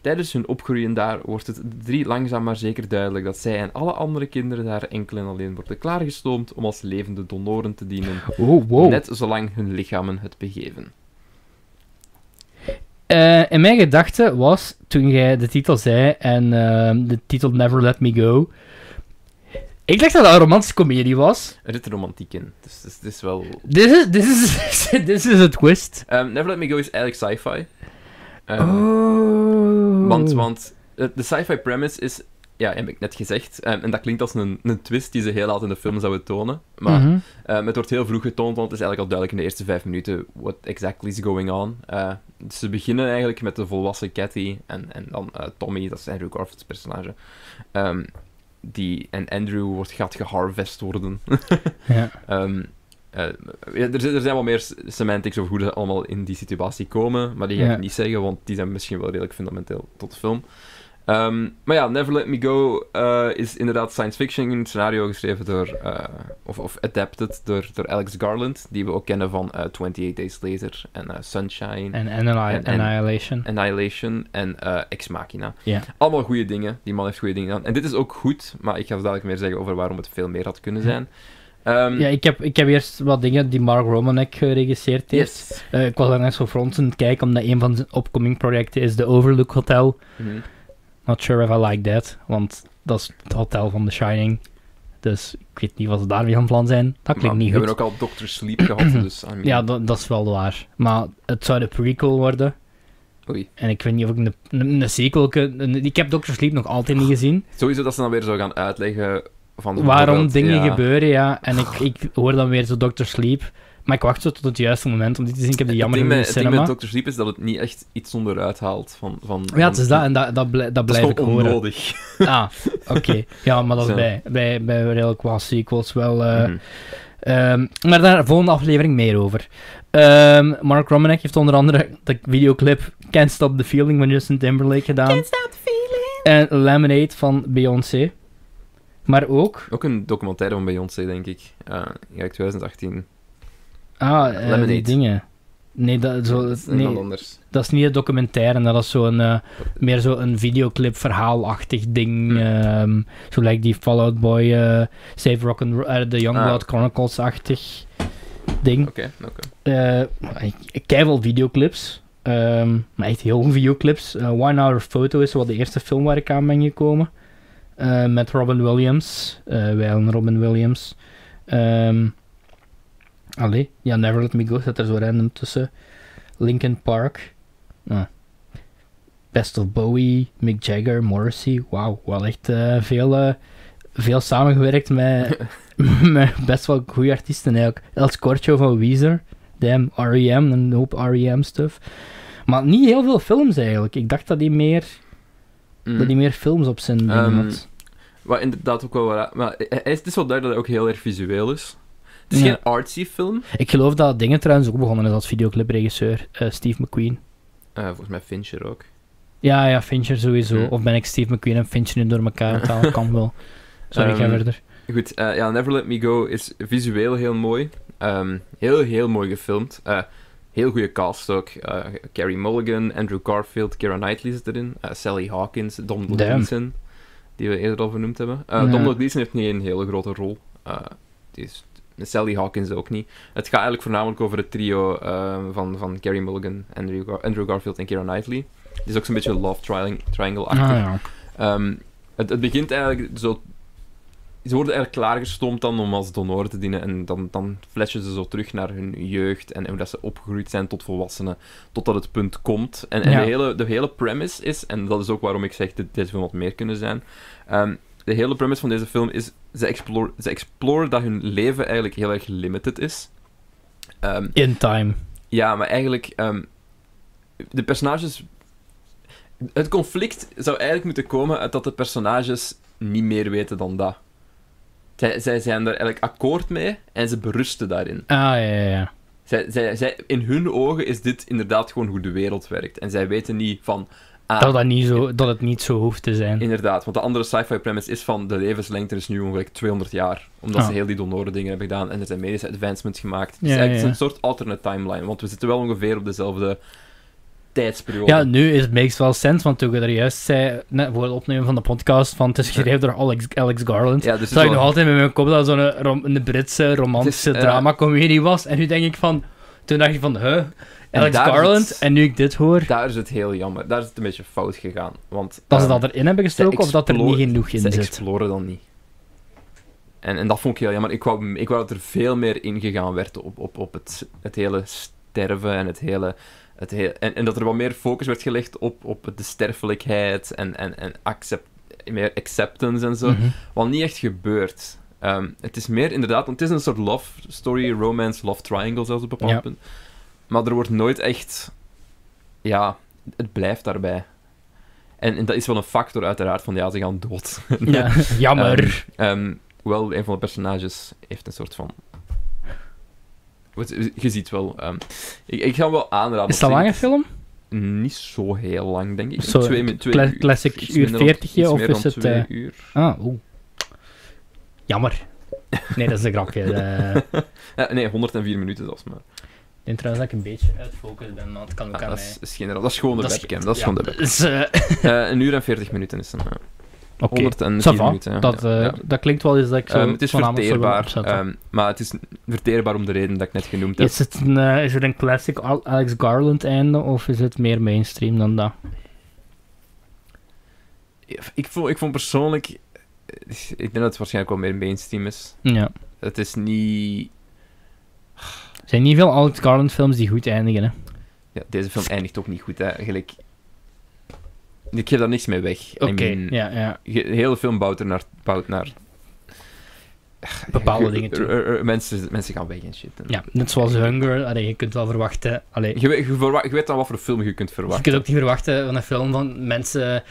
Speaker 2: Tijdens hun opgroeien daar wordt het de drie langzaam maar zeker duidelijk dat zij en alle andere kinderen daar enkel en alleen worden klaargestoomd om als levende donoren te dienen,
Speaker 1: Oh, wow.
Speaker 2: net zolang hun lichamen het begeven.
Speaker 1: Eh, in mijn gedachte was, toen jij de titel zei en ehm, de titel Never Let Me Go... Ik dacht dat dat een romantische komedie was.
Speaker 2: Er zit romantiek in, dus het is, het is wel...
Speaker 1: Dit is, dit is, dit is een twist.
Speaker 2: Ehm, Never Let Me Go is eigenlijk sci-fi. Ehm,
Speaker 1: oh.
Speaker 2: Want, want eh, de sci-fi premise is, ja, heb ik net gezegd, ehm, en dat klinkt als een, een twist die ze heel laat in de film zouden tonen. Maar ehm, het wordt heel vroeg getoond, want het is eigenlijk al duidelijk in de eerste vijf minuten what exactly is going on. Eh, ze beginnen eigenlijk met de volwassen Cathy en, en dan eh, Tommy, dat is Andrew Garfield's personage. Die, en Andrew wordt, gaat geharvest worden.
Speaker 1: Ja.
Speaker 2: Eh, er, zijn- er zijn wel meer semantics over hoe ze allemaal in die situatie komen, maar die ga ik
Speaker 1: Ja.
Speaker 2: niet zeggen, want die zijn misschien wel redelijk fundamenteel tot de film. Ehm, maar ja, Never Let Me Go eh, is inderdaad science fiction, een scenario geschreven door, eh, of, of adapted door, door Alex Garland, die we ook kennen van eh 28 Days Later en Sunshine,
Speaker 1: En, en, Anni-
Speaker 2: En- en-
Speaker 1: Annihilation.
Speaker 2: Annihilation en Ex Machina. Allemaal goede dingen, die man heeft goede dingen gedaan. En dit is ook goed, maar ik ga dadelijk meer zeggen over waarom het veel meer had kunnen zijn. Ehm,
Speaker 1: Ja, ik heb, ik heb eerst wat dingen die Mark Romanek geregisseerd heeft.
Speaker 2: yes.
Speaker 1: Eh, ik was net zo front aan het kijken, omdat een van zijn upcoming projecten is de Overlook Hotel.
Speaker 2: Mhm.
Speaker 1: Not sure if I like that, want dat is het hotel van The Shining. Dus ik weet niet wat ze daarmee van plan zijn. Dat klinkt
Speaker 2: Maar
Speaker 1: niet
Speaker 2: We
Speaker 1: goed.
Speaker 2: hebben ook al Doctor Sleep gehad, dus... I mean,
Speaker 1: Ja, dat, dat is wel waar. Maar het zou de prequel worden.
Speaker 2: Oei.
Speaker 1: En ik weet niet of ik een, een, een sequel... een- ik heb Doctor Sleep nog altijd niet gezien.
Speaker 2: Sowieso dat ze dan weer zo gaan uitleggen van...
Speaker 1: Waarom dingen
Speaker 2: ja,
Speaker 1: gebeuren, ja. En ik, ik hoor dan weer zo Doctor Sleep. Maar ik wacht zo tot het juiste moment om dit te zien. Ik heb die jammer
Speaker 2: het
Speaker 1: genoeg
Speaker 2: ding,
Speaker 1: in
Speaker 2: met,
Speaker 1: de
Speaker 2: het ding
Speaker 1: cinema.
Speaker 2: met Doctor Sleep is dat het niet echt iets onderuit haalt van... van
Speaker 1: Ja, het is dat. En dat, dat, blij- dat
Speaker 2: Dat is
Speaker 1: blijf ik horen.
Speaker 2: onnodig.
Speaker 1: Ah, oké. Ja, maar dat is bij, bij, bij redelijk qua sequels wel... eh,
Speaker 2: Mhm.
Speaker 1: Ehm, maar daar volgende aflevering meer over. Ehm, Mark Romanek heeft onder andere de videoclip Can't Stop the Feeling van Justin Timberlake gedaan. Can't Stop the Feeling. En Lemonade van Beyoncé. Maar ook...
Speaker 2: Ook een documentaire van Beyoncé, denk ik. Uh, ja, 2018.
Speaker 1: Ah, eh, die dingen. Nee, dat, zo,
Speaker 2: dat is
Speaker 1: nee,
Speaker 2: anders.
Speaker 1: dat is niet een documentaire. Dat is zo'n, eh, meer zo'n videoclip verhaalachtig ding.
Speaker 2: Hm.
Speaker 1: ehm, zo lijkt die Fallout Boy, eh, Save Rock and The Youngblood
Speaker 2: Ah.
Speaker 1: Chronicles-achtig ding.
Speaker 2: Oké, oké.
Speaker 1: Ik, ik kijk wel videoclips. ehm, maar echt heel veel videoclips. One Hour Photo is wel de eerste film waar ik aan ben gekomen. Eh, met Robin Williams. eh wij en Robin Williams. Ehm allee, ja, Never Let Me Go zit er zo random tussen. Linkin Park. Ah. Best of Bowie, Mick Jagger, Morrissey. Wauw, wel echt eh, veel, veel samengewerkt met, met best wel goede artiesten eigenlijk. El Scorcho van Weezer, Damn, R.E.M. een hoop R.E.M. stuff. Maar niet heel veel films eigenlijk. Ik dacht dat hij meer,
Speaker 2: Mm.
Speaker 1: dat hij meer films op zijn dingen
Speaker 2: Ehm,
Speaker 1: had.
Speaker 2: Wat inderdaad ook wel waar. Maar het is wel duidelijk dat hij ook heel erg visueel is. Het is
Speaker 1: Ja.
Speaker 2: geen artsy film.
Speaker 1: Ik geloof dat dingen trouwens ook begonnen is als videoclipregisseur, eh, Steve McQueen.
Speaker 2: Eh, volgens mij Fincher ook.
Speaker 1: Ja, ja, Fincher sowieso.
Speaker 2: Hmm.
Speaker 1: Of ben ik Steve McQueen en Fincher nu door elkaar het? Kan wel. Sorry, ga
Speaker 2: Ehm,
Speaker 1: verder.
Speaker 2: Goed, eh, ja, Never Let Me Go is visueel heel mooi. Ehm, heel, heel mooi gefilmd. Heel goede cast ook. Eh, Carrie Mulligan, Andrew Garfield, Keira Knightley zit erin. eh, Sally Hawkins, Domhnall
Speaker 1: Damn.
Speaker 2: Gleeson, die we eerder al vernoemd hebben. Uh,
Speaker 1: Ja.
Speaker 2: Domhnall Gleeson heeft niet een hele grote rol. Die is, Sally Hawkins ook niet. Het gaat eigenlijk voornamelijk over het trio eh, van, van Carrie Mulligan, Andrew, Gar- Andrew Garfield en Keira Knightley. Het is ook zo'n beetje love triang- triangle-achtig.
Speaker 1: Ah, ja.
Speaker 2: Ehm, het, het begint eigenlijk zo... Ze worden eigenlijk klaargestoomd dan om als donoren te dienen en dan, dan flashen ze zo terug naar hun jeugd en, en hoe dat ze opgegroeid zijn tot volwassenen, totdat het punt komt. En, en
Speaker 1: Ja.
Speaker 2: de, hele, de hele premise is, en dat is ook waarom ik zeg dat deze film wat meer kunnen zijn, ehm, de hele premise van deze film is, ze exploren, ze exploren dat hun leven eigenlijk heel erg limited is. Ehm,
Speaker 1: In time.
Speaker 2: ja, maar eigenlijk, ehm, de personages. Het conflict zou eigenlijk moeten komen uit dat de personages niet meer weten dan dat. Zij, zij zijn er eigenlijk akkoord mee en ze berusten daarin.
Speaker 1: Ah, ja, ja, ja.
Speaker 2: Zij, zij, zij, in hun ogen is dit inderdaad gewoon hoe de wereld werkt. En zij weten niet van. Ah,
Speaker 1: Dat, dat, niet zo, dat het niet zo hoeft te zijn.
Speaker 2: Inderdaad, want de andere sci-fi premise is van de levenslengte is nu ongeveer 200 jaar. Omdat
Speaker 1: Ah.
Speaker 2: ze heel die donoren dingen hebben gedaan en er zijn medische advancements gemaakt. Het
Speaker 1: Ja,
Speaker 2: is eigenlijk
Speaker 1: ja.
Speaker 2: een soort alternate timeline, want we zitten wel ongeveer op dezelfde tijdsperiode.
Speaker 1: Ja, nu is het makes wel sens, want toen je er juist zei, net voor het opnemen van de podcast, van het is geschreven door Alex, Alex Garland.
Speaker 2: Ja, dus
Speaker 1: zag ik nog altijd met mijn kop dat het zo'n een Britse romantische
Speaker 2: eh,
Speaker 1: drama-comedie was. En nu denk ik van... Toen dacht ik van, huh? Alex Garland.
Speaker 2: het-
Speaker 1: En nu ik dit hoor,
Speaker 2: Daar is het heel jammer. Daar is het een beetje fout gegaan. Want,
Speaker 1: dat ze
Speaker 2: ehm,
Speaker 1: dat erin hebben gestoken of dat er niet genoeg in
Speaker 2: ze
Speaker 1: zit.
Speaker 2: exploren dan niet. En, en dat vond ik heel jammer. Ik wou, ik wou dat er veel meer ingegaan werd op, op, op het, het hele sterven en het hele... Het en, en dat er wat meer focus werd gelegd op, op de sterfelijkheid en, en, en accept, meer acceptance en zo.
Speaker 1: Mhm.
Speaker 2: Wat niet echt gebeurt. Ehm, het is meer inderdaad, want het is een soort love story, romance, love triangle zelfs op een bepaald
Speaker 1: Ja.
Speaker 2: punt. Maar er wordt nooit echt. Ja, het blijft daarbij. En, en dat is wel een factor, uiteraard, van ja, ze gaan dood.
Speaker 1: Ja, jammer.
Speaker 2: Ehm, hoewel, een van de personages heeft een soort van. Je ziet wel. ehm, ik, ik ga wel aanraden.
Speaker 1: is dat een lange film?
Speaker 2: Niet zo heel lang, denk ik.
Speaker 1: Zo,
Speaker 2: twee, twee
Speaker 1: cla-
Speaker 2: uur,
Speaker 1: classic
Speaker 2: iets
Speaker 1: uur
Speaker 2: minder dan-
Speaker 1: 40
Speaker 2: iets
Speaker 1: of is het,
Speaker 2: twee
Speaker 1: eh,
Speaker 2: uur.
Speaker 1: Ah, oeh. Jammer. Nee, dat is een grapje. eh. ik
Speaker 2: Ja, nee, 104 minuten zelfs maar.
Speaker 1: denk trouwens dat ik een beetje uit focus ben, maar het kan ook
Speaker 2: Ah,
Speaker 1: aan
Speaker 2: dat,
Speaker 1: mij.
Speaker 2: is, is geen, dat is gewoon de
Speaker 1: Dat is-
Speaker 2: webcam. Dat is
Speaker 1: ja,
Speaker 2: gewoon de webcam.
Speaker 1: eh,
Speaker 2: Eh, een uur en 40 minuten is het. Ja.
Speaker 1: Oké,
Speaker 2: 104
Speaker 1: ça va.
Speaker 2: minuten.
Speaker 1: Dat,
Speaker 2: Ja,
Speaker 1: eh,
Speaker 2: ja.
Speaker 1: dat klinkt wel eens dat ik zo
Speaker 2: Ehm, het is verteerbaar, ehm, maar het is verteerbaar om de reden dat ik net genoemd heb.
Speaker 1: Is het een, eh, is het een classic Al- Alex Garland einde of is het meer mainstream dan dat?
Speaker 2: Ik, vond, ik vond persoonlijk... Ik denk dat het waarschijnlijk wel meer mainstream is.
Speaker 1: Ja.
Speaker 2: Het is niet...
Speaker 1: Er zijn niet veel Alex Garland films die goed eindigen. Hè.
Speaker 2: Ja, deze film eindigt ook niet goed, hè. Eigenlijk... Ik geef daar niks mee weg. I
Speaker 1: Oké,
Speaker 2: mean,
Speaker 1: ja, ja.
Speaker 2: ge- De hele film bouwt er naar... Bouwt naar
Speaker 1: Bepaalde dingen toe.
Speaker 2: Mensen, mensen gaan weg en shit. En-
Speaker 1: Ja, net zoals Hunger. Allee, je kunt wel verwachten... Allee,
Speaker 2: Je, weet- je, verwa- je weet dan wat voor film je kunt
Speaker 1: je
Speaker 2: verwachten.
Speaker 1: kunt ook niet verwachten van een film van mensen...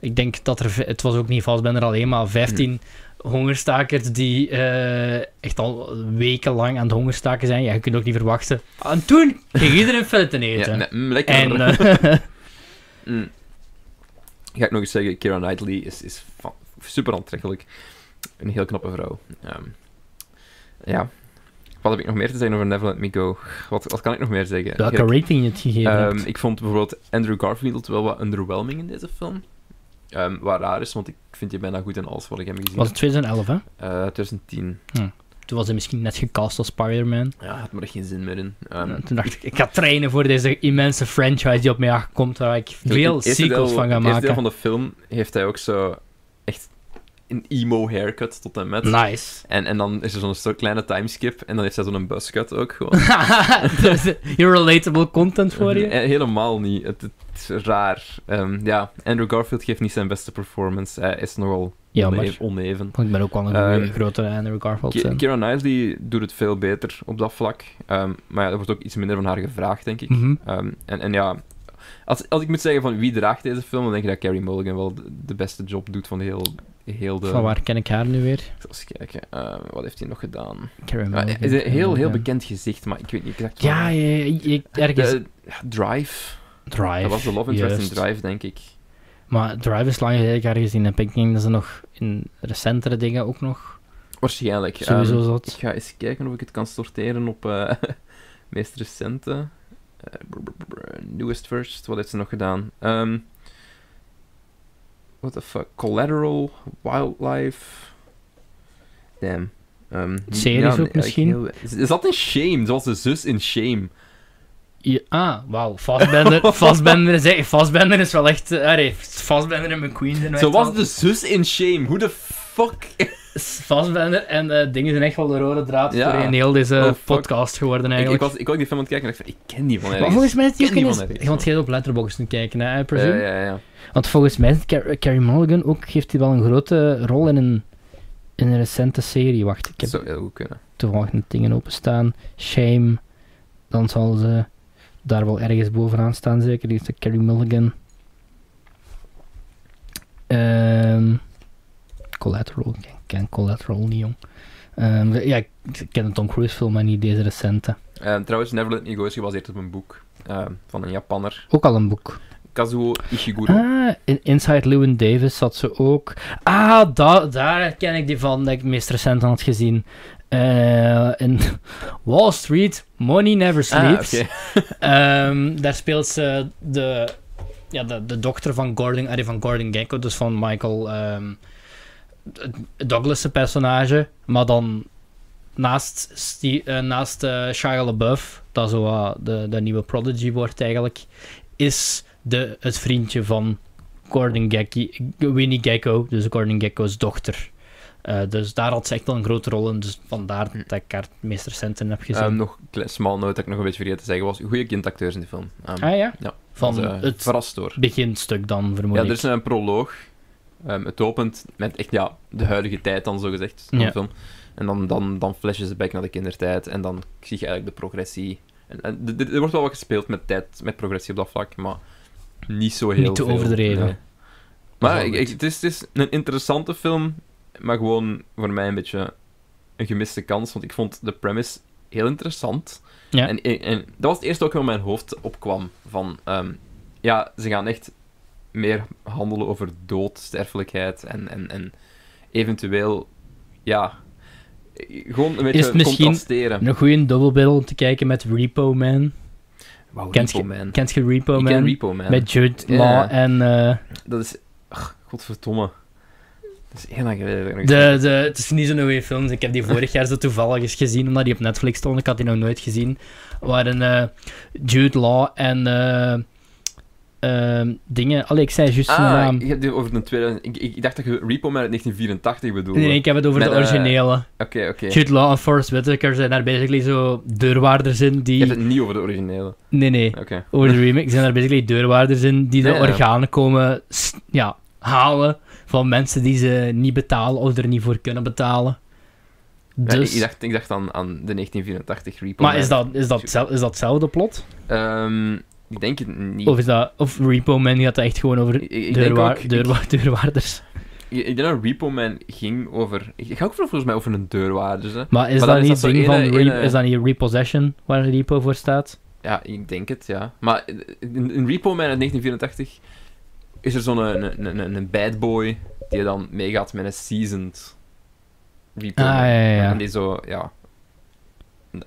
Speaker 1: Ik denk dat er... Het was ook niet vals, ben er alleen maar 15 hongerstakers die eh, echt al wekenlang aan het hongerstaken zijn. Ja, je kunt ook niet verwachten. En toen ging iedereen filet eten.
Speaker 2: Ja, nee, mm, lekker.
Speaker 1: en... eh,
Speaker 2: Mm. Ga ik nog eens zeggen, Keira Knightley is, is super aantrekkelijk. Een heel knappe vrouw. Ehm, ja. Wat heb ik nog meer te zeggen over Never Let Me Go? Wat, wat kan ik nog meer zeggen?
Speaker 1: welke rating je het gegeven hebt.
Speaker 2: ik vond bijvoorbeeld Andrew Garfield wel wat underwhelming in deze film. Ehm, wat raar is, want ik vind je bijna goed in alles wat ik heb gezien
Speaker 1: was het 2011, hè?
Speaker 2: Eh, 2010.
Speaker 1: Toen was hij misschien net gecast als Spider-Man.
Speaker 2: Ja, had me er geen zin meer in.
Speaker 1: En toen dacht ik, ik ga trainen voor deze immense franchise die op mij aankomt, waar ik veel sequels
Speaker 2: deel-
Speaker 1: van ga
Speaker 2: Het eerste deel
Speaker 1: maken.
Speaker 2: van de film heeft hij ook zo een emo haircut tot en met.
Speaker 1: Nice.
Speaker 2: En, en dan is er zo'n soort kleine timeskip. En dan heeft zij zo'n buzzcut ook gewoon.
Speaker 1: Dus, Your relatable content voor je.
Speaker 2: Eh, Helemaal niet. Het, het is raar. Ehm, ja, Andrew Garfield geeft niet zijn beste performance. Hij is nogal
Speaker 1: Jammer.
Speaker 2: oneven.
Speaker 1: Ik ben ook wel een
Speaker 2: Ehm,
Speaker 1: goeie- grote Andrew Garfield
Speaker 2: Ki-
Speaker 1: fan.
Speaker 2: Keira Knightley doet het veel beter op dat vlak. Ehm, maar ja, er wordt ook iets minder van haar gevraagd, denk ik.
Speaker 1: Mhm.
Speaker 2: Ehm, en, en ja, als, als ik moet zeggen van wie draagt deze film, dan denk ik dat Carrie Mulligan wel de, de beste job doet van heel, heel de...
Speaker 1: Van waar ken ik haar nu weer?
Speaker 2: Ik eens kijken. Ehm, wat heeft hij nog gedaan? Het is een heel, heel bekend gezicht, maar ik weet niet exact
Speaker 1: Ja,
Speaker 2: waar.
Speaker 1: ja, ja, ik- ergens...
Speaker 2: De- Drive.
Speaker 1: Drive.
Speaker 2: Dat was de love interest
Speaker 1: juist.
Speaker 2: in Drive, denk ik.
Speaker 1: Maar Drive is lang geleden gezien heb. Ik denk dat ze nog in recentere dingen ook nog
Speaker 2: Waarschijnlijk.
Speaker 1: sowieso
Speaker 2: Ehm, ik
Speaker 1: zat.
Speaker 2: ga eens kijken of ik het kan sorteren op eh meest recente. Eh, newest first. Wat heeft ze nog gedaan? Ehm what the fuck? Collateral, Wildlife. Damn. Ehm,
Speaker 1: Series
Speaker 2: ja,
Speaker 1: ook misschien?
Speaker 2: heel- Is dat in Shame? Zoals de zus in Shame.
Speaker 1: Ja, ah, wauw. Fassbender, Fassbender, is, Fassbender is wel echt... Uh, allee, Fassbender en McQueen zijn
Speaker 2: Zo was
Speaker 1: wel-
Speaker 2: de zus in Shame. Hoe de fuck?
Speaker 1: Fassbender en eh, dingen zijn echt wel de rode draad
Speaker 2: Ja.
Speaker 1: voor in heel deze
Speaker 2: Oh,
Speaker 1: podcast geworden
Speaker 2: Ik, ik,
Speaker 1: eigenlijk.
Speaker 2: was, ik die film aan het kijken en dacht van, ik ken die van
Speaker 1: maar
Speaker 2: ergens.
Speaker 1: volgens mij is die
Speaker 2: ken
Speaker 1: ook
Speaker 2: die
Speaker 1: in... Want jij op Letterboxd te kijken, hè, I
Speaker 2: Ja,
Speaker 1: presume?
Speaker 2: ja, ja.
Speaker 1: Want volgens mij Car- Carrie Mulligan ook, heeft hij wel een grote rol in een, in een recente serie. Wacht, ik heb
Speaker 2: zou heel goed kunnen.
Speaker 1: toevallig net dingen openstaan. Shame. Dan zal ze daar wel ergens bovenaan staan, zeker. Die is de Carrie Mulligan. Ehm Collateral. Ik ken Collateral niet, jong. Ehm, ja, ik ken een Tom Cruise film, maar niet deze recente.
Speaker 2: Ehm, trouwens, Never Let Me Go is gebaseerd op een boek ehm, van een Japanner.
Speaker 1: Ook al een boek.
Speaker 2: Kazuo Ishiguro.
Speaker 1: Ah, in Inside Llewyn Davis zat ze ook. Ah, da daar ken ik die van, dat ik het meest recent had gezien. Eh, in Wall Street, Money Never Sleeps.
Speaker 2: Ah, oké.
Speaker 1: Ehm, daar speelt ze de, ja, de, de dochter van Gordon, allee, van Gordon Gekko, dus van Michael Douglas' personage. Maar dan naast, Ste- eh, naast eh, Shia LaBeouf, dat zo wat de, de nieuwe Prodigy wordt eigenlijk, is de, het vriendje van Gordon Gekko, Winnie Gekko, dus Gordon Gekko's dochter. Eh, dus daar had ze echt wel een grote rol in, dus vandaar dat ik haar het meest recent in heb gezien.
Speaker 2: Ehm, nog een small note dat ik nog een beetje vergeten te zeggen was. Goede kindacteurs in die film. Ehm,
Speaker 1: ah ja?
Speaker 2: ja,
Speaker 1: Van
Speaker 2: was,
Speaker 1: het
Speaker 2: Verrast door.
Speaker 1: beginstuk dan, vermoed
Speaker 2: Ja, er is een proloog. Ehm, het opent met echt ja, de huidige tijd dan, zo gezegd, van
Speaker 1: Ja.
Speaker 2: de film. En dan, dan, dan flashen ze back naar de kindertijd. En dan zie je eigenlijk de progressie. En, en, er wordt wel wat gespeeld met tijd, met progressie op dat vlak, maar niet zo heel
Speaker 1: Niet te
Speaker 2: veel.
Speaker 1: overdreven.
Speaker 2: nee. Maar ik, het, is, het is een interessante film, maar gewoon voor mij een beetje een gemiste kans. Want ik vond de premise heel interessant.
Speaker 1: Ja.
Speaker 2: En, en, en dat was het eerste ook wat in mijn hoofd opkwam. Van, ehm, ja, ze gaan echt meer handelen over dood, sterfelijkheid en, en, en eventueel, ja, gewoon een beetje
Speaker 1: het misschien. Een goede dubbelbill om te kijken met Repo Man.
Speaker 2: Wauw,
Speaker 1: Kent
Speaker 2: Repo
Speaker 1: je-
Speaker 2: Man.
Speaker 1: Kent je Repo
Speaker 2: Ik
Speaker 1: Man?
Speaker 2: ken Repo Man.
Speaker 1: Met Jude. Law en... eh,
Speaker 2: Dat is, ach, godverdomme. Dat is heel lang geleden.
Speaker 1: de, de, het is niet zo'n goede film. Ik heb die vorig jaar zo toevallig eens gezien, omdat die op Netflix stond. Ik had die nog nooit gezien. Waren eh, Jude Law en... eh, ehm, dingen... Allee, ik zei juist
Speaker 2: Ah,
Speaker 1: naam.
Speaker 2: ik, heb die over de 2000, ik, ik, dacht dat je Repo uit 1984 bedoelde.
Speaker 1: Nee, ik heb het over
Speaker 2: Met,
Speaker 1: de
Speaker 2: eh,
Speaker 1: originele.
Speaker 2: Oké, oké.
Speaker 1: Jude Law en Forrest Whitaker zijn daar basically zo deurwaarders in
Speaker 2: Je
Speaker 1: die...
Speaker 2: hebt het niet over de originele.
Speaker 1: Nee, nee. Over de remake zijn er basically deurwaarders in die de
Speaker 2: Ja, ja.
Speaker 1: organen komen ja, halen van mensen die ze niet betalen of er niet voor kunnen betalen. Dus,
Speaker 2: ik, ik dacht, ik dacht aan, aan de 1984 Repo
Speaker 1: maar
Speaker 2: Man.
Speaker 1: is dat, is, dat, is dat hetzelfde plot?
Speaker 2: Ehm, ik denk het niet.
Speaker 1: Of, is dat, of Repo Man gaat dat echt gewoon over
Speaker 2: ik, ik denk
Speaker 1: deurwa-
Speaker 2: ook, ik,
Speaker 1: deurwa- deurwaarders?
Speaker 2: ik, denk dat Repo Man ging over... Ik ga ook volgens mij over een deurwaarder, hè.
Speaker 1: Maar is
Speaker 2: Maar
Speaker 1: dat
Speaker 2: is
Speaker 1: niet
Speaker 2: dat
Speaker 1: ding van
Speaker 2: ene-
Speaker 1: re-
Speaker 2: ene-
Speaker 1: is dat niet Repossession waar Repo voor staat?
Speaker 2: Ja, ik denk het, ja. Maar in, in Repo Man uit 1984 is er zo'n een, een, een, een bad boy die dan meegaat met een seasoned Repo
Speaker 1: Ah,
Speaker 2: Man.
Speaker 1: ja, ja, ja.
Speaker 2: En die zo, ja...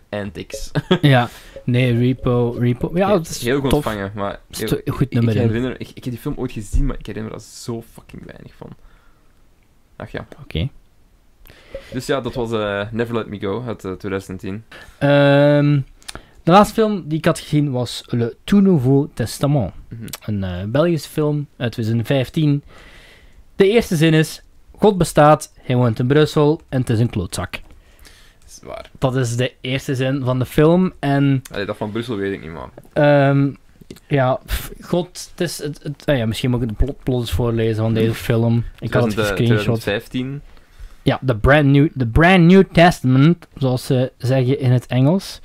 Speaker 2: Antics.
Speaker 1: ja, nee, Repo, Repo. Ja, dat is
Speaker 2: heel goed
Speaker 1: tof.
Speaker 2: ontvangen, maar...
Speaker 1: Goed
Speaker 2: ik,
Speaker 1: nummer.
Speaker 2: ik herinner... Ik, ik heb die film ooit gezien, maar ik herinner er zo fucking weinig van. Ach ja.
Speaker 1: Oké.
Speaker 2: Dus ja, dat was eh, Never Let Me Go uit eh, 2010.
Speaker 1: Ehm, de laatste film die ik had gezien was Le Tout Nouveau Testament.
Speaker 2: Mhm.
Speaker 1: Een eh, Belgische film uit 2015. De eerste zin is: God bestaat, hij woont in Brussel en het is een klootzak.
Speaker 2: Zwaar.
Speaker 1: Dat is de eerste zin van de film. En
Speaker 2: Allee, dat van Brussel weet ik niet, man.
Speaker 1: ehm, ja, pff, God, het is... Het, het- ah ja, misschien moet ik de plot, plot eens voorlezen van deze film. Ik had het
Speaker 2: 2000, eh,
Speaker 1: gescreenshot.
Speaker 2: 2015.
Speaker 1: Ja, the brand, new, the brand New Testament, zoals ze zeggen in het Engels.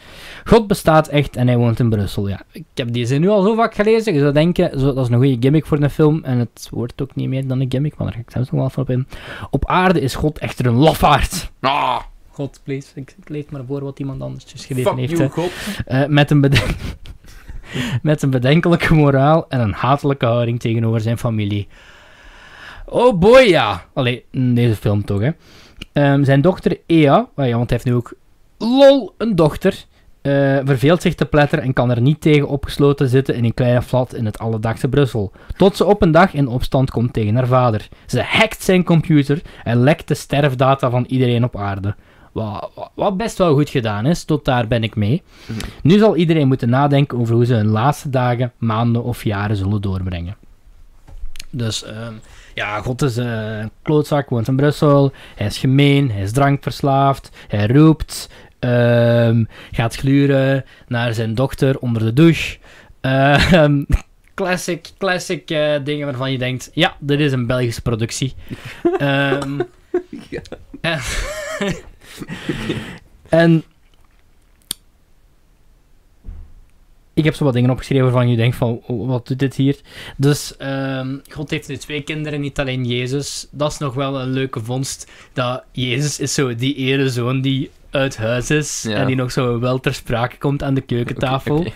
Speaker 1: God bestaat echt en hij woont in Brussel. Ja, ik heb die zin nu al zo vaak gelezen. Je zou denken, zo, dat is een goede gimmick voor een film. En het wordt ook niet meer dan een gimmick, maar daar ga ik zelfs nog wel van op in. Op aarde is God echter een lafaard.
Speaker 2: Ah,
Speaker 1: God, please. Ik, ik lees maar voor wat iemand anders geschreven
Speaker 2: fuck
Speaker 1: heeft.
Speaker 2: you. God.
Speaker 1: Eh, met, een beden- met een bedenkelijke moraal en een hatelijke houding tegenover zijn familie. Oh boy, ja. Allee, deze film toch, hè. Ehm, zijn dochter Ea, ja, want hij heeft nu ook lol een dochter, eh, verveelt zich te pletteren en kan er niet tegen opgesloten zitten in een kleine flat in het alledaagse Brussel. Tot ze op een dag in opstand komt tegen haar vader. Ze hackt zijn computer en lekt de sterfdata van iedereen op aarde. Wat, wat- best wel goed gedaan is, tot daar ben ik mee.
Speaker 2: Mhm.
Speaker 1: Nu zal iedereen moeten nadenken over hoe ze hun laatste dagen, maanden of jaren zullen doorbrengen. Dus ehm, ja, God is eh, een klootzak, woont in Brussel. Hij is gemeen, hij is drankverslaafd, hij roept, ehm, gaat gluren naar zijn dochter onder de douche. Ehm, classic, classic eh, dingen waarvan je denkt, ja, dit is een Belgische productie.
Speaker 2: Ja.
Speaker 1: en- ik heb zo wat dingen opgeschreven waarvan je denkt van, oh, wat doet dit hier? Dus ehm, God heeft nu twee kinderen, niet alleen Jezus. Dat is nog wel een leuke vondst. Dat Jezus is zo die ene zoon die uit huis is
Speaker 2: Ja.
Speaker 1: en die nog zo wel ter sprake komt aan de keukentafel.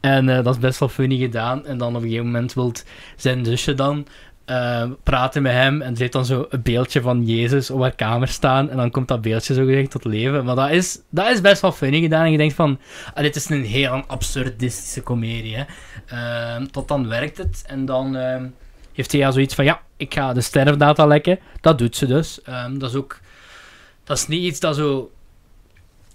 Speaker 1: En eh, dat is best wel funny gedaan. En dan op een gegeven moment wil zijn zusje dan eh, praten met hem. En ze heeft dan zo een beeldje van Jezus op haar kamer staan. En dan komt dat beeldje zo gezegd tot leven. Maar dat is, dat is best wel funny gedaan. En je denkt van, ah, dit is een heel absurdistische komedie. Hè. Ehm, tot dan werkt het. En dan ehm, heeft hij ja zoiets van, ja, ik ga de sterfdata lekken. Dat doet ze dus. Ehm, dat is ook... Dat is niet iets dat zo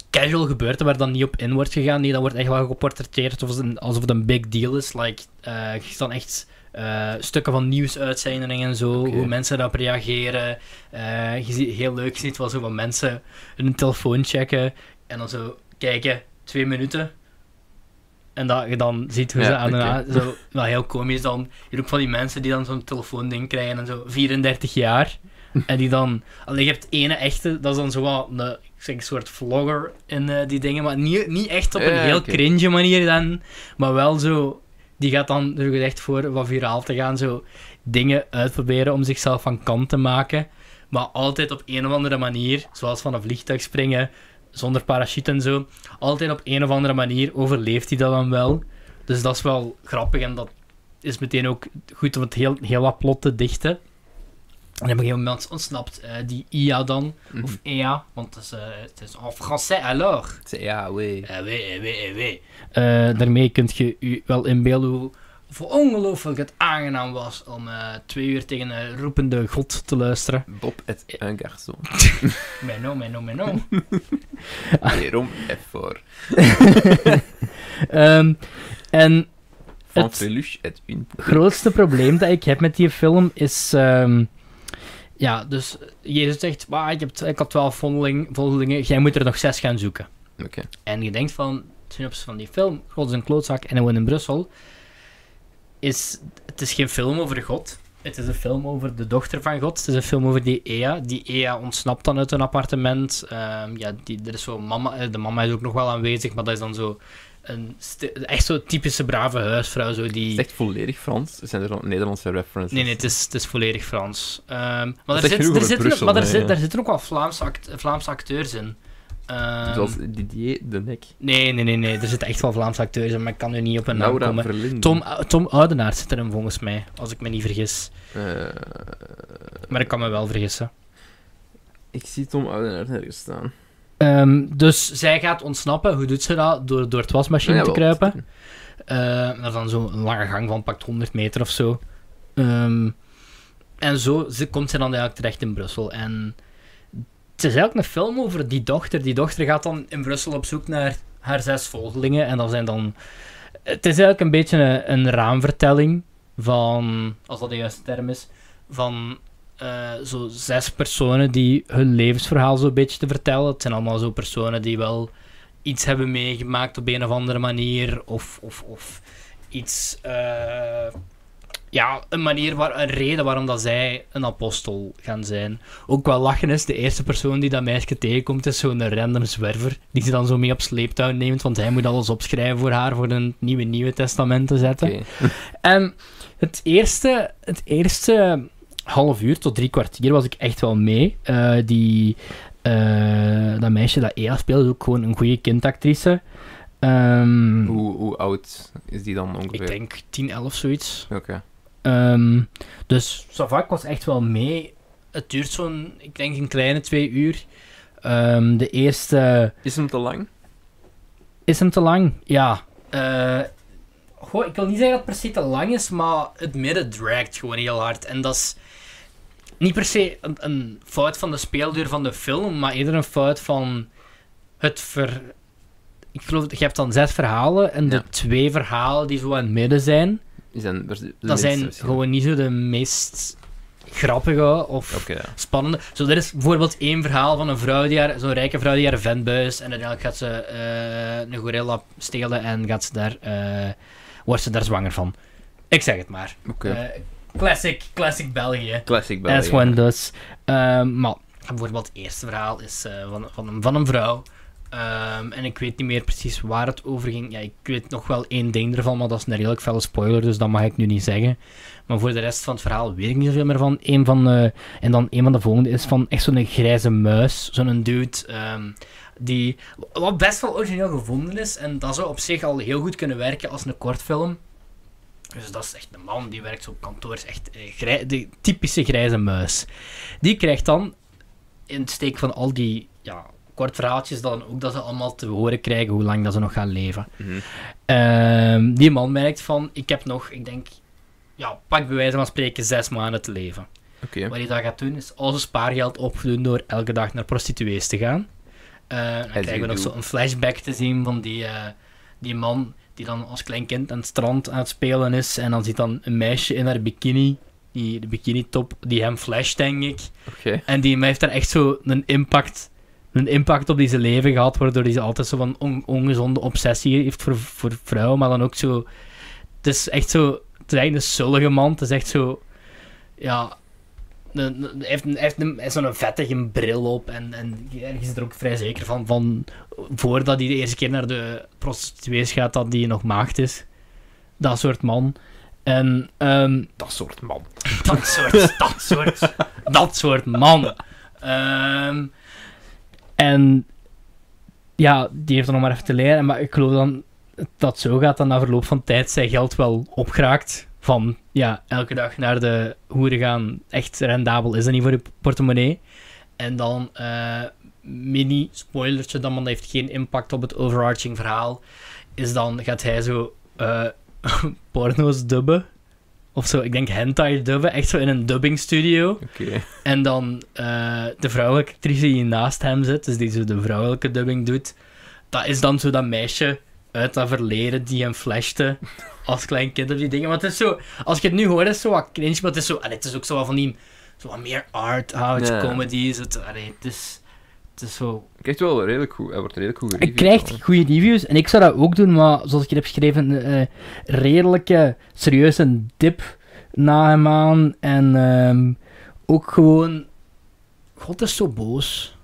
Speaker 1: casual gebeurt waar dan niet op in wordt gegaan. Nee, dat wordt echt wel geportretteerd alsof het een, alsof het een big deal is. Like, eh, je ziet dan echt eh, stukken van nieuwsuitzendingen en zo, hoe mensen daarop reageren. Eh, je ziet, heel leuk, je ziet wel zo van mensen hun telefoon checken en dan zo kijken, twee minuten. En dat je dan ziet hoe ze aan de zo, wel heel komisch dan. Je hebt ook van die mensen die dan zo'n telefoonding krijgen en zo 34 jaar. En die dan, alleen je hebt ene echte, dat is dan zo wel een, ik zeg, een soort vlogger in eh, die dingen, maar niet, niet echt op een heel cringe manier dan, maar wel zo, die gaat dan er gezegd voor wat viraal te gaan, zo dingen uitproberen om zichzelf van kant te maken, maar altijd op een of andere manier, zoals van een vliegtuig springen, zonder parachute en zo, altijd op een of andere manier overleeft hij dat dan wel. Dus dat is wel grappig en dat is meteen ook goed om het heel, heel wat plot te dichten. En op een gegeven moment ontsnapt eh, die IA dan,
Speaker 2: Mhm.
Speaker 1: of EA, want het is, eh, het is en français alors.
Speaker 2: Ja, oui.
Speaker 1: Eh, oui, eh, oui, eh, oui. Daarmee kunt je u wel inbeelden hoe hoe ongelooflijk het aangenaam was om twee uur tegen een roepende god te luisteren.
Speaker 2: Bob et un garçon.
Speaker 1: Meno, meno.
Speaker 2: Jérôme effort.
Speaker 1: Ehm, en
Speaker 2: Van
Speaker 1: Het-
Speaker 2: et une.
Speaker 1: grootste probleem dat ik heb met die film is... ehm, ja, dus Jezus zegt, "Wah, ik, heb, ik had twaalf volgeling- volgelingen, jij moet er nog zes gaan zoeken.
Speaker 2: Oké.
Speaker 1: En je denkt van, de synopsis van die film, God is een klootzak en hij woont in Brussel, is, het is geen film over God. Het is een film over de dochter van God. Het is een film over die Ea. Die Ea ontsnapt dan uit een appartement. Ehm, ja, die, er is zo mama, eh, de mama is ook nog wel aanwezig, maar dat is dan zo een echt zo typische brave huisvrouw. Zo
Speaker 2: Is
Speaker 1: die...
Speaker 2: het echt volledig Frans? Zijn er Nederlandse references?
Speaker 1: Nee, nee, het is, het is volledig Frans. Ehm, maar er,
Speaker 2: is
Speaker 1: zit, er,
Speaker 2: over
Speaker 1: zitten, maar er,
Speaker 2: hè,
Speaker 1: zit, daar zitten ook wel Vlaamse, act- Vlaamse acteurs in. Ehm,
Speaker 2: Zoals Didier de Nek.
Speaker 1: Nee, nee, nee, nee. Er zitten echt wel Vlaamse acteurs in, maar ik kan nu niet op een naam
Speaker 2: Laura
Speaker 1: komen.
Speaker 2: Verlinden.
Speaker 1: Tom, Tom Oudenaard zit erin volgens mij, als ik me niet vergis.
Speaker 2: Eh,
Speaker 1: Maar ik kan me wel vergissen.
Speaker 2: ik zie Tom Oudenaard nergens staan.
Speaker 1: Ehm, dus zij gaat ontsnappen. Hoe doet ze dat? Door, door het wasmachine
Speaker 2: Ja,
Speaker 1: te kruipen. Eh, dat is dan zo'n lange gang van pakt 100 meter of zo. Ehm, en zo ze- komt ze dan eigenlijk terecht in Brussel. En het is eigenlijk een film over die dochter. Die dochter gaat dan in Brussel op zoek naar haar zes volgelingen. En dat zijn dan... Het is eigenlijk een beetje een, een raamvertelling van... Als dat de juiste term is. Van eh, zo zes personen die hun levensverhaal zo'n beetje te vertellen. Het zijn allemaal zo personen die wel iets hebben meegemaakt op een of andere manier. Of, of, of iets... eh, ja, een manier, waar, een reden waarom dat zij een apostel gaan zijn. Ook wel lachen is, de eerste persoon die dat meisje tegenkomt is zo'n random zwerver, die ze dan zo mee op sleeptouw neemt, want hij moet alles opschrijven voor haar, voor een nieuwe Nieuwe Testament te zetten. En het eerste, het eerste half uur tot drie kwartier was ik echt wel mee. Eh, die, eh, dat meisje dat Ea speelde, is ook gewoon een goede kindactrice. Ehm,
Speaker 2: Hoe, hoe oud is die dan ongeveer?
Speaker 1: ik denk 10, 11 zoiets.
Speaker 2: Oké.
Speaker 1: Ehm, dus Savak was echt wel mee. Het duurt zo'n, ik denk een kleine twee uur. Ehm, de eerste
Speaker 2: Is hem te lang?
Speaker 1: is hem te lang. Ja. Goh, ik wil niet zeggen dat het per se te lang is, maar het midden dragt gewoon heel hard. En dat is niet per se een, een fout van de speelduur van de film, maar eerder een fout van het ver... Ik geloof, je hebt dan zes verhalen en de twee verhalen die zo aan het midden zijn,
Speaker 2: de
Speaker 1: dat zijn gewoon niet zo de meest grappige of
Speaker 2: ja.
Speaker 1: spannende. Zo, er is bijvoorbeeld één verhaal van een vrouw die haar, zo'n rijke vrouw die haar vent buist en uiteindelijk gaat ze eh, een gorilla stelen en gaat ze daar, eh, wordt ze daar zwanger van. Ik zeg het maar.
Speaker 2: Oké.
Speaker 1: Eh, classic, classic België.
Speaker 2: Classic
Speaker 1: As
Speaker 2: België.
Speaker 1: one does. Ehm, maar bijvoorbeeld het eerste verhaal is eh, van, van, een, van een vrouw. Ehm, en ik weet niet meer precies waar het over ging. Ja, ik weet nog wel één ding ervan, maar dat is een redelijk felle spoiler, dus dat mag ik nu niet zeggen. Maar voor de rest van het verhaal weet ik niet zoveel meer van. Een van de, en dan een van de volgende is van echt zo'n grijze muis. Zo'n dude ehm, die wat best wel origineel gevonden is. En dat zou op zich al heel goed kunnen werken als een kortfilm. Dus dat is echt een man die werkt zo op kantoor. Is echt eh, grij- de typische grijze muis. Die krijgt dan in het steek van al die ja, kortverhaaltjes dan ook dat ze allemaal te horen krijgen hoe lang dat ze nog gaan leven.
Speaker 2: Mhm.
Speaker 1: Ehm, die man merkt van, ik heb nog, ik denk, ja, pak bij wijze van spreken zes maanden te leven. Wat hij dan gaat doen, is al zijn spaargeld opdoen door elke dag naar prostituees te gaan. Eh, dan krijgen we nog
Speaker 2: do.
Speaker 1: zo een flashback te zien van die, eh, die man die dan als klein kind aan het strand aan het spelen is. En dan ziet dan een meisje in haar bikini, die, de bikini top, die hem flasht, denk ik. En die heeft daar echt zo een impact, een impact op zijn leven gehad, waardoor hij altijd zo van on- ongezonde obsessie heeft voor, voor vrouwen, maar dan ook zo... Het is echt zo... Het is eigenlijk een zullige man, het is echt zo... Ja... Hij heeft, een, heeft, een, zo'n vettige bril op en, en er ook vrij zeker van, van voordat hij de eerste keer naar de prostituees gaat, dat hij nog maagd is. Dat soort man. En ehm,
Speaker 2: Dat soort man.
Speaker 1: dat soort, dat soort, dat soort man. Ehm, en ja, die heeft er nog maar even te leren. Maar ik geloof dan dat zo gaat dan na verloop van tijd zijn geld wel opgeraakt. Van ja, elke dag naar de hoeren gaan. Echt rendabel is dat niet voor je portemonnee. En dan eh, mini spoilertje, dan, want dat heeft geen impact op het overarching verhaal. Is dan gaat hij zo eh, porno's dubben. Of zo, ik denk hentai dubben. Echt zo in een dubbing studio. En dan eh, de vrouwelijke actrice die naast hem zit, dus die zo de vrouwelijke dubbing doet, dat is dan zo dat meisje uit dat verleden die hem flashte als klein kind of die dingen. Want het is zo, als je het nu hoort, is het zo wat cringe, maar het is, zo, allee, het is ook zo wat van die, zo wat meer art house comedy. Is het, allee, het, is, het is zo...
Speaker 2: Ik krijg wel redelijk goed. Hij wordt redelijk goed
Speaker 1: Ik
Speaker 2: gereviewd
Speaker 1: krijg
Speaker 2: al.
Speaker 1: goede reviews en ik zou dat ook doen, maar zoals ik hier heb geschreven, eh, redelijke, serieuze dip na hem aan. En ehm, ook gewoon. God is zo boos.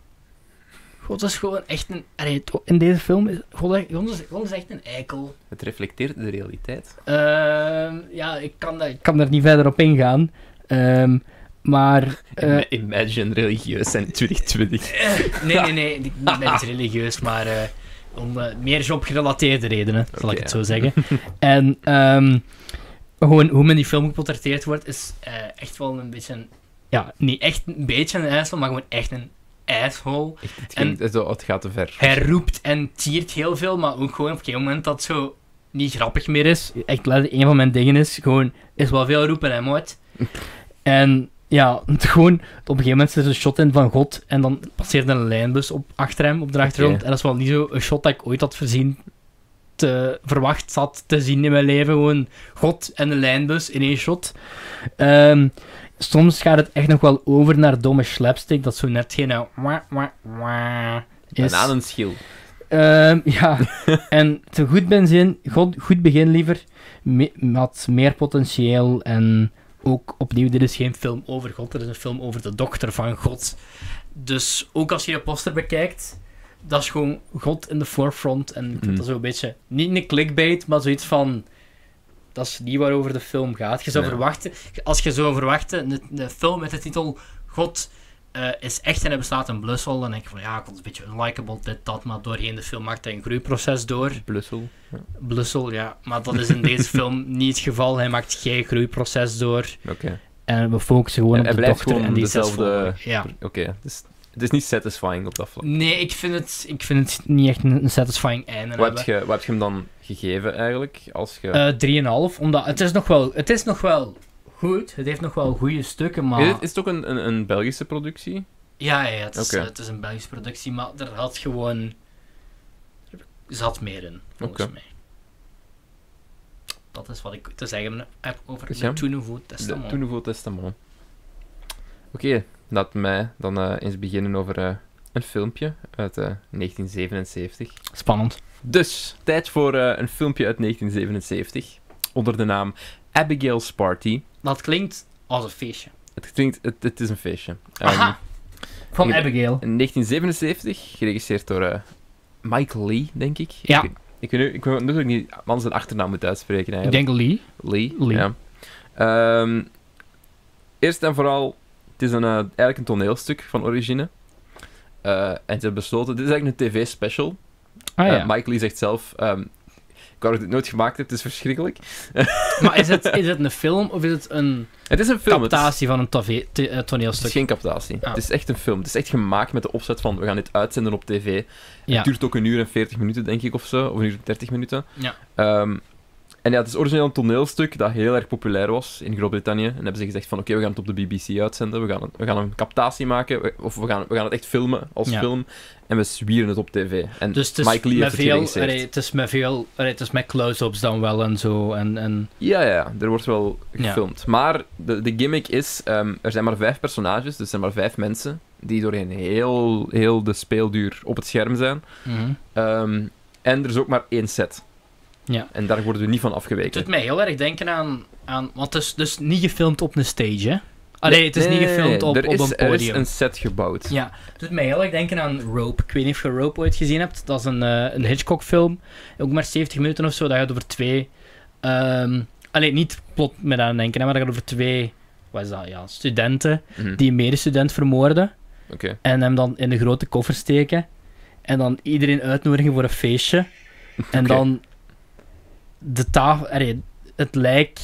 Speaker 1: God is gewoon echt een. allee, in deze film is. God, God, is, God is echt een eikel.
Speaker 2: Het reflecteert de realiteit.
Speaker 1: Ehm, ja, ik kan, daar, ik kan daar niet verder op ingaan. Ehm, maar.
Speaker 2: Ima- Imagine religieus zijn 2020.
Speaker 1: Eh, nee, nee, nee, ik ben niet religieus, maar eh, om meer jobgerelateerde redenen, zal ik het zo zeggen. en ehm, gewoon hoe men die film geportretteerd wordt, is echt wel een beetje, een- ja, niet echt een beetje een asshole, maar gewoon echt een asshole.
Speaker 2: Het, ging, zo, het gaat te ver.
Speaker 1: Hij roept en tiert heel veel, maar ook gewoon op een gegeven moment dat het zo niet grappig meer is. Echt een van mijn dingen is gewoon, is wel veel roepen en moord. en ja, gewoon, op een gegeven moment zit er een shot in van God en dan passeert er een lijnbus op, achter hem op de achtergrond. En dat is wel niet zo een shot dat ik ooit had voorzien te, verwacht zat te zien in mijn leven. Gewoon God en een lijnbus in één shot. Ehm, soms gaat het echt nog wel over naar domme slapstick, dat zo net geen... eh, wah, wah, wah is.
Speaker 2: Bananenschil.
Speaker 1: Ehm, ja, en te goed benzin, goed, goed begin liever, me, had meer potentieel en ook opnieuw, dit is geen film over God, dit is een film over de dochter van God. Dus ook als je de poster bekijkt, dat is gewoon God in de forefront en
Speaker 2: Mhm.
Speaker 1: dat zo een beetje, niet een clickbait, maar zoiets van, dat is niet waarover de film gaat. Je zou
Speaker 2: Nee.
Speaker 1: verwachten, als je zou verwachten, een, een film met de titel God eh, is echt en hij bestaat in Blussel. Dan denk ik van ja, God is een beetje unlikable, dit, dat. Maar doorheen de film maakt hij een groeiproces door.
Speaker 2: Blussel.
Speaker 1: Blussel, ja. Maar dat is in deze film niet het geval. Hij maakt geen groeiproces door.
Speaker 2: Oké.
Speaker 1: En we focussen gewoon
Speaker 2: Hij
Speaker 1: op de dochter
Speaker 2: gewoon
Speaker 1: en die
Speaker 2: dezelfde-
Speaker 1: zesvolgen. Ja.
Speaker 2: Oké. Dus het is niet satisfying op dat vlak.
Speaker 1: Nee, ik vind, het, ik vind het niet echt een, een satisfying einde
Speaker 2: Wat heb, je, wat heb je hem dan gegeven eigenlijk? Als je...
Speaker 1: Eh 3,5. Omdat het is, nog wel, het is nog wel goed. Het heeft nog wel goede stukken, maar...
Speaker 2: is, het, is het ook een, een, een Belgische productie?
Speaker 1: Ja, ja, het, is, het is een Belgische productie, maar er had gewoon... Er zat meer in, volgens mij. Dat is wat ik te zeggen heb over
Speaker 2: De
Speaker 1: Testament.
Speaker 2: Tout Nouveau Testament. Oké, laat mij dan eh, eens beginnen over eh, een filmpje uit eh, 1977.
Speaker 1: Spannend.
Speaker 2: Dus, tijd voor eh, een filmpje uit 1977. Onder de naam Abigail's Party.
Speaker 1: Dat klinkt als een feestje.
Speaker 2: Het klinkt, het, het is een feestje. Ehm,
Speaker 1: Aha! Van
Speaker 2: ik-
Speaker 1: Abigail.
Speaker 2: in 1977, geregisseerd door eh, Michael Lee, denk ik.
Speaker 1: Ja.
Speaker 2: Ik, ik weet nu, ik weet natuurlijk niet, man zijn achternaam moet uitspreken
Speaker 1: Ik denk Lee.
Speaker 2: Lee.
Speaker 1: Lee.
Speaker 2: Ja. Ehm, eerst en vooral, het is een, eh, eigenlijk een toneelstuk van origine. Eh, en ze hebben besloten, dit is eigenlijk een tv-special.
Speaker 1: Ah
Speaker 2: Eh,
Speaker 1: ja.
Speaker 2: Mike Lee zegt zelf, ehm, ik wou dat ik dit nooit gemaakt heb, het is verschrikkelijk.
Speaker 1: Maar is het, is het een film of is het een
Speaker 2: Het is een film, is,
Speaker 1: captatie van een eh,
Speaker 2: het is
Speaker 1: toneelstuk?
Speaker 2: geen captatie.
Speaker 1: Ah.
Speaker 2: Het is echt een film. Het is echt gemaakt met de opzet van, we gaan dit uitzenden op tv.
Speaker 1: Ja.
Speaker 2: Het duurt ook een uur en 40 minuten, denk ik, of zo. Of een uur en 30 minuten.
Speaker 1: Ja.
Speaker 2: Ehm, en ja, het is origineel een toneelstuk dat heel erg populair was in Groot-Brittannië. En hebben ze gezegd van, oké, we gaan het op de BBC uitzenden. We gaan, het- we gaan een captatie maken. Of we gaan, we gaan het echt filmen als
Speaker 1: Ja.
Speaker 2: film. En we zwieren het op tv. En
Speaker 1: Dus het is,
Speaker 2: Mike Lee
Speaker 1: met
Speaker 2: heeft
Speaker 1: veel, allee, het is met veel... allee, het is met close-ups dan wel en zo. En, en,
Speaker 2: Ja, ja, er wordt wel
Speaker 1: Ja.
Speaker 2: gefilmd. Maar de, de gimmick is, ehm, er zijn maar vijf personages, dus er zijn maar vijf mensen, die doorheen heel, heel de speelduur op het scherm zijn.
Speaker 1: Mhm.
Speaker 2: Ehm, en er is ook maar één set.
Speaker 1: Ja.
Speaker 2: En daar worden we niet van
Speaker 1: Het
Speaker 2: afgeweken.
Speaker 1: doet mij heel erg denken aan... aan want het is dus niet gefilmd op een stage, hè? Allee, het is
Speaker 2: Nee,
Speaker 1: niet gefilmd op, op
Speaker 2: is,
Speaker 1: een
Speaker 2: Er is
Speaker 1: podium.
Speaker 2: een set gebouwd.
Speaker 1: Ja, het doet mij heel erg denken aan Rope. Ik weet niet of je Rope ooit gezien hebt. Dat is een, eh, een Hitchcock-film. Ook maar 70 minuten of zo. Dat gaat over twee... ehm allee, niet plot met aan denken, hè, maar dat gaat over twee... Wat is dat? Ja, studenten
Speaker 2: Mhm.
Speaker 1: die een medestudent vermoorden.
Speaker 2: Oké.
Speaker 1: En hem dan in een grote koffer steken. En dan iedereen uitnodigen voor een feestje. En dan de tafel, allee, het lijk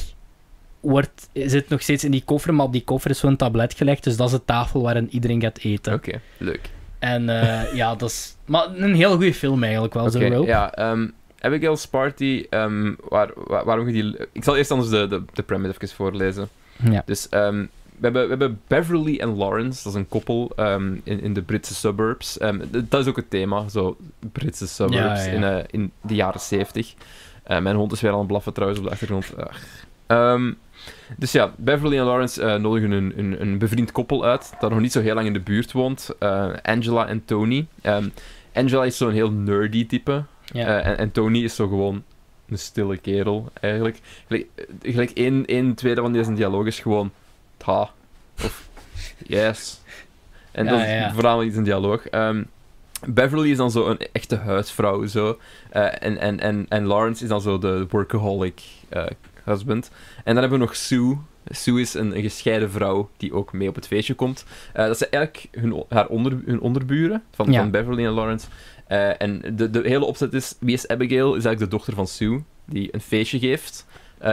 Speaker 1: wordt, zit nog steeds in die koffer, maar op die koffer is zo'n tablet gelegd. Dus dat is de tafel waarin iedereen gaat eten.
Speaker 2: Oké, leuk.
Speaker 1: En eh, ja, dat is maar een heel goede film eigenlijk wel,
Speaker 2: Oké,
Speaker 1: zo Rope.
Speaker 2: ja. ehm, Abigail's Party, ehm, waar, waar- waarom je die... Ik zal eerst anders de, de, de premise even voorlezen.
Speaker 1: Ja.
Speaker 2: Dus ehm, we, hebben, we hebben Beverly en Lawrence, dat is een koppel in, in de Britse suburbs. Dat is ook het thema, zo Britse suburbs
Speaker 1: Ja, ja.
Speaker 2: In, eh, in de jaren 70. Eh, mijn hond is weer aan het blaffen trouwens op de achtergrond. Ach. Ehm, dus ja, Beverly en Lawrence eh, nodigen een, een, een bevriend koppel uit dat nog niet zo heel lang in de buurt woont. Eh, Angela en Tony. Ehm, Angela is zo'n heel nerdy type.
Speaker 1: Ja.
Speaker 2: En, en Tony is zo gewoon een stille kerel, eigenlijk. Gelijk, gelijk één, één tweede van deze dialoog is gewoon... Ha. Of... Yes. En
Speaker 1: Ja,
Speaker 2: dat is
Speaker 1: ja,
Speaker 2: vooral iets in dialoog. Ehm, Beverly is dan zo een echte huisvrouw, zo. Eh, en, en, en, en Lawrence is dan zo de workaholic eh, husband. En dan hebben we nog Sue. Sue is een, een gescheiden vrouw die ook mee op het feestje komt. Eh, dat zijn eigenlijk hun, haar onder, hun onderburen van,
Speaker 1: Ja.
Speaker 2: van Beverly en Lawrence. En de, de hele opzet is, wie is Abigail? Is eigenlijk de dochter van Sue, die een feestje geeft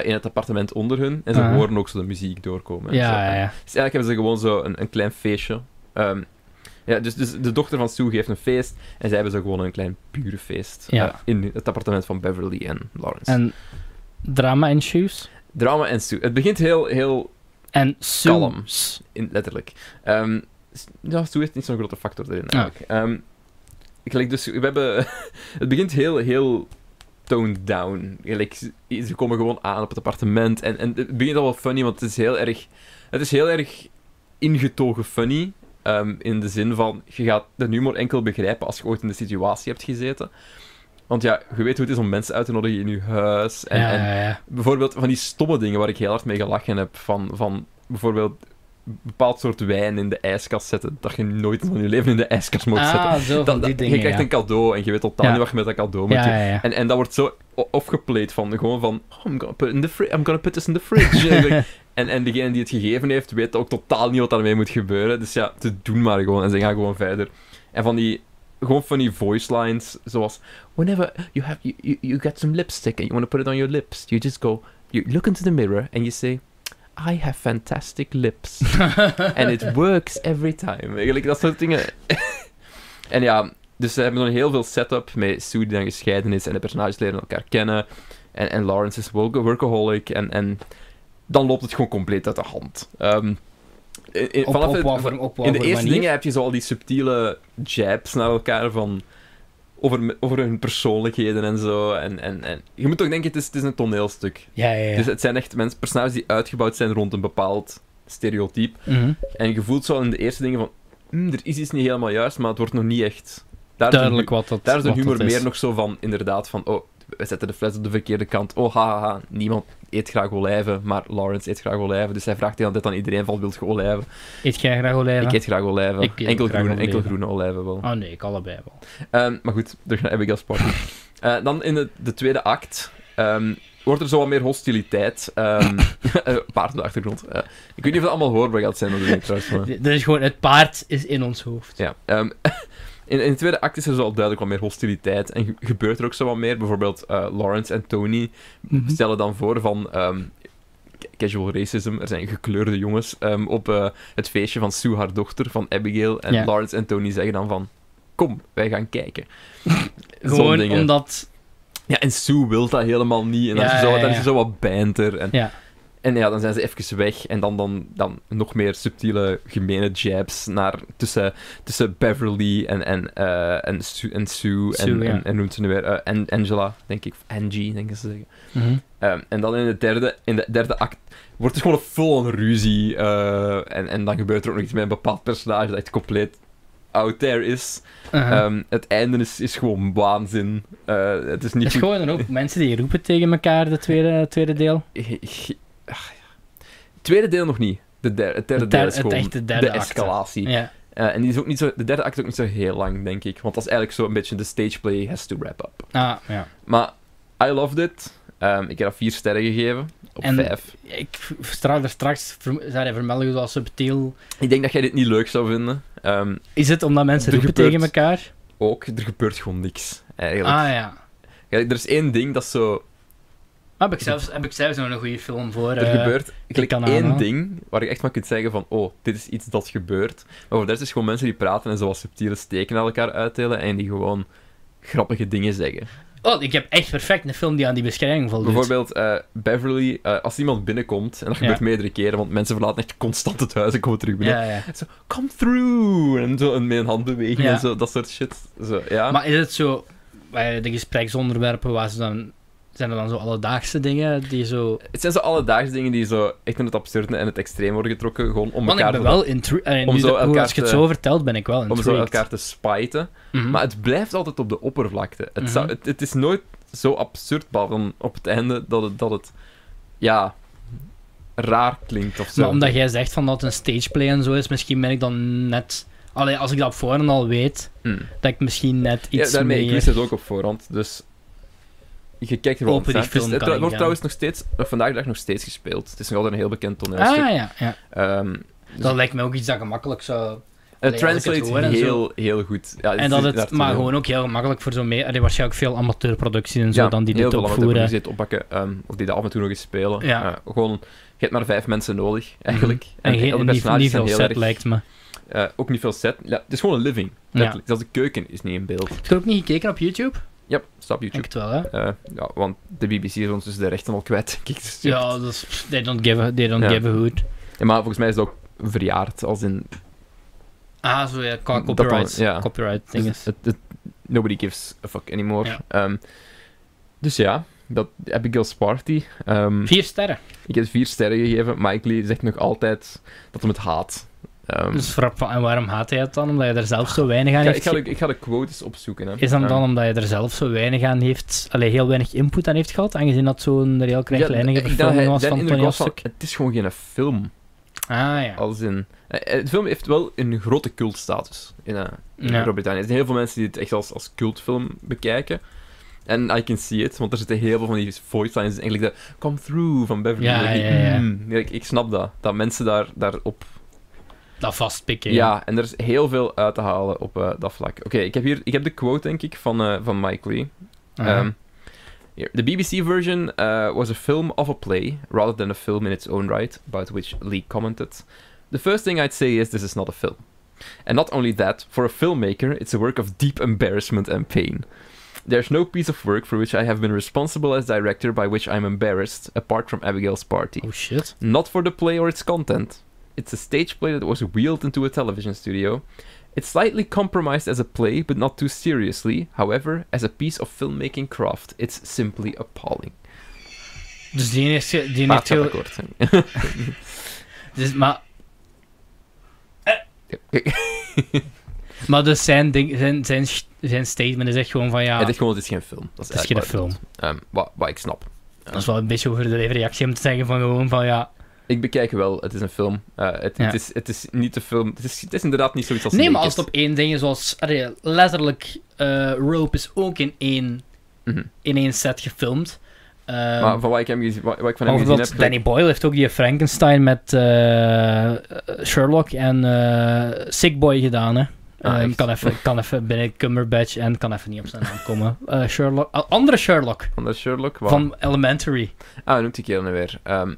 Speaker 2: in het appartement onder hun. En ze
Speaker 1: Ah.
Speaker 2: horen ook zo de muziek doorkomen. zo.
Speaker 1: ja, ja, ja.
Speaker 2: Dus eigenlijk hebben ze gewoon zo een, een klein feestje. Ehm, ja, dus, dus de dochter van Sue geeft een feest en zij hebben zo gewoon een klein purenfeest
Speaker 1: Ja.
Speaker 2: eh, in het appartement van Beverly en Lawrence.
Speaker 1: En drama en shoes.
Speaker 2: Drama en Sue. Het begint heel, heel
Speaker 1: En
Speaker 2: Kalm. In, letterlijk. Ehm, ja, Sue heeft niet zo'n grote factor erin
Speaker 1: Ah.
Speaker 2: eigenlijk. Ehm, gelijk dus, we hebben... het begint heel, heel toned down. Gelijk, ze- ze komen gewoon aan op het appartement. En, en het begint al wel funny, want het is heel erg... Het is heel erg ingetogen funny. Ehm, in de zin van, je gaat de humor enkel begrijpen als je ooit in de situatie hebt gezeten. Want ja, je weet hoe het is om mensen uit te nodigen in je huis. En,
Speaker 1: ja,
Speaker 2: en
Speaker 1: ja,
Speaker 2: bijvoorbeeld van die stomme dingen waar ik heel hard mee gelachen heb. Van, van bijvoorbeeld een bepaald soort wijn in de ijskast zetten. Dat je nooit van je leven in de ijskast moet zetten.
Speaker 1: Ah, zo
Speaker 2: Dat-
Speaker 1: die
Speaker 2: dat-
Speaker 1: dingen,
Speaker 2: je krijgt een cadeau en je weet totaal niet wat je met dat cadeau moet
Speaker 1: Ja,
Speaker 2: doen. En, en dat wordt zo opgepleed van, gewoon van, oh, I'm gonna put, it in the fri- I'm gonna put this in the fridge. En en, en degene die het gegeven heeft, weet ook totaal niet wat daarmee moet gebeuren. Dus ja, ze doen maar gewoon en ze gaan gewoon verder. En van die, gewoon van die voice lines, zoals, whenever you have, you, you, you get some lipstick and you want to put it on your lips, you just go, you look into the mirror and you say, I have fantastic lips. And it works every time. Eigenlijk dat soort dingen. en ja, dus ze hebben dan heel veel setup met Sue die dan gescheiden is en de personages leren elkaar kennen. En, en Lawrence is work- workaholic en, en dan loopt het gewoon compleet uit de hand. Ehm, in, in-
Speaker 1: Op,
Speaker 2: vanaf in de eerste
Speaker 1: manier?
Speaker 2: dingen heb je zo al die subtiele jabs naar elkaar van... Over, over hun persoonlijkheden en zo. En, en, en je moet toch denken, het is, het is een toneelstuk.
Speaker 1: Ja, ja, ja.
Speaker 2: Dus het zijn echt mensen, personages die uitgebouwd zijn rond een bepaald stereotype.
Speaker 1: Mhm.
Speaker 2: En je voelt zo in de eerste dingen van... "Hmm, er is iets niet helemaal juist, maar het wordt nog niet echt... Daar is de
Speaker 1: Duidelijk
Speaker 2: hu-
Speaker 1: wat dat
Speaker 2: Daar is de humor
Speaker 1: is.
Speaker 2: meer nog zo van, inderdaad, van... Oh, we zetten de fles op de verkeerde kant. Oh, haha, ha, ha. niemand eet graag olijven, maar Lawrence eet graag olijven. Dus hij vraagt hele tijd aan iedereen van, wilt je olijven?
Speaker 1: Eet jij graag olijven?
Speaker 2: Ik eet graag olijven.
Speaker 1: Eet
Speaker 2: enkel,
Speaker 1: graag
Speaker 2: groene, enkel
Speaker 1: olijven.
Speaker 2: groene olijven wel.
Speaker 1: Oh nee, ik allebei wel.
Speaker 2: Ehm, maar goed, terug naar Abigail's Party. Eh, dan in de, de tweede act ehm, wordt er zo wat meer hostiliteit. ehm eh, paard op de achtergrond. Eh, ik weet niet of het allemaal hoorbaar gaat zijn, dat ik trouwens. maar-
Speaker 1: Er is gewoon, het paard is in ons hoofd.
Speaker 2: Ja. In, in de tweede act is er zo al duidelijk wat meer hostiliteit. En ge- gebeurt er ook zo wat meer. Bijvoorbeeld eh, Lawrence en Tony
Speaker 1: Mhm.
Speaker 2: stellen dan voor van... ehm, ca- casual racism. Er zijn gekleurde jongens ehm, op eh, het feestje van Sue, haar dochter, van Abigail. En
Speaker 1: Ja.
Speaker 2: Lawrence en Tony zeggen dan van... Kom, wij gaan kijken.
Speaker 1: Gewoon omdat...
Speaker 2: Ja, en Sue wil dat helemaal niet. En dan,
Speaker 1: Ja,
Speaker 2: zo,
Speaker 1: ja,
Speaker 2: dan is er zo wat banter. En,
Speaker 1: Ja.
Speaker 2: En ja, dan zijn ze even weg. En dan, dan, dan nog meer subtiele, gemene jabs naar, tussen, tussen Beverly en, en, eh, en, Sue, en Sue.
Speaker 1: Sue,
Speaker 2: en,
Speaker 1: ja.
Speaker 2: en, en noemt ze nu weer? eh, en Angela, denk ik. Of Angie, denk ik ze zeggen.
Speaker 1: Mhm.
Speaker 2: Ehm, en dan in de derde, in de derde act wordt het gewoon een full-on ruzie. eh, en, en dan gebeurt er ook nog iets met een bepaald personage dat echt compleet out there is. Ehm, het einde is, is gewoon waanzin. Eh, het is niet
Speaker 1: Het is
Speaker 2: goed
Speaker 1: gewoon een hoop mensen die roepen tegen elkaar, de tweede, tweede deel.
Speaker 2: Ach, ja. Tweede deel nog niet. De het derde
Speaker 1: Het der-
Speaker 2: deel is
Speaker 1: het
Speaker 2: gewoon
Speaker 1: echte derde
Speaker 2: de escalatie.
Speaker 1: Ja.
Speaker 2: Eh, en die is ook niet zo, de derde act is ook niet zo heel lang, denk ik. Want dat is eigenlijk zo een beetje de stageplay has to wrap up.
Speaker 1: Ah, ja.
Speaker 2: Maar I loved it. Ehm, ik heb dat vier sterren gegeven. Op
Speaker 1: En-
Speaker 2: vijf.
Speaker 1: Ik straks, daar straks zei hij vermelden zoals subtiel.
Speaker 2: Ik denk dat jij dit niet leuk zou vinden. Ehm,
Speaker 1: Is het omdat mensen
Speaker 2: Er
Speaker 1: roepen
Speaker 2: gebeurt-
Speaker 1: tegen elkaar?
Speaker 2: ook, er gebeurt gewoon niks. Eigenlijk.
Speaker 1: Ah ja.
Speaker 2: Ja, er is één ding dat zo...
Speaker 1: Heb ik zelfs, heb ik zelfs nog een goede film voor.
Speaker 2: Er
Speaker 1: eh,
Speaker 2: gebeurt één ding waar je echt van kunt zeggen van oh, dit is iets dat gebeurt. Maar voor de rest is gewoon mensen die praten en zoals subtiele steken naar elkaar uitdelen en die gewoon grappige dingen zeggen.
Speaker 1: Oh, ik heb echt perfect een film die aan die beschrijving voldoet.
Speaker 2: Bijvoorbeeld eh, Beverly, eh, als iemand binnenkomt, en dat gebeurt
Speaker 1: Ja.
Speaker 2: meerdere keren, want mensen verlaten echt constant het huis en komen terug binnen.
Speaker 1: Ja, ja.
Speaker 2: Zo, come through! En zo en met een handbeweging en zo, dat soort shit. Zo, ja.
Speaker 1: Maar is het zo, bij de gespreksonderwerpen, waar ze dan, zijn er dan zo alledaagse dingen die zo...
Speaker 2: Het zijn zo alledaagse dingen die zo echt in het absurde en het extreem worden getrokken, gewoon om
Speaker 1: ik
Speaker 2: elkaar,
Speaker 1: ben
Speaker 2: te-
Speaker 1: wel intrigued.
Speaker 2: om zo elkaar
Speaker 1: als je het
Speaker 2: te-
Speaker 1: zo vertelt, ben ik wel
Speaker 2: om
Speaker 1: intrigued.
Speaker 2: zo elkaar te spijten.
Speaker 1: Mhm.
Speaker 2: Maar het blijft altijd op de oppervlakte. Het,
Speaker 1: Mhm.
Speaker 2: zou, het, het is nooit zo absurd, dan op het einde, dat het, dat het ja, raar klinkt of zo.
Speaker 1: Maar omdat jij zegt van dat het een stageplay en zo is, misschien ben ik dan net... Allee, als ik dat op voorhand al weet,
Speaker 2: Hmm.
Speaker 1: dat ik misschien net
Speaker 2: Ja,
Speaker 1: iets
Speaker 2: daarmee, ik
Speaker 1: meer...
Speaker 2: wist het ook op voorhand, dus je kijkt er
Speaker 1: Open die
Speaker 2: is-
Speaker 1: film
Speaker 2: Het wordt trouwens nog steeds, nog vandaag de dag nog steeds gespeeld. Het is nog altijd een heel bekend toneelstuk.
Speaker 1: Ah, ja, ja.
Speaker 2: Ehm,
Speaker 1: Dat lijkt me ook iets dat gemakkelijk zou...
Speaker 2: het
Speaker 1: ik het
Speaker 2: heel, heel goed. Ja,
Speaker 1: En dat het, maar
Speaker 2: heel-
Speaker 1: gewoon ook heel gemakkelijk voor zo mee... Er waarschijnlijk veel amateurproducties en zo
Speaker 2: ja,
Speaker 1: dan die
Speaker 2: heel
Speaker 1: dit opvoeren.
Speaker 2: die het oppakken, ehm, of die dat af en toe nog eens spelen.
Speaker 1: Ja.
Speaker 2: Eh, gewoon, je hebt maar vijf mensen nodig, eigenlijk.
Speaker 1: En, geen-
Speaker 2: die
Speaker 1: niet, veel
Speaker 2: heel
Speaker 1: set,
Speaker 2: erg-
Speaker 1: lijkt me.
Speaker 2: eh, ook niet veel set. Ja, het is gewoon een living.
Speaker 1: Ja.
Speaker 2: Letterlijk. Zelfs de keuken is niet in beeld.
Speaker 1: Heb je ook niet gekeken op YouTube?
Speaker 2: Ja, stap
Speaker 1: Ik
Speaker 2: YouTube.
Speaker 1: het wel, hè?
Speaker 2: Eh, ja, want de BBC is ons dus de rechten al kwijt, denk ik. Dus
Speaker 1: Ja, dat is... They don't give a, they don't
Speaker 2: Ja.
Speaker 1: give a hoot.
Speaker 2: Ja, maar volgens mij is het ook verjaard, als in...
Speaker 1: Ah, zo ja, copyright.
Speaker 2: ja.
Speaker 1: Copyright
Speaker 2: dus het- nobody gives a fuck anymore.
Speaker 1: Ja.
Speaker 2: Ehm, Dus ja, dat Abigail's Party. Ehm,
Speaker 1: Vier sterren.
Speaker 2: ik heb vier sterren gegeven. Mike Lee zegt nog altijd dat hij het haat. Ehm,
Speaker 1: Dus en waarom haat hij het dan? Omdat je er zelf zo weinig aan
Speaker 2: ik, ga,
Speaker 1: heeft
Speaker 2: ik, ga de, ik ga de quotes opzoeken. Hè.
Speaker 1: Is dat
Speaker 2: Ehm,
Speaker 1: dan omdat je er zelf zo weinig aan heeft... Allee, heel weinig input aan heeft gehad, aangezien dat zo'n heel
Speaker 2: ja,
Speaker 1: kleinlijnige verfilming
Speaker 2: hij-
Speaker 1: was van
Speaker 2: van,
Speaker 1: toneelstuk?
Speaker 2: Het is gewoon geen film.
Speaker 1: Ah, ja.
Speaker 2: Als in, eh, het film heeft wel een grote cultstatus in, eh, in
Speaker 1: Ja.
Speaker 2: Groot-Brittannië. Er zijn heel veel mensen die het echt als, als cultfilm bekijken. En I can see it, want er zitten heel veel van die voice lines. Eigenlijk de come through van Beverly.
Speaker 1: Ja, ja, ja.
Speaker 2: mm, ik, ik snap dat. Dat mensen daar, daarop...
Speaker 1: Dat vastpikken.
Speaker 2: Ja, en er is heel veel uit te halen op eh, dat vlak. Oké, ik heb hier ik heb de quote, denk ik, van, eh, van Mike Lee. Um, here. The BBC version uh, was a film of a play, rather than a film in its own right, about which Lee commented. The first thing I'd say is this is not a film. And not only that, for a filmmaker, it's a work of deep embarrassment and pain. There's no piece of work for which I have been responsible as director by which I'm embarrassed, apart from Abigail's Party.
Speaker 1: Oh, shit.
Speaker 2: Not for the play or its content. It's a stage play that was wheeled into a television studio. It's slightly compromised as a play, but not too seriously. However, as a piece of filmmaking craft, it's simply appalling.
Speaker 1: Dus die heeft... Die heeft heel...
Speaker 2: akkoord zijn.
Speaker 1: Dus, maar, maar dus zijn, ding, zijn, zijn, zijn statement is echt gewoon van ja...
Speaker 2: Het is gewoon, het is geen film. Dat is,
Speaker 1: Het is geen film.
Speaker 2: bedoelt. Ehm, wat, wat ik snap.
Speaker 1: Dat is wel een beetje overdreven reactie om te zeggen van gewoon van ja...
Speaker 2: Ik bekijk wel, het is een film. Eh, het,
Speaker 1: Ja.
Speaker 2: het, is, het is niet de film. Het is, het is inderdaad niet zoiets als
Speaker 1: Nee, maar als het op één ding is, zoals allee, letterlijk eh, Rope is ook in één,
Speaker 2: Mhm.
Speaker 1: in één set gefilmd. Ehm,
Speaker 2: Maar van wat ik, hem wat, wat ik van hem gezien heb...
Speaker 1: Danny Boyle heeft ook die Frankenstein met eh, Sherlock en eh Sick Boy gedaan. Hè.
Speaker 2: Ah,
Speaker 1: Ehm, kan, even, kan even binnen Cumberbatch en kan even niet op zijn naam komen. Sherlock, andere Sherlock
Speaker 2: Van de Sherlock.
Speaker 1: Van Elementary.
Speaker 2: Ah, noemt die kerel nu weer? Ehm,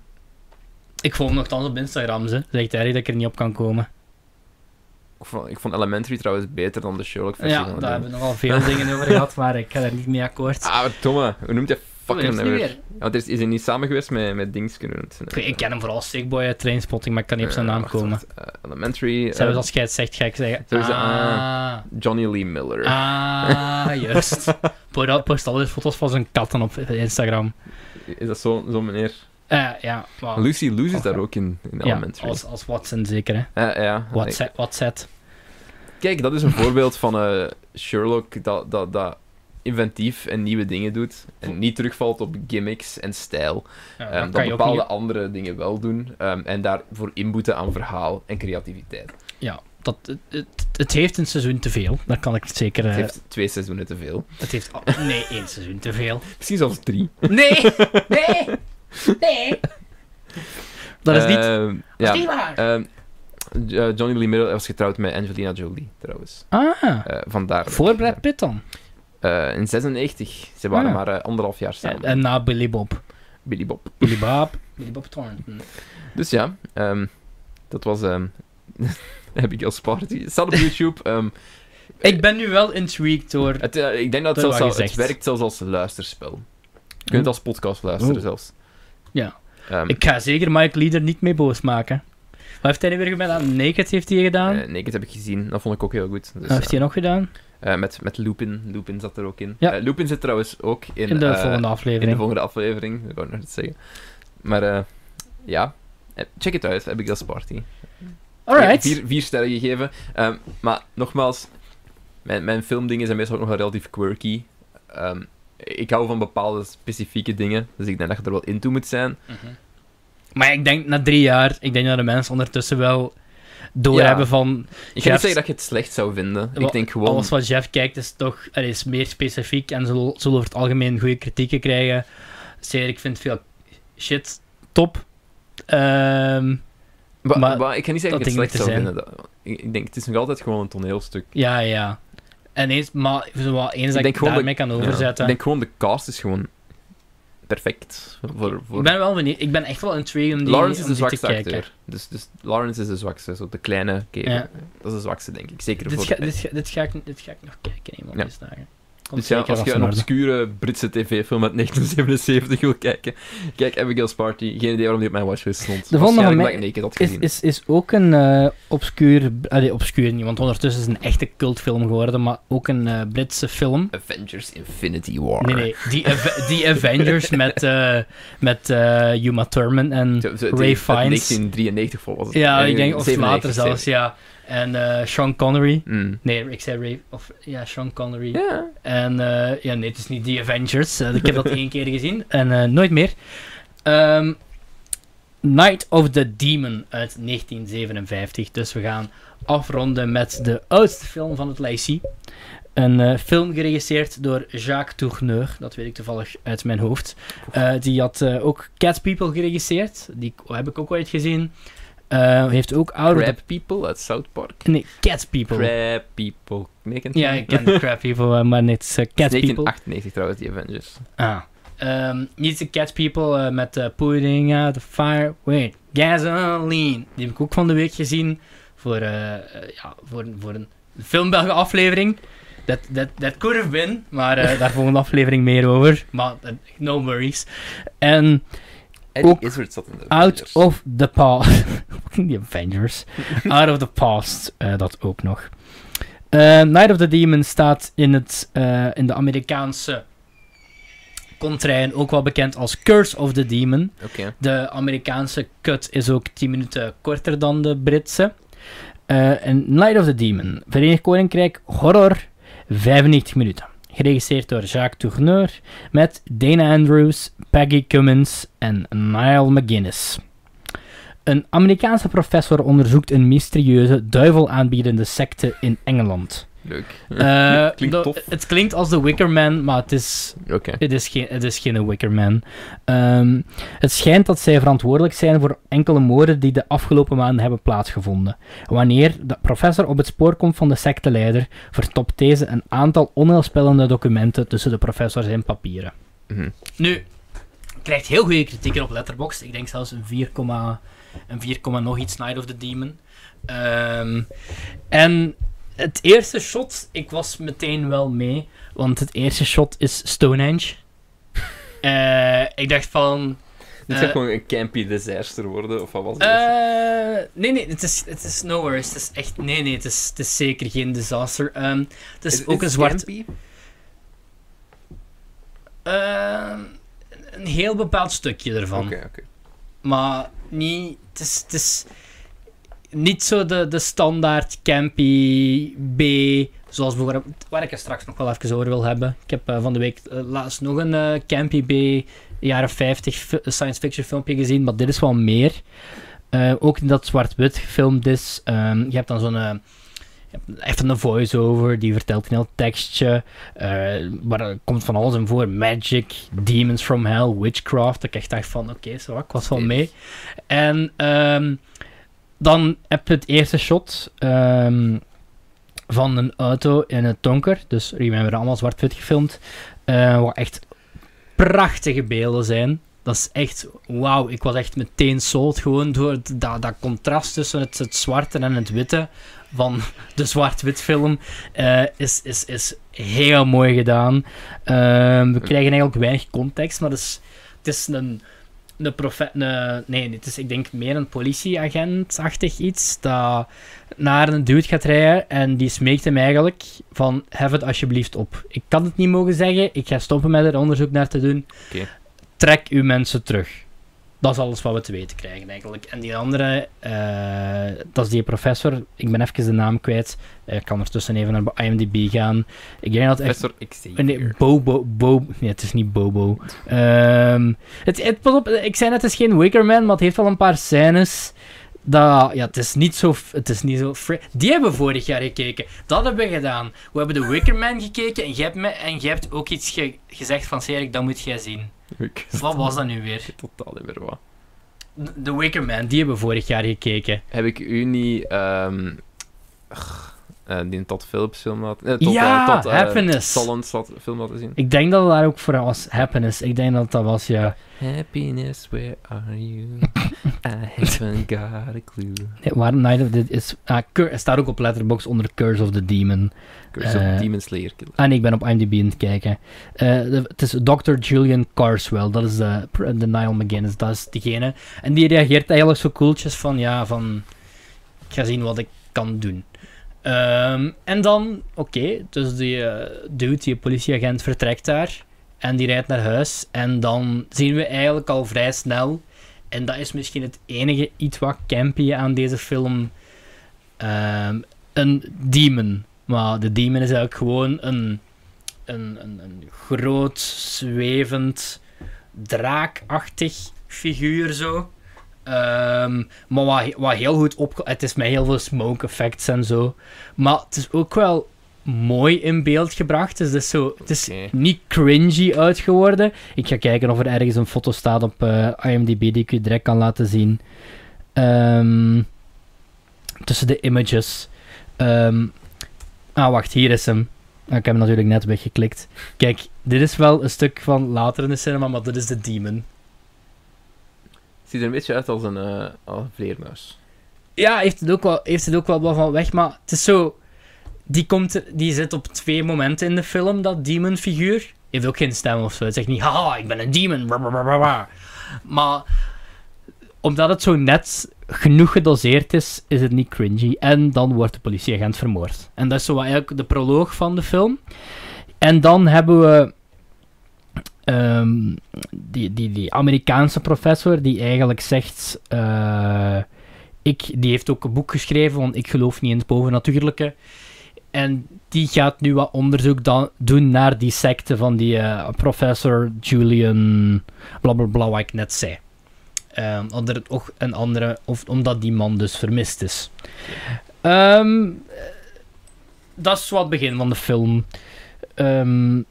Speaker 1: Ik volg nogthans op Instagram, ze. Zegt hij dat ik er niet op kan komen.
Speaker 2: ik, vond, ik vond Elementary trouwens beter dan de Sherlock-versie.
Speaker 1: Ja,
Speaker 2: van
Speaker 1: daar hebben we nogal veel dingen over gehad, maar ik ga er niet mee akkoord.
Speaker 2: Ah, Tomme, hoe noemt hij fucking
Speaker 1: weet
Speaker 2: nu
Speaker 1: het
Speaker 2: weer?
Speaker 1: niet
Speaker 2: Ja, want is, is hij niet samen geweest met, met Dings kunnen
Speaker 1: Ik, ken hem vooral Sickboy uit Trainspotting, maar ik kan niet op zijn
Speaker 2: Eh,
Speaker 1: naam
Speaker 2: wacht,
Speaker 1: komen.
Speaker 2: Eh, Elementary.
Speaker 1: Zelfs als jij het zegt, ga ik zeggen.
Speaker 2: Het,
Speaker 1: ah,
Speaker 2: Johnny Lee Miller.
Speaker 1: ah, juist. Post post al eens foto's van zijn katten op Instagram.
Speaker 2: Is dat zo'n zo meneer?
Speaker 1: Eh, ja.
Speaker 2: Lucy Lou
Speaker 1: Oké.
Speaker 2: daar ook in, in
Speaker 1: ja,
Speaker 2: Elementary.
Speaker 1: als, als Watson zeker, hè.
Speaker 2: Eh, ja.
Speaker 1: WhatsApp.
Speaker 2: Kijk, dat is een voorbeeld van eh, Sherlock dat, dat, dat inventief en nieuwe dingen doet. En niet terugvalt op gimmicks en stijl.
Speaker 1: Ja,
Speaker 2: Ehm,
Speaker 1: dat
Speaker 2: bepaalde
Speaker 1: niet...
Speaker 2: andere dingen wel doen. ehm, en daarvoor inboeten aan verhaal en creativiteit.
Speaker 1: Ja, dat, het, het, heeft een seizoen te veel. Dat kan ik zeker...
Speaker 2: Het
Speaker 1: eh,
Speaker 2: heeft twee seizoenen te veel.
Speaker 1: het heeft... oh, nee, één seizoen te veel.
Speaker 2: Misschien zelfs drie.
Speaker 1: Nee! Nee! Nee! Dat is niet...
Speaker 2: Ehm,
Speaker 1: Dat
Speaker 2: ja.
Speaker 1: is niet waar!
Speaker 2: Ehm, eh, Johnny Lee Miller was getrouwd met Angelina Jolie, trouwens.
Speaker 1: ah,
Speaker 2: Eh, vandaar.
Speaker 1: voor Brad Pitt dan.
Speaker 2: Eh, in 96. Ze waren
Speaker 1: Ah.
Speaker 2: maar anderhalf jaar
Speaker 1: Ja,
Speaker 2: samen.
Speaker 1: en na Billy Bob.
Speaker 2: Billy Bob.
Speaker 1: Billy Bob. Billy Bob Thornton.
Speaker 2: Dus ja, ehm, dat was ehm Abigail's Party. Het staat op YouTube. ehm,
Speaker 1: Ik ben nu wel intrigued door...
Speaker 2: het, ik denk dat het, zelfs al- het werkt zelfs als luisterspel. Je kunt het als podcast luisteren
Speaker 1: Oh.
Speaker 2: zelfs.
Speaker 1: Ja.
Speaker 2: Ehm,
Speaker 1: Ik ga zeker Mike Lee er niet mee boos maken. Wat heeft hij nu weer gedaan? Naked heeft hij gedaan.
Speaker 2: eh, Naked heb ik gezien. Dat vond ik ook heel goed. Dus,
Speaker 1: Wat heeft
Speaker 2: eh,
Speaker 1: hij nog gedaan?
Speaker 2: eh, met, met Lupin. Lupin zat er ook in.
Speaker 1: Ja.
Speaker 2: Lupin zit trouwens ook in,
Speaker 1: In de volgende
Speaker 2: in de
Speaker 1: aflevering.
Speaker 2: volgende aflevering. Dat wou ik nog zeggen. Maar ja, check het uit. Abigail's Party.
Speaker 1: Alright.
Speaker 2: Vier, vier sterren gegeven. Ehm, maar nogmaals, mijn, mijn filmdingen zijn meestal ook nog wel relatief quirky. Ehm, ik hou van bepaalde specifieke dingen, dus ik denk dat je er wel into moet zijn.
Speaker 1: Mhm. Maar ik denk na drie jaar, ik denk dat de mensen ondertussen wel doorhebben
Speaker 2: Ja.
Speaker 1: van
Speaker 2: Ik ga niet zeggen dat je het slecht zou vinden. Ik denk gewoon...
Speaker 1: alles wat Jeff kijkt is toch er is meer specifiek en zullen, zullen over het algemeen goede kritieken krijgen. Zeker, ik vind veel shit top. Ehm, maar
Speaker 2: ik ga niet zeggen dat
Speaker 1: dat
Speaker 2: ik het slecht zou vinden. Ik denk, het is nog altijd gewoon een toneelstuk.
Speaker 1: ja, ja. En eens, maar zo wat eens dat ik
Speaker 2: gewoon
Speaker 1: daarmee kan overzetten.
Speaker 2: ik denk gewoon, de cast is gewoon perfect. Voor, voor...
Speaker 1: Ik ben wel benieuwd. Ik ben echt wel intrigued om die,
Speaker 2: Lawrence is de zwakste acteur. Dus, dus Lawrence is de zwakste, zo de kleine kerel.
Speaker 1: Ja.
Speaker 2: Dat is de zwakste, denk ik. Zeker
Speaker 1: Dit
Speaker 2: voor...
Speaker 1: ga, dit, ga, dit, ga ik, dit ga ik nog kijken, een van
Speaker 2: Ja.
Speaker 1: dagen.
Speaker 2: Dus ja,
Speaker 1: zeker
Speaker 2: als je een obscure Britse tv-film uit 1977 wil kijken, kijk Abigail's Party. Geen idee waarom die op mijn watchlist stond.
Speaker 1: De volgende van mij Is, is, is ook een eh obscuur... Allee, obscuur niet, want ondertussen is het een echte cultfilm geworden, maar ook een eh, Britse film.
Speaker 2: Avengers Infinity War.
Speaker 1: Nee, nee, die, die Avengers met, eh met Uma Thurman en Ray
Speaker 2: die- uit
Speaker 1: Fiennes.
Speaker 2: 1993 vol was het.
Speaker 1: Ja, ik denk, of
Speaker 2: 97,
Speaker 1: later zelfs, ja. En eh, Sean Connery.
Speaker 2: Mm.
Speaker 1: Nee, ik zei Ray... Of, ja, Sean Connery. En eh, ja, nee, het is niet The Avengers. Eh, ik heb dat één keer gezien en nooit meer. Ehm, Night of the Demon uit 1957. Dus we gaan afronden met de oudste film van het lijstje. Een film geregisseerd door Jacques Tourneur. Dat weet ik toevallig uit mijn hoofd. Die had ook Cat People geregisseerd. Die heb ik ook ooit gezien. Eh, heeft ook the...
Speaker 2: Crab People uit South Park.
Speaker 1: Nee, Cat People.
Speaker 2: Crab People. Nee,
Speaker 1: Ja, ik ken de Crab People, maar het is eh, Cat People.
Speaker 2: 1998 trouwens, die Avengers.
Speaker 1: Ah. Ehm, niet de Cat People eh, met Putting Out the Fire with Gasoline. Die heb ik ook van de week gezien. Voor, ja, voor, voor een filmbelge aflevering. Dat that, that could have been. Maar daar volgende aflevering meer over. Maar no worries. En
Speaker 2: Eddie
Speaker 1: Ook
Speaker 2: Izzard zat in de
Speaker 1: Out of the Past. The Avengers. Out of the Past, eh, dat ook nog. Eh, Night of the Demon staat in, het, eh, in de Amerikaanse contrain ook wel bekend als Curse of the Demon. De Amerikaanse cut is ook 10 minuten korter dan de Britse. Eh, en Night of the Demon, Verenigd Koninkrijk, horror, 95 minuten. Geregisseerd door Jacques Tourneur met Dana Andrews, Peggy Cummins en Niall McGuinness. Een Amerikaanse professor onderzoekt een mysterieuze, duivel aanbiedende secte in Engeland.
Speaker 2: Leuk.
Speaker 1: Eh,
Speaker 2: Klinkt
Speaker 1: dat-
Speaker 2: tof.
Speaker 1: Het klinkt als The Wicker Man, maar het is
Speaker 2: Oké.
Speaker 1: het is geen, het is geen Wicker Man. Ehm, het schijnt dat zij verantwoordelijk zijn voor enkele moorden die de afgelopen maanden hebben plaatsgevonden. Wanneer de professor op het spoor komt van de secteleider, vertopt deze een aantal onheilspellende documenten tussen de professor zijn papieren.
Speaker 2: Mhm.
Speaker 1: Nu, krijgt heel goede kritieken op Letterboxd. Ik denk zelfs een 4, een 4, nog iets Night of the Demon. Ehm, en het eerste shot, ik was meteen wel mee, want het eerste shot is Stonehenge. Eh, ik dacht van.
Speaker 2: Dit
Speaker 1: Eh,
Speaker 2: gaat gewoon een campy disaster worden, of wat was het?
Speaker 1: eh, nee, nee, het is, het is no worries. Het is echt, nee, nee, het is, het is zeker geen disaster. Ehm, het is, ook een zwart.
Speaker 2: campy?
Speaker 1: Een heel bepaald stukje ervan.
Speaker 2: Oké, oké.
Speaker 1: Maar niet, het is, het is niet zo de, de standaard campy B, zoals bijvoorbeeld, waar ik er straks nog wel even over wil hebben. Ik heb eh, van de week eh, laatst nog een eh, campy B, jaren 50 fi- science fiction filmpje gezien, maar dit is wel meer. Ook in dat zwart-wit gefilmd is. Ehm, je hebt dan zo'n... Even een voice-over, die vertelt een heel tekstje. eh waar er komt van alles in voor. Magic, Demons from Hell, Witchcraft. Dat ik echt dacht van, oké, zo, ik was wel mee. En ehm, dan heb je het eerste shot ehm, van een auto in het donker. Dus remember, allemaal zwart-wit gefilmd. eh wat echt prachtige beelden zijn. Dat is echt, wauw, ik was echt meteen sold gewoon door dat, dat contrast tussen het, het zwarte en het witte van de zwart-wit film eh, is, is, is heel mooi gedaan. Ehm, we krijgen eigenlijk weinig context, maar het is, het is een, een profe- een- nee, het is ik denk meer een politieagent-achtig iets, dat naar een dude gaat rijden en die smeekt hem eigenlijk van, hef het alsjeblieft op. Ik kan het niet mogen zeggen, ik ga stoppen met er onderzoek naar te doen. Trek uw mensen terug. Dat is alles wat we te weten krijgen eigenlijk. En die andere, eh, dat is die professor, ik ben even de naam kwijt. Eh, ik kan ertussen even naar IMDb gaan. Ik denk dat
Speaker 2: Professor Xavier.
Speaker 1: Nee, Bobo. Bo nee, het is niet Bobo. Ehm, het, het, pas op, ik zei net, het is geen Wickerman, maar het heeft wel een paar scènes. Dat, ja, het is niet zo. Het is niet zo Die hebben we vorig jaar gekeken. Dat hebben we gedaan. We hebben de Wickerman gekeken en jij hebt, me, en jij hebt ook iets ge- gezegd van Serik, dat moet jij zien. Wat was dat nu weer?
Speaker 2: totaal niet meer wat.
Speaker 1: De- De Wickerman, die hebben we vorig jaar gekeken.
Speaker 2: Heb ik u niet... ehm, eh, die een Todd Phillips film laten... eh, Todd,
Speaker 1: Ja,
Speaker 2: eh, Todd, eh,
Speaker 1: Happiness.
Speaker 2: Had- film laten zien.
Speaker 1: Ik denk dat het daar ook voor was. Happiness. Ik denk dat dat was, ja.
Speaker 2: Happiness, where are you? I haven't got a clue.
Speaker 1: Nee, Waar Night of the... Is, ah, Cur- het staat ook op Letterboxd onder Curse of the Demon.
Speaker 2: Curse of Demon Slayer Killer.
Speaker 1: En ik ben op IMDb aan het kijken. De- het is Dr. Julian Carswell. Dat is de, de Niall McGinnis. Dat is diegene. En die reageert eigenlijk zo koeltjes van... Ja, van... Ik ga zien wat ik kan doen. Ehm, en dan... Oké, dus die eh, dude, die politieagent, vertrekt daar. En die rijdt naar huis. En dan zien we eigenlijk al vrij snel... En dat is misschien het enige iets wat campy aan deze film... ehm, een demon. Maar de demon is eigenlijk gewoon een, een, een, een groot, zwevend, draakachtig figuur zo. Ehm, maar wat, wat heel goed op... Het is met heel veel smoke effects en zo. Maar het is ook wel mooi in beeld gebracht. Dus het is, zo, het is niet cringy uitgeworden. Ik ga kijken of er ergens een foto staat op eh, IMDb die ik u direct kan laten zien. Ehm, tussen de images. Ehm, ah, wacht, hier is hem. Ah, Ik heb hem natuurlijk net weggeklikt. Kijk, dit is wel een stuk van later in de cinema, maar dit is de Demon.
Speaker 2: Ziet er een beetje uit als een, een vleermuis.
Speaker 1: Ja, heeft het ook wel, heeft het ook wel wat van weg, maar het is zo... Die, komt, die zit op twee momenten in de film, dat demon-figuur. Heeft ook geen stem of zo. Het zegt niet, haha, ik ben een demon. Maar omdat het zo net genoeg gedoseerd is, is het niet cringy. En dan wordt de politieagent vermoord. En dat is zo eigenlijk de proloog van de film. En dan hebben we ehm, die, die, die Amerikaanse professor die eigenlijk zegt... eh, ik, die heeft ook een boek geschreven, want ik geloof niet in het bovennatuurlijke. En die gaat nu wat onderzoek dan, doen naar die secte van die eh, professor Julian, blablabla, wat ik net zei. Ehm, omdat een andere, of omdat die man dus vermist is. Ehm, dat is wat het begin van de film. Ehm,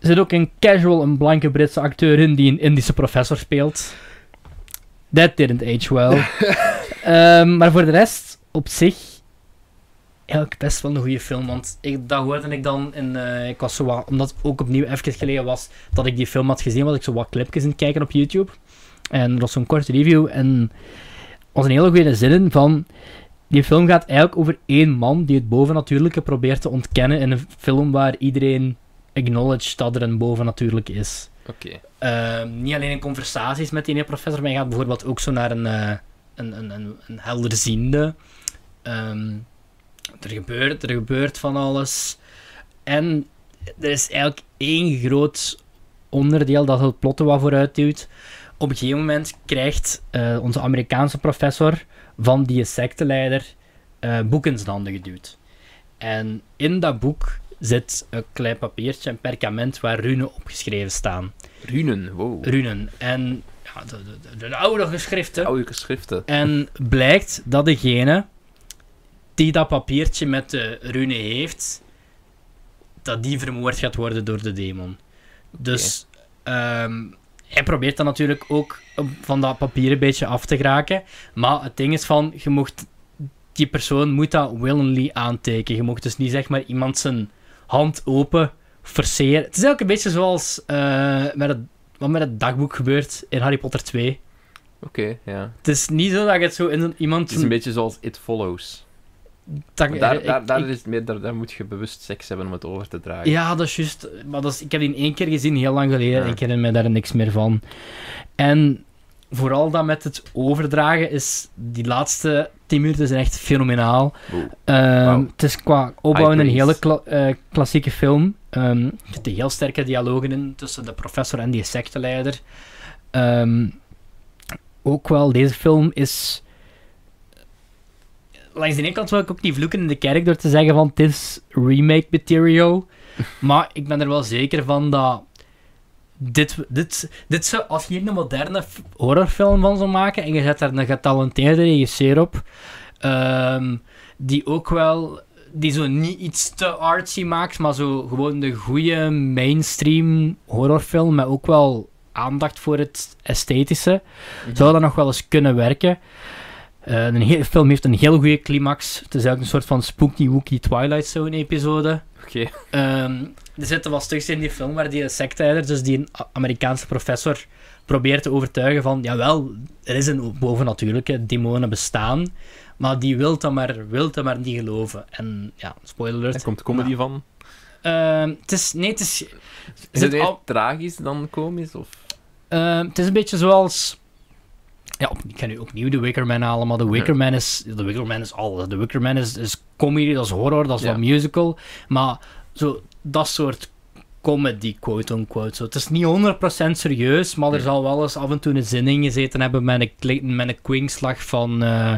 Speaker 1: er zit ook een casual, een blanke Britse acteur in die een Indische professor speelt. That didn't age well. Ehm, maar voor de rest, op zich, eigenlijk best wel een goede film. Want ik, dat hoorde ik dan in. eh, ik was zo wat, omdat het ook opnieuw even geleden was dat ik die film had gezien, was ik zo wat clipjes in het kijken op YouTube. En er was zo'n korte review en was een hele goede zin in van. Die film gaat eigenlijk over één man die het bovennatuurlijke probeert te ontkennen in een film waar iedereen acknowledge dat er een bovennatuurlijke is.
Speaker 2: Oké.
Speaker 1: Ehm, niet alleen in conversaties met die ene professor, maar je gaat bijvoorbeeld ook zo naar een, eh, een, een, een, een helderziende. Ehm, er, gebeurt, er gebeurt van alles. En er is eigenlijk één groot onderdeel dat het plot er wat vooruit duwt. Op een gegeven moment krijgt eh, onze Amerikaanse professor van die secteleider eh boek in zijn handen geduwd. En in dat boek zit een klein papiertje, een perkament waar runen opgeschreven staan
Speaker 2: Runen, wow.
Speaker 1: runen. En ja, de, de, de, de oude geschriften.
Speaker 2: Oude geschriften.
Speaker 1: En blijkt dat degene die dat papiertje met de rune heeft, dat die vermoord gaat worden door de demon. Dus ehm, hij probeert dan natuurlijk ook van dat papier een beetje af te geraken. Maar het ding is van, je mocht, die persoon moet dat willingly aantekenen. Je mocht dus niet zeg maar iemand zijn hand open forceren. Het is eigenlijk een beetje zoals eh, met het, wat met het dagboek gebeurt in Harry Potter 2.
Speaker 2: Oké, ja.
Speaker 1: Het is niet zo dat je het zo in iemand...
Speaker 2: Het is een beetje zoals It Follows.
Speaker 1: dat-
Speaker 2: daar,
Speaker 1: ik-
Speaker 2: daar, daar,
Speaker 1: ik-
Speaker 2: is meer, daar, daar moet je bewust seks hebben om het over te dragen.
Speaker 1: Ja, dat is juist. Maar dat is, ik heb die één keer gezien, heel lang geleden.
Speaker 2: Ja.
Speaker 1: Ik herinner me daar niks meer van. En vooral dat met het overdragen is... Die laatste 10 minuten zijn echt fenomenaal.
Speaker 2: Wow.
Speaker 1: Ehm. Het is qua opbouw een hele kla- eh, klassieke film. Ehm er zitten heel sterke dialogen in tussen de professor en die secteleider. Ehm, ook wel, deze film is... Langs de ene kant wil ik ook niet vloeken in de kerk door te zeggen van het is remake material. maar ik ben er wel zeker van dat dit, dit, dit zou, als je hier een moderne horrorfilm van zou maken en je zet daar een getalenteerde regisseur op, ehm, die ook wel, die zo niet iets te artsy maakt, maar zo gewoon de goede mainstream horrorfilm met ook wel aandacht voor het esthetische,
Speaker 2: Mhm.
Speaker 1: zou dat nog wel eens kunnen werken. Eh, een hele film heeft een heel goede climax. Het is eigenlijk een soort van spooky wookie Twilight Zone episode.
Speaker 2: Oké.
Speaker 1: Ehm, er zitten wel stukjes in die film waar die sectleider, dus die Amerikaanse professor, probeert te overtuigen van, jawel, er is een bovennatuurlijke, demonen bestaan, maar die wil dat maar, wil dat maar niet geloven. En ja, spoiler alert.
Speaker 2: Daar komt comedy van.
Speaker 1: Ehm, het is, nee, het is...
Speaker 2: Is het meer
Speaker 1: al-
Speaker 2: tragisch dan komisch? Of?
Speaker 1: Ehm, het is een beetje zoals. Ja, op- ik ga nu opnieuw de Wickerman halen, maar de Wickerman is, de Wickerman is alles. De Wickerman is, is comedy, dat is horror, dat is
Speaker 2: Ja.
Speaker 1: wat musical. Maar zo, dat soort comedy, quote-unquote. Zo. Het is niet 100% serieus, maar er zal wel eens af en toe een zin in gezeten hebben met een, met een kwinkslag van... eh,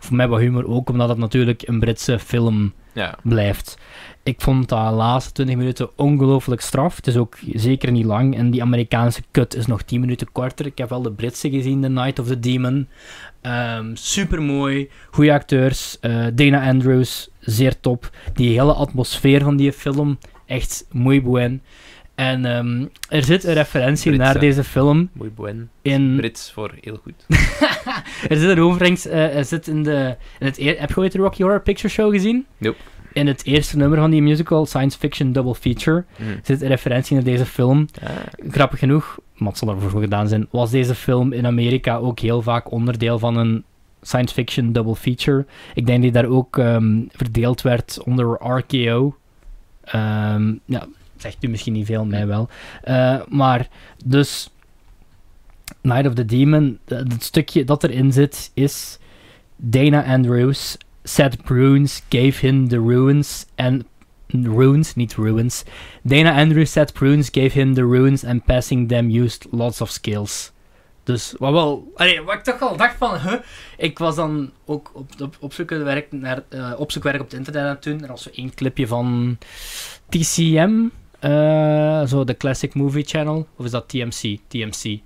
Speaker 1: of met wat humor ook, omdat het natuurlijk een Britse film
Speaker 2: Ja.
Speaker 1: blijft. Ik vond de laatste 20 minuten ongelooflijk straf. Het is ook zeker niet lang. En die Amerikaanse cut is nog 10 minuten korter. Ik heb wel de Britse gezien, The Night of the Demon. Super mooi. Goede acteurs. Eh, Dana Andrews, zeer top. Die hele atmosfeer van die film, echt mooi boen. En ehm, er zit een referentie
Speaker 2: Brits,
Speaker 1: naar
Speaker 2: hè?
Speaker 1: deze film
Speaker 2: Mooi
Speaker 1: in...
Speaker 2: Brits voor heel goed.
Speaker 1: Er zit een overeenkomst, eh, er zit in de... In het heb je ooit de Rocky Horror Picture Show gezien?
Speaker 2: Nope.
Speaker 1: In het eerste nummer van die musical, Science Fiction Double Feature,
Speaker 2: Mhm.
Speaker 1: zit een referentie naar deze film.
Speaker 2: Ah,
Speaker 1: Grappig genoeg, maar het zal ervoor gedaan zijn, was deze film in Amerika ook heel vaak onderdeel van een science fiction double feature. Ik denk die daar ook ehm, verdeeld werd onder RKO. Ehm, ja, zegt u misschien niet veel, mij wel. Eh, maar dus, Night of the Demon, eh, het stukje dat erin zit is Dana Andrews, Seth Prunes gave him the ruins and runes, niet ruins. Dana Andrews said Prunes gave him the runes and passing them used lots of skills. Dus wat wel, wat ik toch al dacht van, ik was dan ook op, op, opzoekwerk naar, eh, opzoekwerk op het internet aan het doen. Er was zo één clipje van TCM, eh, zo de Classic Movie Channel, of is dat TMC? TMC.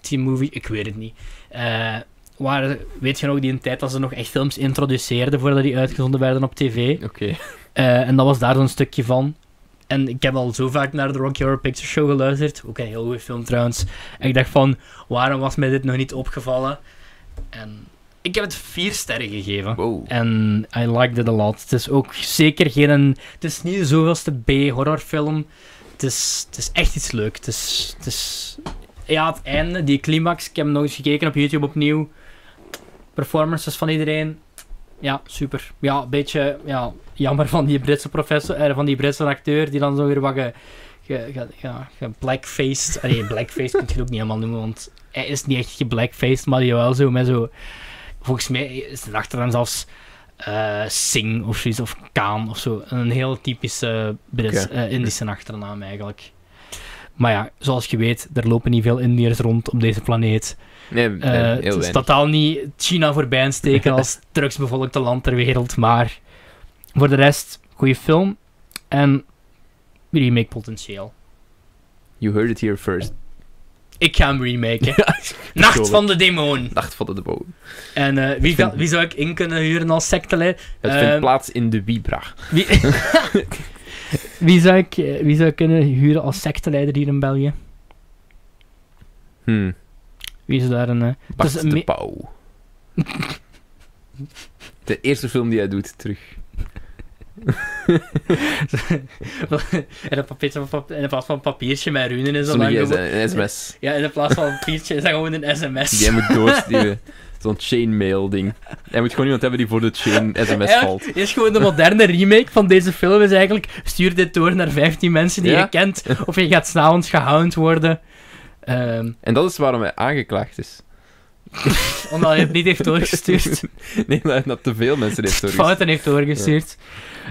Speaker 1: T-Movie, ik weet het niet. Eh, waar, weet je nog, die een tijd dat ze nog echt films introduceerden voordat die uitgezonden werden op tv.
Speaker 2: Oké.
Speaker 1: Eh, en dat was daar zo'n stukje van. En ik heb al zo vaak naar de Rocky Horror Picture Show geluisterd. Ook een heel goede film trouwens. En ik dacht van, waarom was mij dit nog niet opgevallen? En ik heb het vier sterren gegeven.
Speaker 2: Wow.
Speaker 1: En I liked it a lot. Het is ook zeker geen... Het is niet de zoveelste B-horrorfilm. Het is, het is echt iets leuks. Het is, het is... Ja, het einde, die climax. Ik heb hem nog eens gekeken op YouTube opnieuw. Performances van iedereen. Ja, super. Ja, een beetje ja, jammer van die Britse professor, eh, van die Britse acteur, die dan zo weer wat ge, ge, ge, ja, ge blackfaced... Nee, blackfaced kun je het ook niet helemaal noemen, want hij is niet echt geblackfaced, maar die wel zo met zo... Volgens mij is het achteraan zelfs eh Singh of zoiets, of Kaan of zo. Een heel typische Brits,
Speaker 2: Oké.
Speaker 1: eh, Indische achternaam eigenlijk. Maar ja, zoals je weet, er lopen niet veel Indiërs rond op deze planeet.
Speaker 2: Nee, nee,
Speaker 1: Eh,
Speaker 2: heel
Speaker 1: het is totaal niet China voorbij steken als drugsbevolkte land ter wereld, maar voor de rest, goede film en remake potentieel.
Speaker 2: You heard it here first.
Speaker 1: Ik ga hem remaken. Nacht van de Demon.
Speaker 2: Nacht van de Demon.
Speaker 1: En eh, wie, wie zou ik in kunnen huren als secteleider?
Speaker 2: Het vindt plaats in de Vibra.
Speaker 1: Wie, wie, zou ik, eh, wie zou ik kunnen huren als secteleider hier in België?
Speaker 2: Hmm.
Speaker 1: Wie is daar een... eh,
Speaker 2: Bart
Speaker 1: is
Speaker 2: de Pauw. De eerste film die hij doet, terug.
Speaker 1: pap- in plaats van een papiertje met runen is dat dan gewoon-
Speaker 2: een sms.
Speaker 1: Ja, in plaats van een papiertje is dat gewoon een sms.
Speaker 2: Die hij moet doorsturen. Zo'n chainmail ding. Hij moet gewoon iemand hebben die voor de chain sms
Speaker 1: Ja,
Speaker 2: valt.
Speaker 1: is gewoon de moderne remake van deze film. Is eigenlijk, stuur dit door naar 15 mensen die
Speaker 2: Ja.
Speaker 1: je kent. Of je gaat s'avonds gehound worden. Ehm,
Speaker 2: En dat is waarom hij aangeklaagd is.
Speaker 1: omdat hij het niet heeft doorgestuurd.
Speaker 2: nee, hij dat te veel mensen heeft doorgestuurd.
Speaker 1: Fouten heeft doorgestuurd.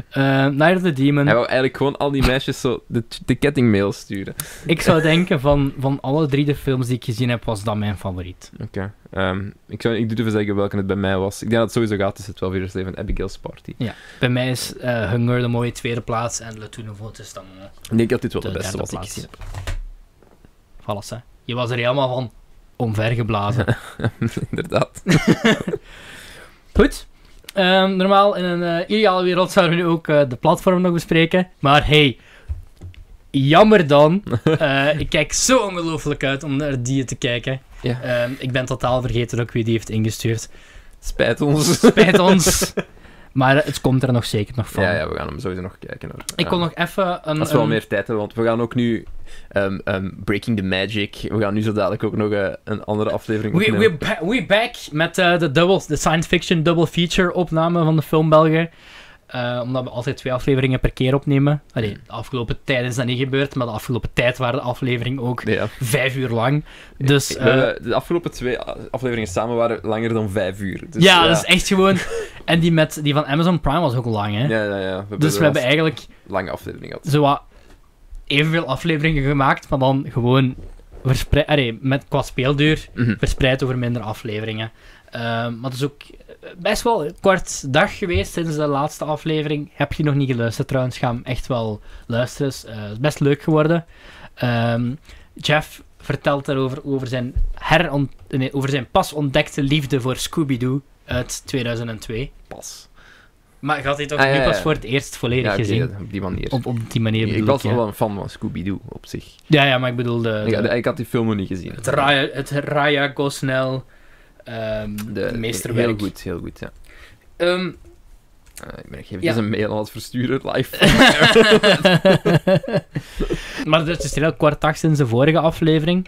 Speaker 1: Ehm Night of the Demon.
Speaker 2: Hij wou eigenlijk gewoon al die meisjes zo de, de kettingmail sturen.
Speaker 1: Ik zou denken van, van alle drie de films die ik gezien heb, was dat mijn favoriet.
Speaker 2: Oké. Ehm, ik zou ik durf even zeggen welke het bij mij was. Ik denk dat het sowieso gaat tussen 12 Years Slave en Abigail's Party.
Speaker 1: Bij mij is eh, Hunger de mooie tweede plaats en Le Tout Nouveau is dan eh,
Speaker 2: Ik denk dat dit wel de,
Speaker 1: De
Speaker 2: beste was ik
Speaker 1: plaats.
Speaker 2: gezien heb.
Speaker 1: Alles, hè. Je was er helemaal van omvergeblazen.
Speaker 2: Inderdaad.
Speaker 1: Goed. Ehm, normaal, in een eh, ideale wereld zouden we nu ook eh, de platform nog bespreken. Maar hey, jammer dan. Eh, ik kijk zo ongelooflijk uit om naar die te kijken.
Speaker 2: Ja.
Speaker 1: Ehm, ik ben totaal vergeten ook wie die heeft ingestuurd.
Speaker 2: Spijt ons.
Speaker 1: Spijt ons. Maar het komt er nog zeker nog van.
Speaker 2: Ja, ja, we gaan hem sowieso nog kijken. Hoor.
Speaker 1: Ik kon nog even een...
Speaker 2: Als we wel
Speaker 1: een-
Speaker 2: meer tijd hebben, want we gaan ook nu ehm, ehm, Breaking the Magic. We gaan nu zo dadelijk ook nog eh, een andere aflevering
Speaker 1: We, we, ba- we back met eh, de, double, de science fiction double feature opname van de film Belgen. Eh, omdat we altijd twee afleveringen per keer opnemen. Allee, de afgelopen tijd is dat niet gebeurd, maar de afgelopen tijd waren de afleveringen ook
Speaker 2: ja.
Speaker 1: vijf uur lang. Dus eh,
Speaker 2: de afgelopen twee afleveringen samen waren langer dan vijf uur. Dus,
Speaker 1: ja, dat is echt gewoon... En die, met, die van Amazon Prime was ook lang, hè.
Speaker 2: Ja, ja, ja. We
Speaker 1: dus we hebben eigenlijk
Speaker 2: lange aflevering gehad.
Speaker 1: zo wat evenveel afleveringen gemaakt, maar dan gewoon verspreid, allee, met, qua speelduur
Speaker 2: Mhm.
Speaker 1: verspreid over minder afleveringen. Ehm, maar het is ook best wel een kort dag geweest sinds de laatste aflevering. Heb je nog niet geluisterd trouwens, ga hem echt wel luisteren. Het is, eh, is best leuk geworden. Ehm, Jeff vertelt daarover over zijn, heron, nee, over zijn pas ontdekte liefde voor Scooby-Doo uit 2002.
Speaker 2: Pas.
Speaker 1: Maar had dit ook
Speaker 2: Ah, ja,
Speaker 1: nu pas voor het eerst volledig
Speaker 2: Ja,
Speaker 1: gezien.
Speaker 2: op die manier.
Speaker 1: Op, op die manier
Speaker 2: ik was wel een fan van Scooby-Doo op zich.
Speaker 1: Ja, ja, maar ik bedoel de-
Speaker 2: ik had die film nog niet gezien.
Speaker 1: het, Raya, het Raya Gosnell ehm
Speaker 2: De-
Speaker 1: meesterwerk.
Speaker 2: Heel goed, heel goed, ja.
Speaker 1: Ehm,
Speaker 2: Eh, ik ben even
Speaker 1: Ja.
Speaker 2: een mail aan het versturen, live.
Speaker 1: maar het is heel kort dag sinds de vorige aflevering.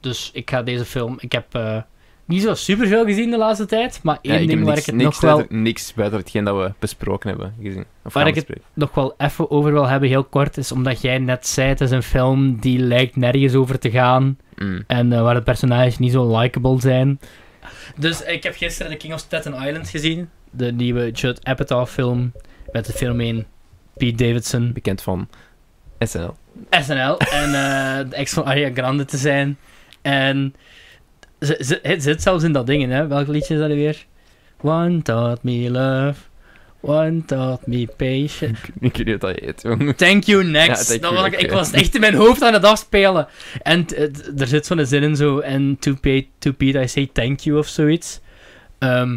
Speaker 1: Dus ik ga deze film... Ik heb eh, niet zo superveel gezien de laatste tijd, maar één
Speaker 2: Ja,
Speaker 1: ding waar
Speaker 2: niks,
Speaker 1: ik het
Speaker 2: niks,
Speaker 1: nog wel,
Speaker 2: niks buiten hetgeen dat we besproken hebben gezien. Of
Speaker 1: Waar ik het- nog wel even over wil hebben, heel kort, is omdat jij net zei, het is een film die lijkt nergens over te gaan.
Speaker 2: Mm.
Speaker 1: En eh, waar de personages niet zo likable zijn. Dus ik heb gisteren The King of Staten Island gezien. De nieuwe Judd Apatow film. Met de fenomeen Pete Davidson.
Speaker 2: Bekend van SNL.
Speaker 1: SNL. en eh, de ex van Ariana Grande te zijn. En ze, ze, het zit zelfs in dat ding, hè. Welk liedje is dat weer? One taught me love. One taught me patience.
Speaker 2: Ik weet niet dat heet, jongen.
Speaker 1: Thank you, next.
Speaker 2: Ja,
Speaker 1: dat was ik, was echt in mijn hoofd aan het afspelen. En er zit zo'n zin in zo. En to, pay, to Pete I say thank you of zoiets. Ehm,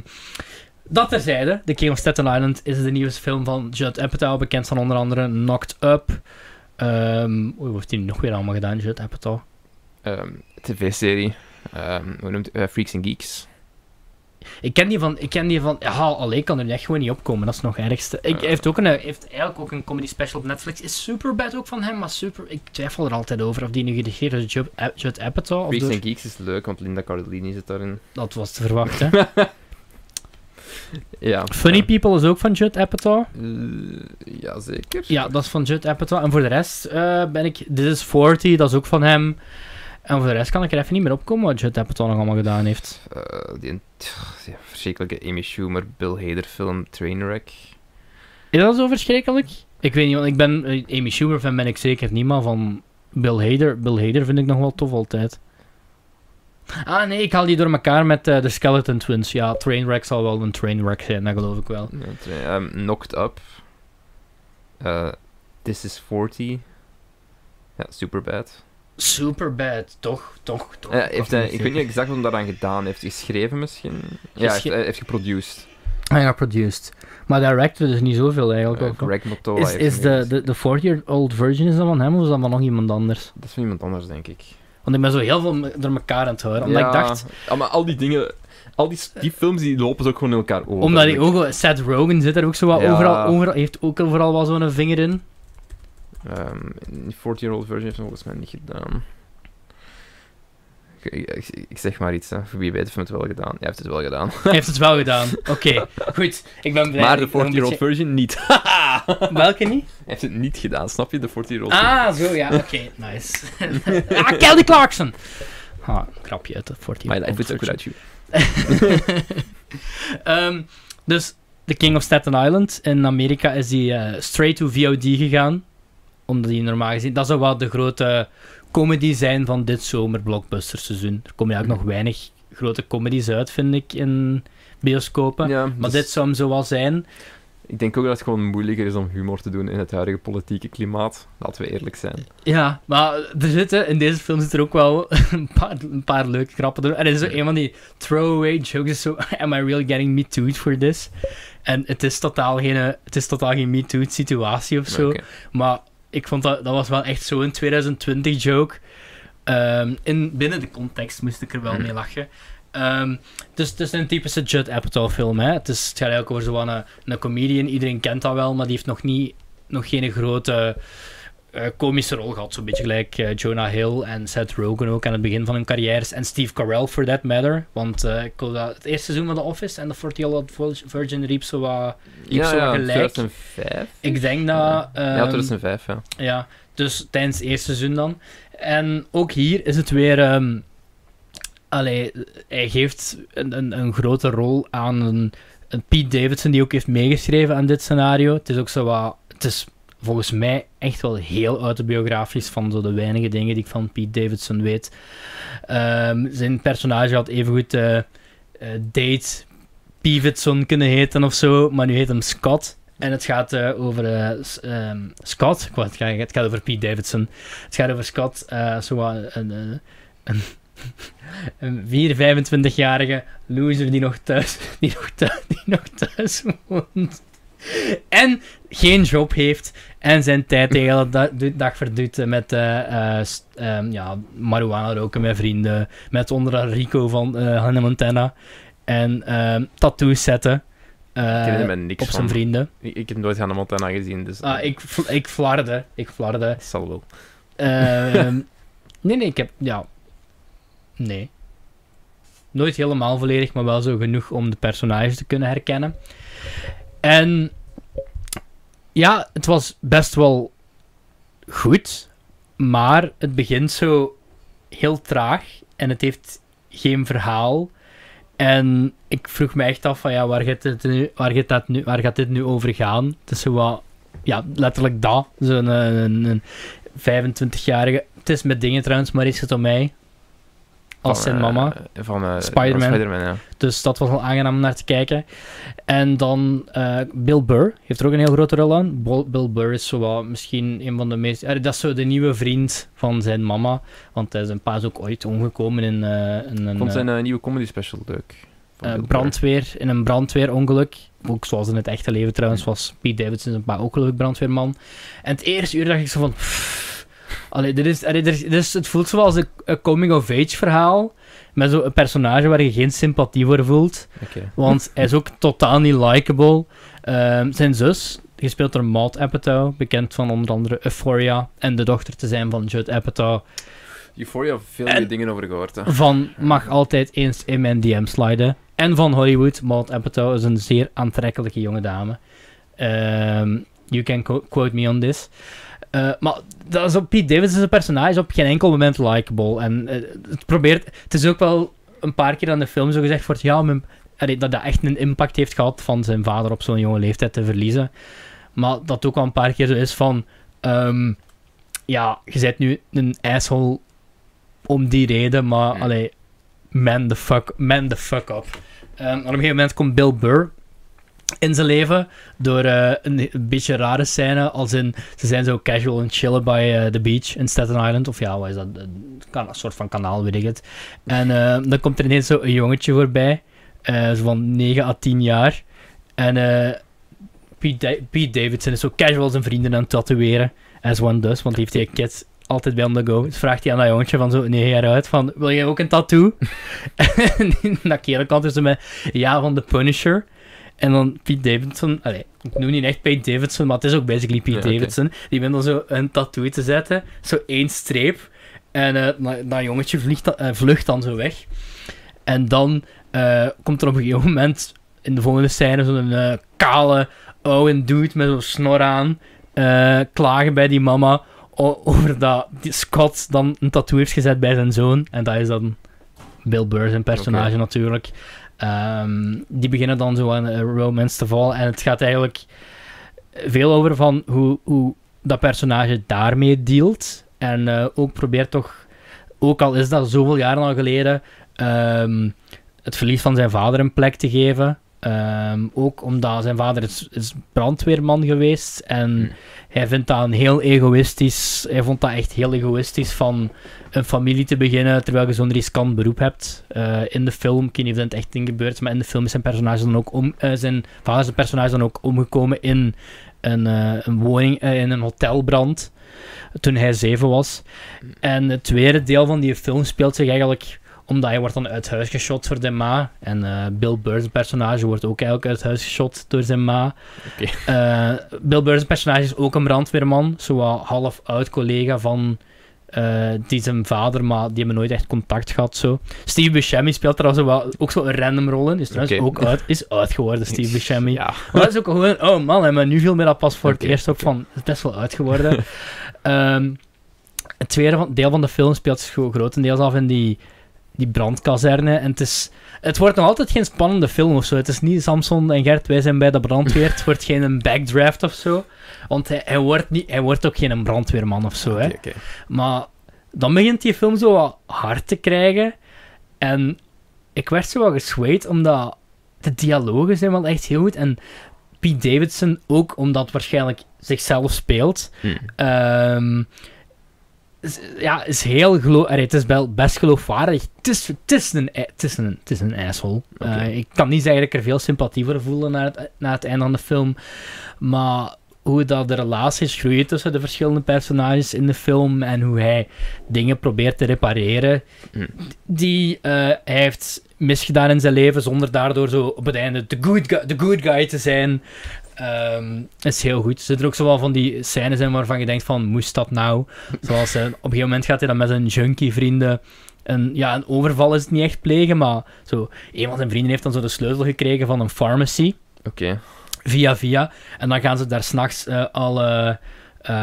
Speaker 1: dat terzijde. The King of Staten Island is de nieuwe film van Judd Apatow. Bekend van onder andere Knocked Up. Ehm oei, wat heeft hij nog weer allemaal gedaan, Judd Apatow?
Speaker 2: Ehm, TV-serie. Ehm, hoe noemt het? Eh, Freaks and Geeks.
Speaker 1: Ik ken die van... Ik ken die van ja, alleen kan er echt gewoon niet opkomen. Dat is nog ergste. Ik, hij heeft, ook een, hij heeft eigenlijk ook een comedy special op Netflix. Is Superbad ook van hem? Maar super... Ik twijfel er altijd over of die nu geregeerd is Judd, Judd Apatow.
Speaker 2: Freaks
Speaker 1: door,
Speaker 2: and Geeks is leuk, want Linda Cardellini zit daarin.
Speaker 1: dat was te verwachten.
Speaker 2: Ja.
Speaker 1: Funny
Speaker 2: Ja.
Speaker 1: People is ook van Judd Apatow.
Speaker 2: Eh, Jazeker.
Speaker 1: Ja, dat is van Judd Apatow. En voor de rest eh, ben ik... This is 40, dat is ook van hem. En voor de rest kan ik er even niet meer opkomen wat Judd Apatow nog allemaal gedaan heeft.
Speaker 2: Eh, die verschrikkelijke Amy Schumer, Bill Hader film Trainwreck.
Speaker 1: Is dat zo verschrikkelijk? Ik weet niet, want ik ben... eh, Amy Schumer fan ben ik zeker niet, maar van Bill Hader... Bill Hader vind ik nog wel tof altijd. Ah nee, ik haal die door elkaar met eh, de Skeleton Twins. Ja, Trainwreck zal wel een Trainwreck zijn, dat geloof ik wel.
Speaker 2: Ja, ehm, Knocked Up. This is 40. Ja, Superbad.
Speaker 1: Superbad, toch? Toch? toch
Speaker 2: Ja, heeft hij, ik weet niet exact wat hij daaraan gedaan heeft. Geschreven misschien? Ja, hij heeft,
Speaker 1: Gesche-
Speaker 2: hij heeft geproduced.
Speaker 1: Ah ja, produced. Maar director dus niet zoveel eigenlijk.
Speaker 2: Eh,
Speaker 1: ook, hoor.
Speaker 2: Greg Mottola
Speaker 1: Is, is de, de, de 40-year-old version is dat van hem of is dat van nog iemand anders?
Speaker 2: Dat is van iemand anders, denk ik.
Speaker 1: Want ik ben zo heel veel door elkaar aan het horen. Omdat
Speaker 2: ja,
Speaker 1: ik dacht,
Speaker 2: ja, maar al die dingen... Al die, die films die lopen ze ook gewoon in elkaar over.
Speaker 1: omdat hij
Speaker 2: Like,
Speaker 1: ook, Seth Rogen zit er ook zo wat
Speaker 2: Ja.
Speaker 1: overal, overal, heeft ook overal wel zo'n vinger in.
Speaker 2: Ehm, die 40-year-old version heeft hem volgens mij niet gedaan. Ik, ik, ik- ik zeg maar iets, hè. Voor wie weet heeft het wel gedaan. Hij heeft het wel gedaan.
Speaker 1: Hij heeft het wel gedaan. Oké, goed. Ik ben blij.
Speaker 2: maar de
Speaker 1: Ik ben een
Speaker 2: 40-year-old version niet.
Speaker 1: Welke niet?
Speaker 2: Hij heeft het niet gedaan, snap je? De 40-year-old version.
Speaker 1: Ah, zo ja, oké, nice. ah, Kelly Clarkson! Ah, grapje uit de 40
Speaker 2: My life is so without you.
Speaker 1: Ehm, dus The King of Staten Island. In Amerika is die eh, straight to VOD gegaan. Omdat die normaal gezien... Dat zou wel de grote comedy zijn van dit zomer blockbuster seizoen. Er komen eigenlijk nog weinig grote comedies uit, vind ik, in bioscopen.
Speaker 2: Ja,
Speaker 1: Maar
Speaker 2: dus
Speaker 1: dit zou hem zo wel zijn.
Speaker 2: Ik denk ook dat het gewoon moeilijker is om humor te doen in het huidige politieke klimaat. Laten we eerlijk zijn.
Speaker 1: Ja, maar er zitten, in deze film zit er ook wel een paar, een paar leuke grappen door. En er is zo een van die throwaway jokes, is zo, am I really getting me too'd for this? En het is totaal geen, eh, het is totaal geen me too'd situatie of zo. Maar ik vond dat, dat was wel echt zo'n 2020 joke. Ehm, in, binnen de context moest ik er wel
Speaker 2: Mhm.
Speaker 1: mee lachen. Ehm, dus het is een typische Judd Apatow film. Hè. Het, is, het gaat eigenlijk over zo'n een, een comedian. Iedereen kent dat wel, maar die heeft nog, niet, nog geen grote eh, komische rol gehad. Zo'n beetje gelijk eh, Jonah Hill en Seth Rogen ook aan het begin van hun carrières. En Steve Carell, for that matter. Want eh, ik dat het eerste seizoen van The Office en The 40 Year Old Virgin riep zo wat, riep
Speaker 2: Ja,
Speaker 1: zo wat
Speaker 2: ja,
Speaker 1: gelijk.
Speaker 2: 2005.
Speaker 1: Ik denk dat...
Speaker 2: Ja,
Speaker 1: ehm,
Speaker 2: 2005, ja.
Speaker 1: ja, dus tijdens het eerste seizoen dan. En ook hier is het weer... ehm allee, hij geeft een, een, een grote rol aan een, een Pete Davidson die ook heeft meegeschreven aan dit scenario. Het is ook zo wat... Het is volgens mij echt wel heel autobiografisch van zo de weinige dingen die ik van Pete Davidson weet. Ehm, zijn personage had evengoed eh eh, Date Pivotson kunnen heten of zo, maar nu heet hem Scott. En het gaat eh, over eh, ehm, Scott. Wat, het, gaat, het gaat over Pete Davidson. Het gaat over Scott, eh zo een, een, een, een 4, 25-jarige loser die nog thuis, die nog thuis, die nog thuis woont. En geen job heeft en zijn tijd de hele dag verdoet met eh, st- ehm, ja, marihuana roken met vrienden, met onder andere Rico van eh Hannah Montana en ehm, tattoos zetten eh,
Speaker 2: ik niks
Speaker 1: op zijn
Speaker 2: van.
Speaker 1: vrienden.
Speaker 2: Ik, ik heb nooit Hannah Montana gezien, dus
Speaker 1: Ah, ik, ik flarde, ik flarde.
Speaker 2: dat zal wel.
Speaker 1: Ehm, nee, nee, ik heb, ja, nee. Nooit helemaal volledig, maar wel zo genoeg om de personages te kunnen herkennen. En ja, het was best wel goed, maar het begint zo heel traag en het heeft geen verhaal. En ik vroeg me echt af van ja, waar gaat dit nu, waar gaat dat nu, waar gaat dit nu over gaan? Het is zo wat, ja, letterlijk dat. Zo'n eh, een, een 25-jarige. Het is met dingen trouwens, maar is het om mij. Als
Speaker 2: Van,
Speaker 1: zijn
Speaker 2: eh,
Speaker 1: mama.
Speaker 2: Van eh,
Speaker 1: Spider-Man.
Speaker 2: ja.
Speaker 1: Dus dat was wel aangenaam om naar te kijken. En dan eh, Bill Burr heeft er ook een heel grote rol aan. Bill Burr is zo wat, misschien een van de meest... dat is zo de nieuwe vriend van zijn mama. Want hij zijn pa is ook ooit omgekomen in, in een eh,
Speaker 2: zijn nieuwe comedy special leuk.
Speaker 1: Brandweer, in een brandweerongeluk. Ook zoals in het echte leven trouwens was Pete Davidson zijn pa ook geloof ik brandweerman. En het eerste uur dacht ik zo van... pff, Allee, dit is, allee, dit is, dit is- het voelt zoals een, een coming-of-age verhaal. Met zo'n personage waar je geen sympathie voor voelt. Want hij is ook totaal niet likable. Ehm, zijn zus, gespeeld door Maud Apatow, bekend van onder andere Euphoria. En de dochter te zijn van Judd Apatow.
Speaker 2: Euphoria, veel
Speaker 1: En-
Speaker 2: goede dingen over gehoord. Hè.
Speaker 1: Van mag altijd eens in mijn DM sliden. En van Hollywood, Maud Apatow is een zeer aantrekkelijke jonge dame. Ehm, you can quote me on this. Eh, maar dat is op Pete Davidson zijn personage is op geen enkel moment likable. En eh, het probeert... Het is ook wel een paar keer aan de film zo gezegd wordt... Ja, mijn, allee, dat dat echt een impact heeft gehad van zijn vader op zo'n jonge leeftijd te verliezen. Maar dat ook wel een paar keer zo is van... ehm, ja, je bent nu een asshole om die reden, maar allee, man the fuck, man the fuck up. En op een gegeven moment komt Bill Burr in zijn leven door eh, een, beetje rare scène, als in, ze zijn zo casual en chillen bij eh, the beach in Staten Island, of ja, wat is dat, een, kan- een soort van kanaal, weet ik het. En eh, dan komt er ineens zo een jongetje voorbij, zo van 9 à 10 jaar, en Pete, Pete Davidson is zo casual zijn vrienden aan het tatoeëren, as one does, want heeft die kids altijd bij on the go. Dus vraagt hij aan dat jongetje van zo 9 jaar uit van, wil jij ook een tattoo? en dat kerel kan dus met, ja, van The Punisher. En dan Pete Davidson, allee, ik noem niet echt Pete Davidson, maar het is ook basically Pete
Speaker 2: Ja.
Speaker 1: Davidson. Die wil dan zo een tattoo te zetten, zo één streep. En eh, dat, dat jongetje vliegt, eh, vlucht dan zo weg. En dan eh, komt er op een gegeven moment in de volgende scène zo'n kale oude dude met zo'n snor aan klagen bij die mama over dat Scott dan een tattoo heeft gezet bij zijn zoon. En dat is dan Bill Burr, zijn personage natuurlijk. Ehm, die beginnen dan zo aan een romance te vallen. En het gaat eigenlijk veel over van hoe, hoe dat personage daarmee dealt. En eh, ook probeert toch, ook al is dat zoveel jaren al geleden, ehm, het verlies van zijn vader een plek te geven. Ehm, ook omdat zijn vader is, is brandweerman geweest. En
Speaker 2: Hmm.
Speaker 1: hij vindt dat een heel egoïstisch. Hij vond dat echt heel egoïstisch van een familie te beginnen terwijl je zo'n riskant beroep hebt. Eh, in de film, ik weet niet of dat in echt ding gebeurt, maar in de film is zijn personage dan ook om, eh, zijn vader zijn personage dan ook omgekomen in een, eh, een woning, in een hotelbrand toen hij zeven was. En het tweede deel van die film speelt zich eigenlijk Omdat hij wordt dan uit huis geschot voor de ma. En eh, Bill Burr's personage wordt ook eigenlijk uit huis geschot door zijn ma.
Speaker 2: Oké.
Speaker 1: Eh, Bill Burr's personage is ook een brandweerman. Zo wat half oud collega van eh, die zijn vader, maar die hebben nooit echt contact gehad. Zo. Steve Buscemi speelt er al zo wel, ook zo een random rol in. Is trouwens ook uit, is Steve Buscemi.
Speaker 2: Ja.
Speaker 1: Maar dat is ook gewoon, oh man, maar nu viel me dat pas voor het eerst ook van, het is best wel oud geworden. Ehm, het tweede van, deel van de film speelt zich grotendeels af in die, die brandkazerne. En het, is, het wordt nog altijd geen spannende film of zo. Het is niet Samson en Gert, wij zijn bij de brandweer. Het wordt geen een backdraft of zo. Want hij, hij, wordt, niet, hij wordt ook geen brandweerman of zo. Hè. Maar dan begint die film zo wat hard te krijgen. En ik werd zo wat gesweet, omdat de dialogen zijn wel echt heel goed. En Pete Davidson ook, omdat waarschijnlijk zichzelf speelt.
Speaker 2: Hm.
Speaker 1: Ehm, is- ja, is heel gelo allee, Het is wel best geloofwaardig. Het is, het is, een, het is, een, het is een asshole. Eh, ik kan niet zeggen dat ik er veel sympathie voor voelde na het, na het einde van de film. Maar hoe dat de relaties groeien tussen de verschillende personages in de film en hoe hij dingen probeert te repareren.
Speaker 2: Hm.
Speaker 1: Die eh, hij heeft misgedaan in zijn leven zonder daardoor zo op het einde de good guy, good guy te zijn. Ehm, is heel goed. Er zitten ook zo wel van die scènes in waarvan je denkt van, moest dat nou? Zoals eh, op een gegeven moment gaat hij dan met zijn junkie vrienden een, ja, een overval is het niet echt plegen, maar zo, een van zijn vrienden heeft dan zo de sleutel gekregen van een pharmacy
Speaker 2: Oké.
Speaker 1: via via. En dan gaan ze daar s'nachts eh alle eh,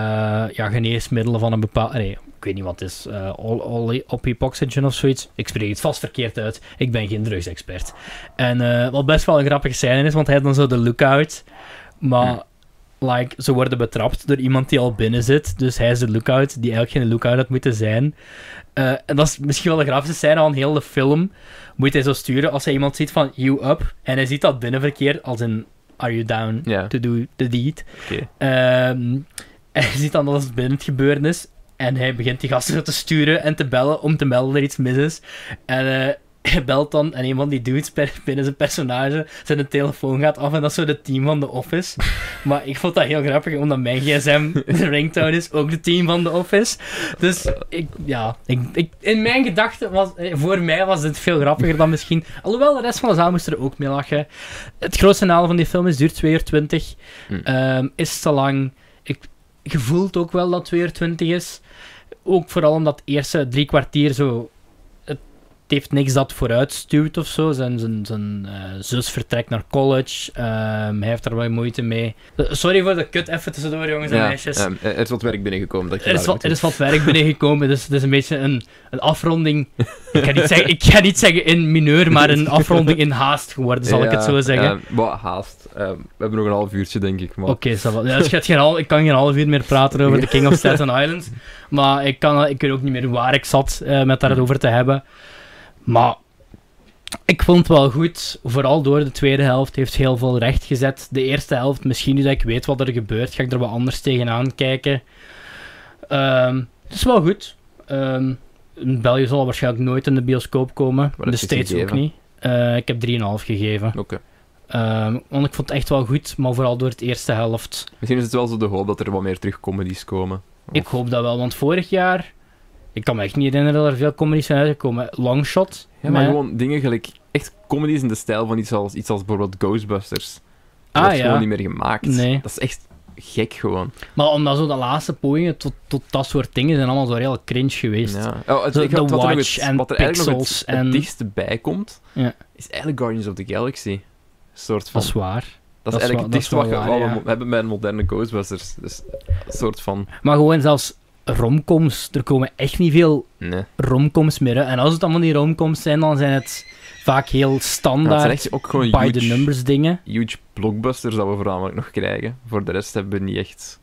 Speaker 1: ja, geneesmiddelen van een bepaald... Nee, ik weet niet wat het is. eh all, all oxygen of zoiets. Ik spreek het vast verkeerd uit. Ik ben geen drugsexpert. En eh, wat best wel een grappige scène is, want hij heeft dan zo de lookout. Maar... Like, ze worden betrapt door iemand die al binnen zit. Dus hij is de lookout, die eigenlijk geen lookout had moeten zijn. Eh, en dat is misschien wel de graafste scène van heel de film. Moet hij zo sturen als hij iemand ziet van you up. En hij ziet dat binnen verkeerd als in are you down to do the deed. Ehm, en je ziet dan dat het binnen het gebeuren is. En hij begint die gasten te sturen en te bellen om te melden dat er iets mis is. En eh, hij belt dan en een van die dudes per- binnen zijn personage zijn telefoon gaat af en dat is zo de team van The Office. maar ik vond dat heel grappig, omdat mijn gsm de ringtone is, ook de team van The Office. Dus ik, ja, ik, ik, in mijn gedachten was, eh, voor mij was het veel grappiger dan misschien. Alhoewel, de rest van de zaal moest er ook mee lachen. Het grootste nadeel van die film is, duurt 2 uur 20.
Speaker 2: Hm.
Speaker 1: Ehm, is te lang. Ik, je voelt ook wel dat het 2 uur 20 is. Ook vooral omdat het eerste drie kwartier zo... Heeft niks dat vooruit stuurt of zo. Zijn, zijn, zijn eh, zus vertrekt naar college. Ehm, hij heeft er wel moeite mee. Eh, Sorry voor de kut even tussendoor, jongens en
Speaker 2: Ja,
Speaker 1: meisjes.
Speaker 2: ehm, er is wat werk binnengekomen. Dat je
Speaker 1: Er is,
Speaker 2: daar
Speaker 1: wat, er is wat werk binnengekomen, dus het is een beetje een, een afronding. Ik ga, niet zeggen, ik ga niet zeggen in mineur, maar een afronding in haast geworden, zal ik het zo zeggen.
Speaker 2: ehm, wat haast. We hebben nog een half uurtje, denk ik. Maar...
Speaker 1: Oké, va. ja, dus geen ik kan geen half uur meer praten over de King of Staten Island. Maar ik, kan, ik weet ook niet meer waar ik zat eh, met daarover te hebben. Maar ik vond het wel goed. Vooral door de tweede helft heeft heel veel recht gezet. De eerste helft, misschien nu dat ik weet wat er gebeurt, ga ik er wat anders tegenaan kijken. Ehm, het is wel goed. In België zal waarschijnlijk nooit in de bioscoop komen. De States ook niet. Eh, ik heb 3,5 gegeven.
Speaker 2: Oké.
Speaker 1: Ehm, want ik vond het echt wel goed, maar vooral door het eerste helft.
Speaker 2: Misschien is het wel zo de hoop dat er wat meer terug comedies komen.
Speaker 1: Ik hoop dat wel, want vorig jaar... Ik kan me echt niet herinneren dat er veel comedies zijn uitgekomen. Longshot.
Speaker 2: Ja, maar gewoon dingen gelijk... Echt comedies in de stijl van iets als, iets als bijvoorbeeld Ghostbusters. Dat
Speaker 1: Ah
Speaker 2: wordt
Speaker 1: ja.
Speaker 2: gewoon niet meer gemaakt.
Speaker 1: Nee.
Speaker 2: Dat is echt gek gewoon.
Speaker 1: Maar omdat zo de laatste pogingen tot, tot dat soort dingen zijn allemaal zo heel cringe geweest.
Speaker 2: Ja. Oh, het,
Speaker 1: Zo
Speaker 2: nog
Speaker 1: Watch en
Speaker 2: wat er eigenlijk nog het,
Speaker 1: Pixels
Speaker 2: het
Speaker 1: en-
Speaker 2: dichtste bij komt,
Speaker 1: Ja.
Speaker 2: is eigenlijk Guardians of the Galaxy. Een soort van...
Speaker 1: Dat is waar.
Speaker 2: Dat
Speaker 1: dat
Speaker 2: is
Speaker 1: is
Speaker 2: eigenlijk het dichtste
Speaker 1: dat
Speaker 2: wat
Speaker 1: is
Speaker 2: we
Speaker 1: ja.
Speaker 2: hebben bij een moderne Ghostbusters. Dus een soort van...
Speaker 1: Maar gewoon zelfs romcoms. Er komen echt niet veel
Speaker 2: Nee.
Speaker 1: romcoms meer. En als het allemaal die romcoms zijn, dan zijn het vaak heel standaard
Speaker 2: ook
Speaker 1: by
Speaker 2: huge,
Speaker 1: the numbers dingen.
Speaker 2: huge blockbusters dat we voornamelijk nog krijgen. Voor de rest hebben we niet echt...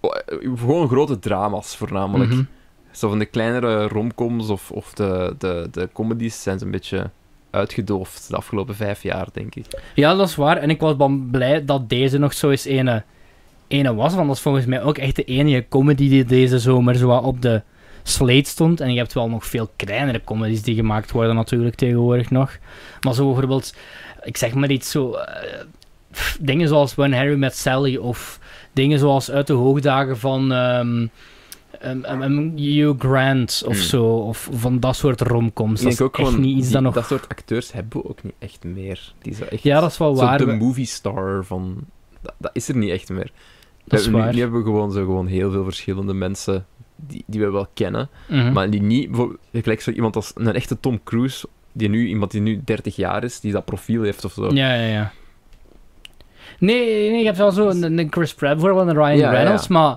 Speaker 2: Oh, eh, Gewoon grote drama's, voornamelijk.
Speaker 1: Mhm.
Speaker 2: Zo van de kleinere romcoms of, of de, de, de comedies zijn ze een beetje uitgedoofd de afgelopen vijf jaar, denk ik.
Speaker 1: Ja, dat is waar. En ik was dan blij dat deze nog zo eens ene, ene was. Want dat is volgens mij ook echt de enige comedy die deze zomer zo op de slate stond. En je hebt wel nog veel kleinere comedies die gemaakt worden natuurlijk tegenwoordig nog. Maar zo bijvoorbeeld, ik zeg maar iets zo... eh, pff, dingen zoals When Harry Met Sally of dingen zoals Uit de Hoogdagen van... ehm, Um, um, um, Hugh Grant of
Speaker 2: Hmm.
Speaker 1: zo, of van dat soort romcoms. Dat is
Speaker 2: ook
Speaker 1: echt niet iets
Speaker 2: die-
Speaker 1: dat nog...
Speaker 2: dat soort acteurs hebben we ook niet echt meer. Die zo echt,
Speaker 1: Ja, dat is wel
Speaker 2: zo
Speaker 1: waar.
Speaker 2: de
Speaker 1: we-
Speaker 2: movie star van... Dat, dat is er niet echt meer.
Speaker 1: Dat is
Speaker 2: nu,
Speaker 1: waar.
Speaker 2: nu hebben we gewoon, zo gewoon heel veel verschillende mensen die, die we wel kennen,
Speaker 1: Mhm.
Speaker 2: maar die niet... Gelijk zo iemand als een echte Tom Cruise, die nu, iemand die nu 30 jaar is, die dat profiel heeft of zo.
Speaker 1: Ja, ja, ja. Nee, nee, je hebt wel zo een, een Chris Pratt bijvoorbeeld, een Ryan
Speaker 2: Ja,
Speaker 1: Reynolds,
Speaker 2: ja.
Speaker 1: maar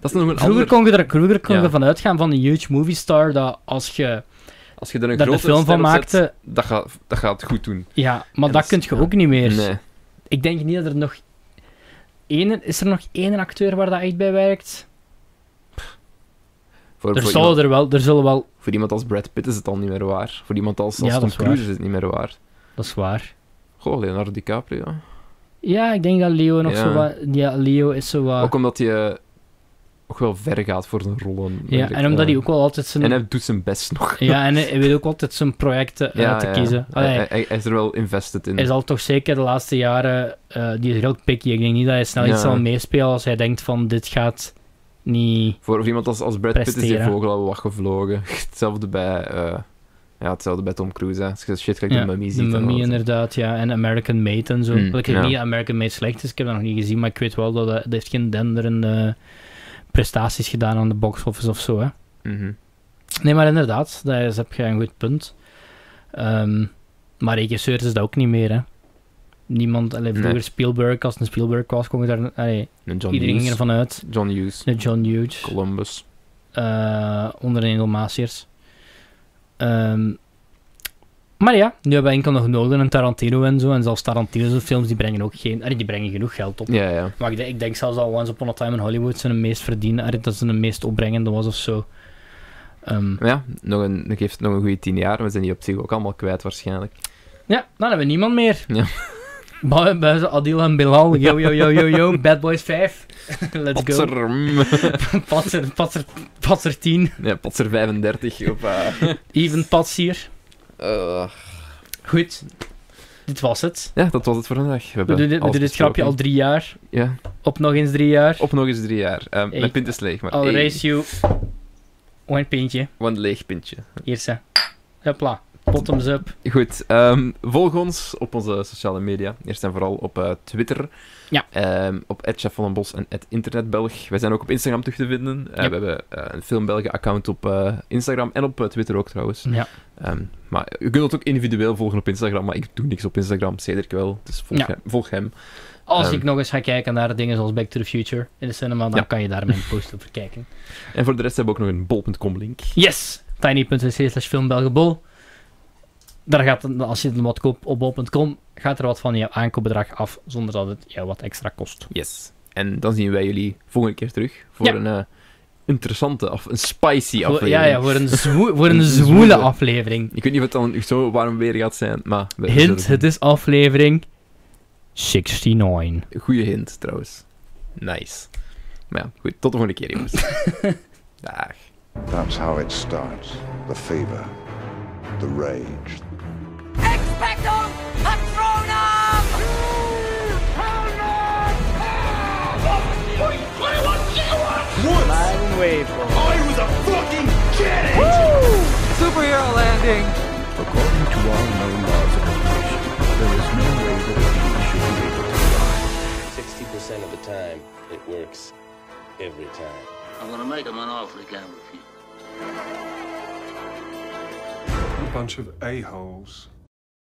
Speaker 2: Dat is nog een
Speaker 1: vroeger
Speaker 2: ander...
Speaker 1: kon je er, vroeger kon je
Speaker 2: Ja.
Speaker 1: ervan uitgaan van een huge movie star, dat als je
Speaker 2: Als je er een
Speaker 1: daar een
Speaker 2: grote
Speaker 1: film van
Speaker 2: zet,
Speaker 1: maakte,
Speaker 2: dat gaat, dat gaat het goed doen.
Speaker 1: ja, maar
Speaker 2: En
Speaker 1: dat
Speaker 2: dat
Speaker 1: kun je ook niet meer.
Speaker 2: Nee.
Speaker 1: Ik denk niet dat er nog één, is er nog één acteur waar dat echt bij werkt?
Speaker 2: Voor,
Speaker 1: Er
Speaker 2: voor,
Speaker 1: zullen
Speaker 2: iemand,
Speaker 1: er wel, er zullen wel,
Speaker 2: voor iemand als Brad Pitt is het al niet meer waar. Voor iemand als, als
Speaker 1: Ja, dat
Speaker 2: Tom. Cruise is het niet meer waar.
Speaker 1: dat is waar.
Speaker 2: Goh, Leonardo DiCaprio.
Speaker 1: Ja, ik denk dat Leo nog
Speaker 2: Ja.
Speaker 1: zo wat, ja, Leo is zo wat,
Speaker 2: Ook omdat eh, ook wel ver gaat voor zijn rollen.
Speaker 1: ja, en omdat
Speaker 2: eh.
Speaker 1: hij ook wel altijd zijn,
Speaker 2: En hij doet zijn best nog.
Speaker 1: ja, en hij, weet ook altijd zijn projecten
Speaker 2: Ja,
Speaker 1: te
Speaker 2: ja.
Speaker 1: kiezen.
Speaker 2: Hij,
Speaker 1: Allee,
Speaker 2: hij- hij is er wel invested in.
Speaker 1: Hij zal toch zeker de laatste jaren, eh, die is heel picky. Ik denk niet dat hij snel
Speaker 2: Ja.
Speaker 1: iets zal meespelen als hij denkt van dit gaat niet...
Speaker 2: Voor, iemand als, als Brad Pitt is die vogel al wat gevlogen. Hetzelfde bij, eh, ja, hetzelfde bij Tom Cruise. Hè. Als je shit
Speaker 1: Ja,
Speaker 2: de mummy
Speaker 1: de
Speaker 2: ziet. dan
Speaker 1: Mummy inderdaad, ja. En American Made en zo.
Speaker 2: Mm,
Speaker 1: ik weet niet dat American Made slecht is, ik heb dat nog niet gezien, maar ik weet wel dat hij dat heeft geen denderende prestaties gedaan aan de box office of zo, hè.
Speaker 2: Mhm.
Speaker 1: Nee, maar inderdaad, dat is, heb je een goed punt. Ehm, maar regisseurs is dat ook niet meer, hè. Niemand, allee, vroeger
Speaker 2: Nee.
Speaker 1: Spielberg, als het een Spielberg was, kon je daar... allee, iedereen ging ervan uit.
Speaker 2: John Hughes.
Speaker 1: De John Hughes.
Speaker 2: Columbus.
Speaker 1: eh, onder de Dalmatiërs. Ehm maar ja, nu hebben we enkel nog Nolan en Tarantino en zo. En zelfs Tarantino's films die brengen ook geen... die brengen genoeg geld op.
Speaker 2: Ja, ja.
Speaker 1: Maar ik, denk- ik denk zelfs al Once Upon a Time in Hollywood zijn de meest verdiende... dat ze de meest opbrengende was of zo. Ehm,
Speaker 2: Maar ja, nog een, nog heeft nog een goede tien jaar. We zijn die op zich ook allemaal kwijt waarschijnlijk.
Speaker 1: ja, dan hebben we niemand meer.
Speaker 2: Ja.
Speaker 1: Bu- Buiten Adil en Bilal. Yo, yo, yo, yo, yo. Bad Boys 5. Let's go.
Speaker 2: Patser, mm.
Speaker 1: Patser, Patser, Patser 10.
Speaker 2: ja, Patser 35. Op, eh,
Speaker 1: Even Pats hier.
Speaker 2: Eh,
Speaker 1: Goed. Dit was het.
Speaker 2: ja, dat was het voor vandaag. We,
Speaker 1: We doen dit, we doen dit grapje al drie jaar.
Speaker 2: Ja,
Speaker 1: Op nog eens drie jaar.
Speaker 2: op nog eens drie jaar. Um,
Speaker 1: Hey.
Speaker 2: Mijn pint is leeg, maar
Speaker 1: I'll
Speaker 2: hey,
Speaker 1: race you. One pintje.
Speaker 2: one leeg pintje.
Speaker 1: Hier ze. Hopla. Bottoms up.
Speaker 2: Goed, ehm, volg ons op onze sociale media. Eerst en vooral op eh, Twitter.
Speaker 1: Ja.
Speaker 2: Ehm, op Chef van den Bos en internetbelg. Wij zijn ook op Instagram terug te vinden. Eh. We hebben eh, een Filmbelgen account op eh, Instagram en op Twitter ook trouwens.
Speaker 1: Ja.
Speaker 2: Ehm, maar je kunt ons ook individueel volgen op Instagram, maar ik doe niks op Instagram, Cedric wel. Dus volg,
Speaker 1: Ja.
Speaker 2: hem, volg hem.
Speaker 1: Als
Speaker 2: Ehm.
Speaker 1: ik nog eens ga kijken naar dingen zoals Back to the Future in de cinema, dan kan je daar mijn post over kijken.
Speaker 2: En voor de rest hebben we ook nog een bol.com link.
Speaker 1: Yes! tiny.cc slash filmbelgebol. Daar gaat, het- als je wat koopt op bol.com, gaat er wat van je aankoopbedrag af, zonder dat het jou wat extra kost.
Speaker 2: Yes. En dan zien wij jullie volgende keer terug voor
Speaker 1: Ja.
Speaker 2: een eh, interessante, of een spicy
Speaker 1: Voor-
Speaker 2: aflevering.
Speaker 1: ja, ja, voor een, zwoe- voor een
Speaker 2: Een
Speaker 1: zwoele
Speaker 2: zwoele.
Speaker 1: aflevering.
Speaker 2: Ik weet niet of het dan zo warm weer gaat zijn, maar... we
Speaker 1: Hint, het is aflevering 69.
Speaker 2: zien. Goeie hint, trouwens. Nice. Maar ja, goed. Tot de volgende keer, jongens. Dag.
Speaker 3: That's how it starts. The fever, the rage,
Speaker 4: Expecto Patronum!
Speaker 3: According to our known laws of evolution, there is no way that a bee should be able to fly.
Speaker 5: 60% of the time, it works every time.
Speaker 6: I'm gonna make him an offer he can't refuse.
Speaker 7: bunch of a-holes.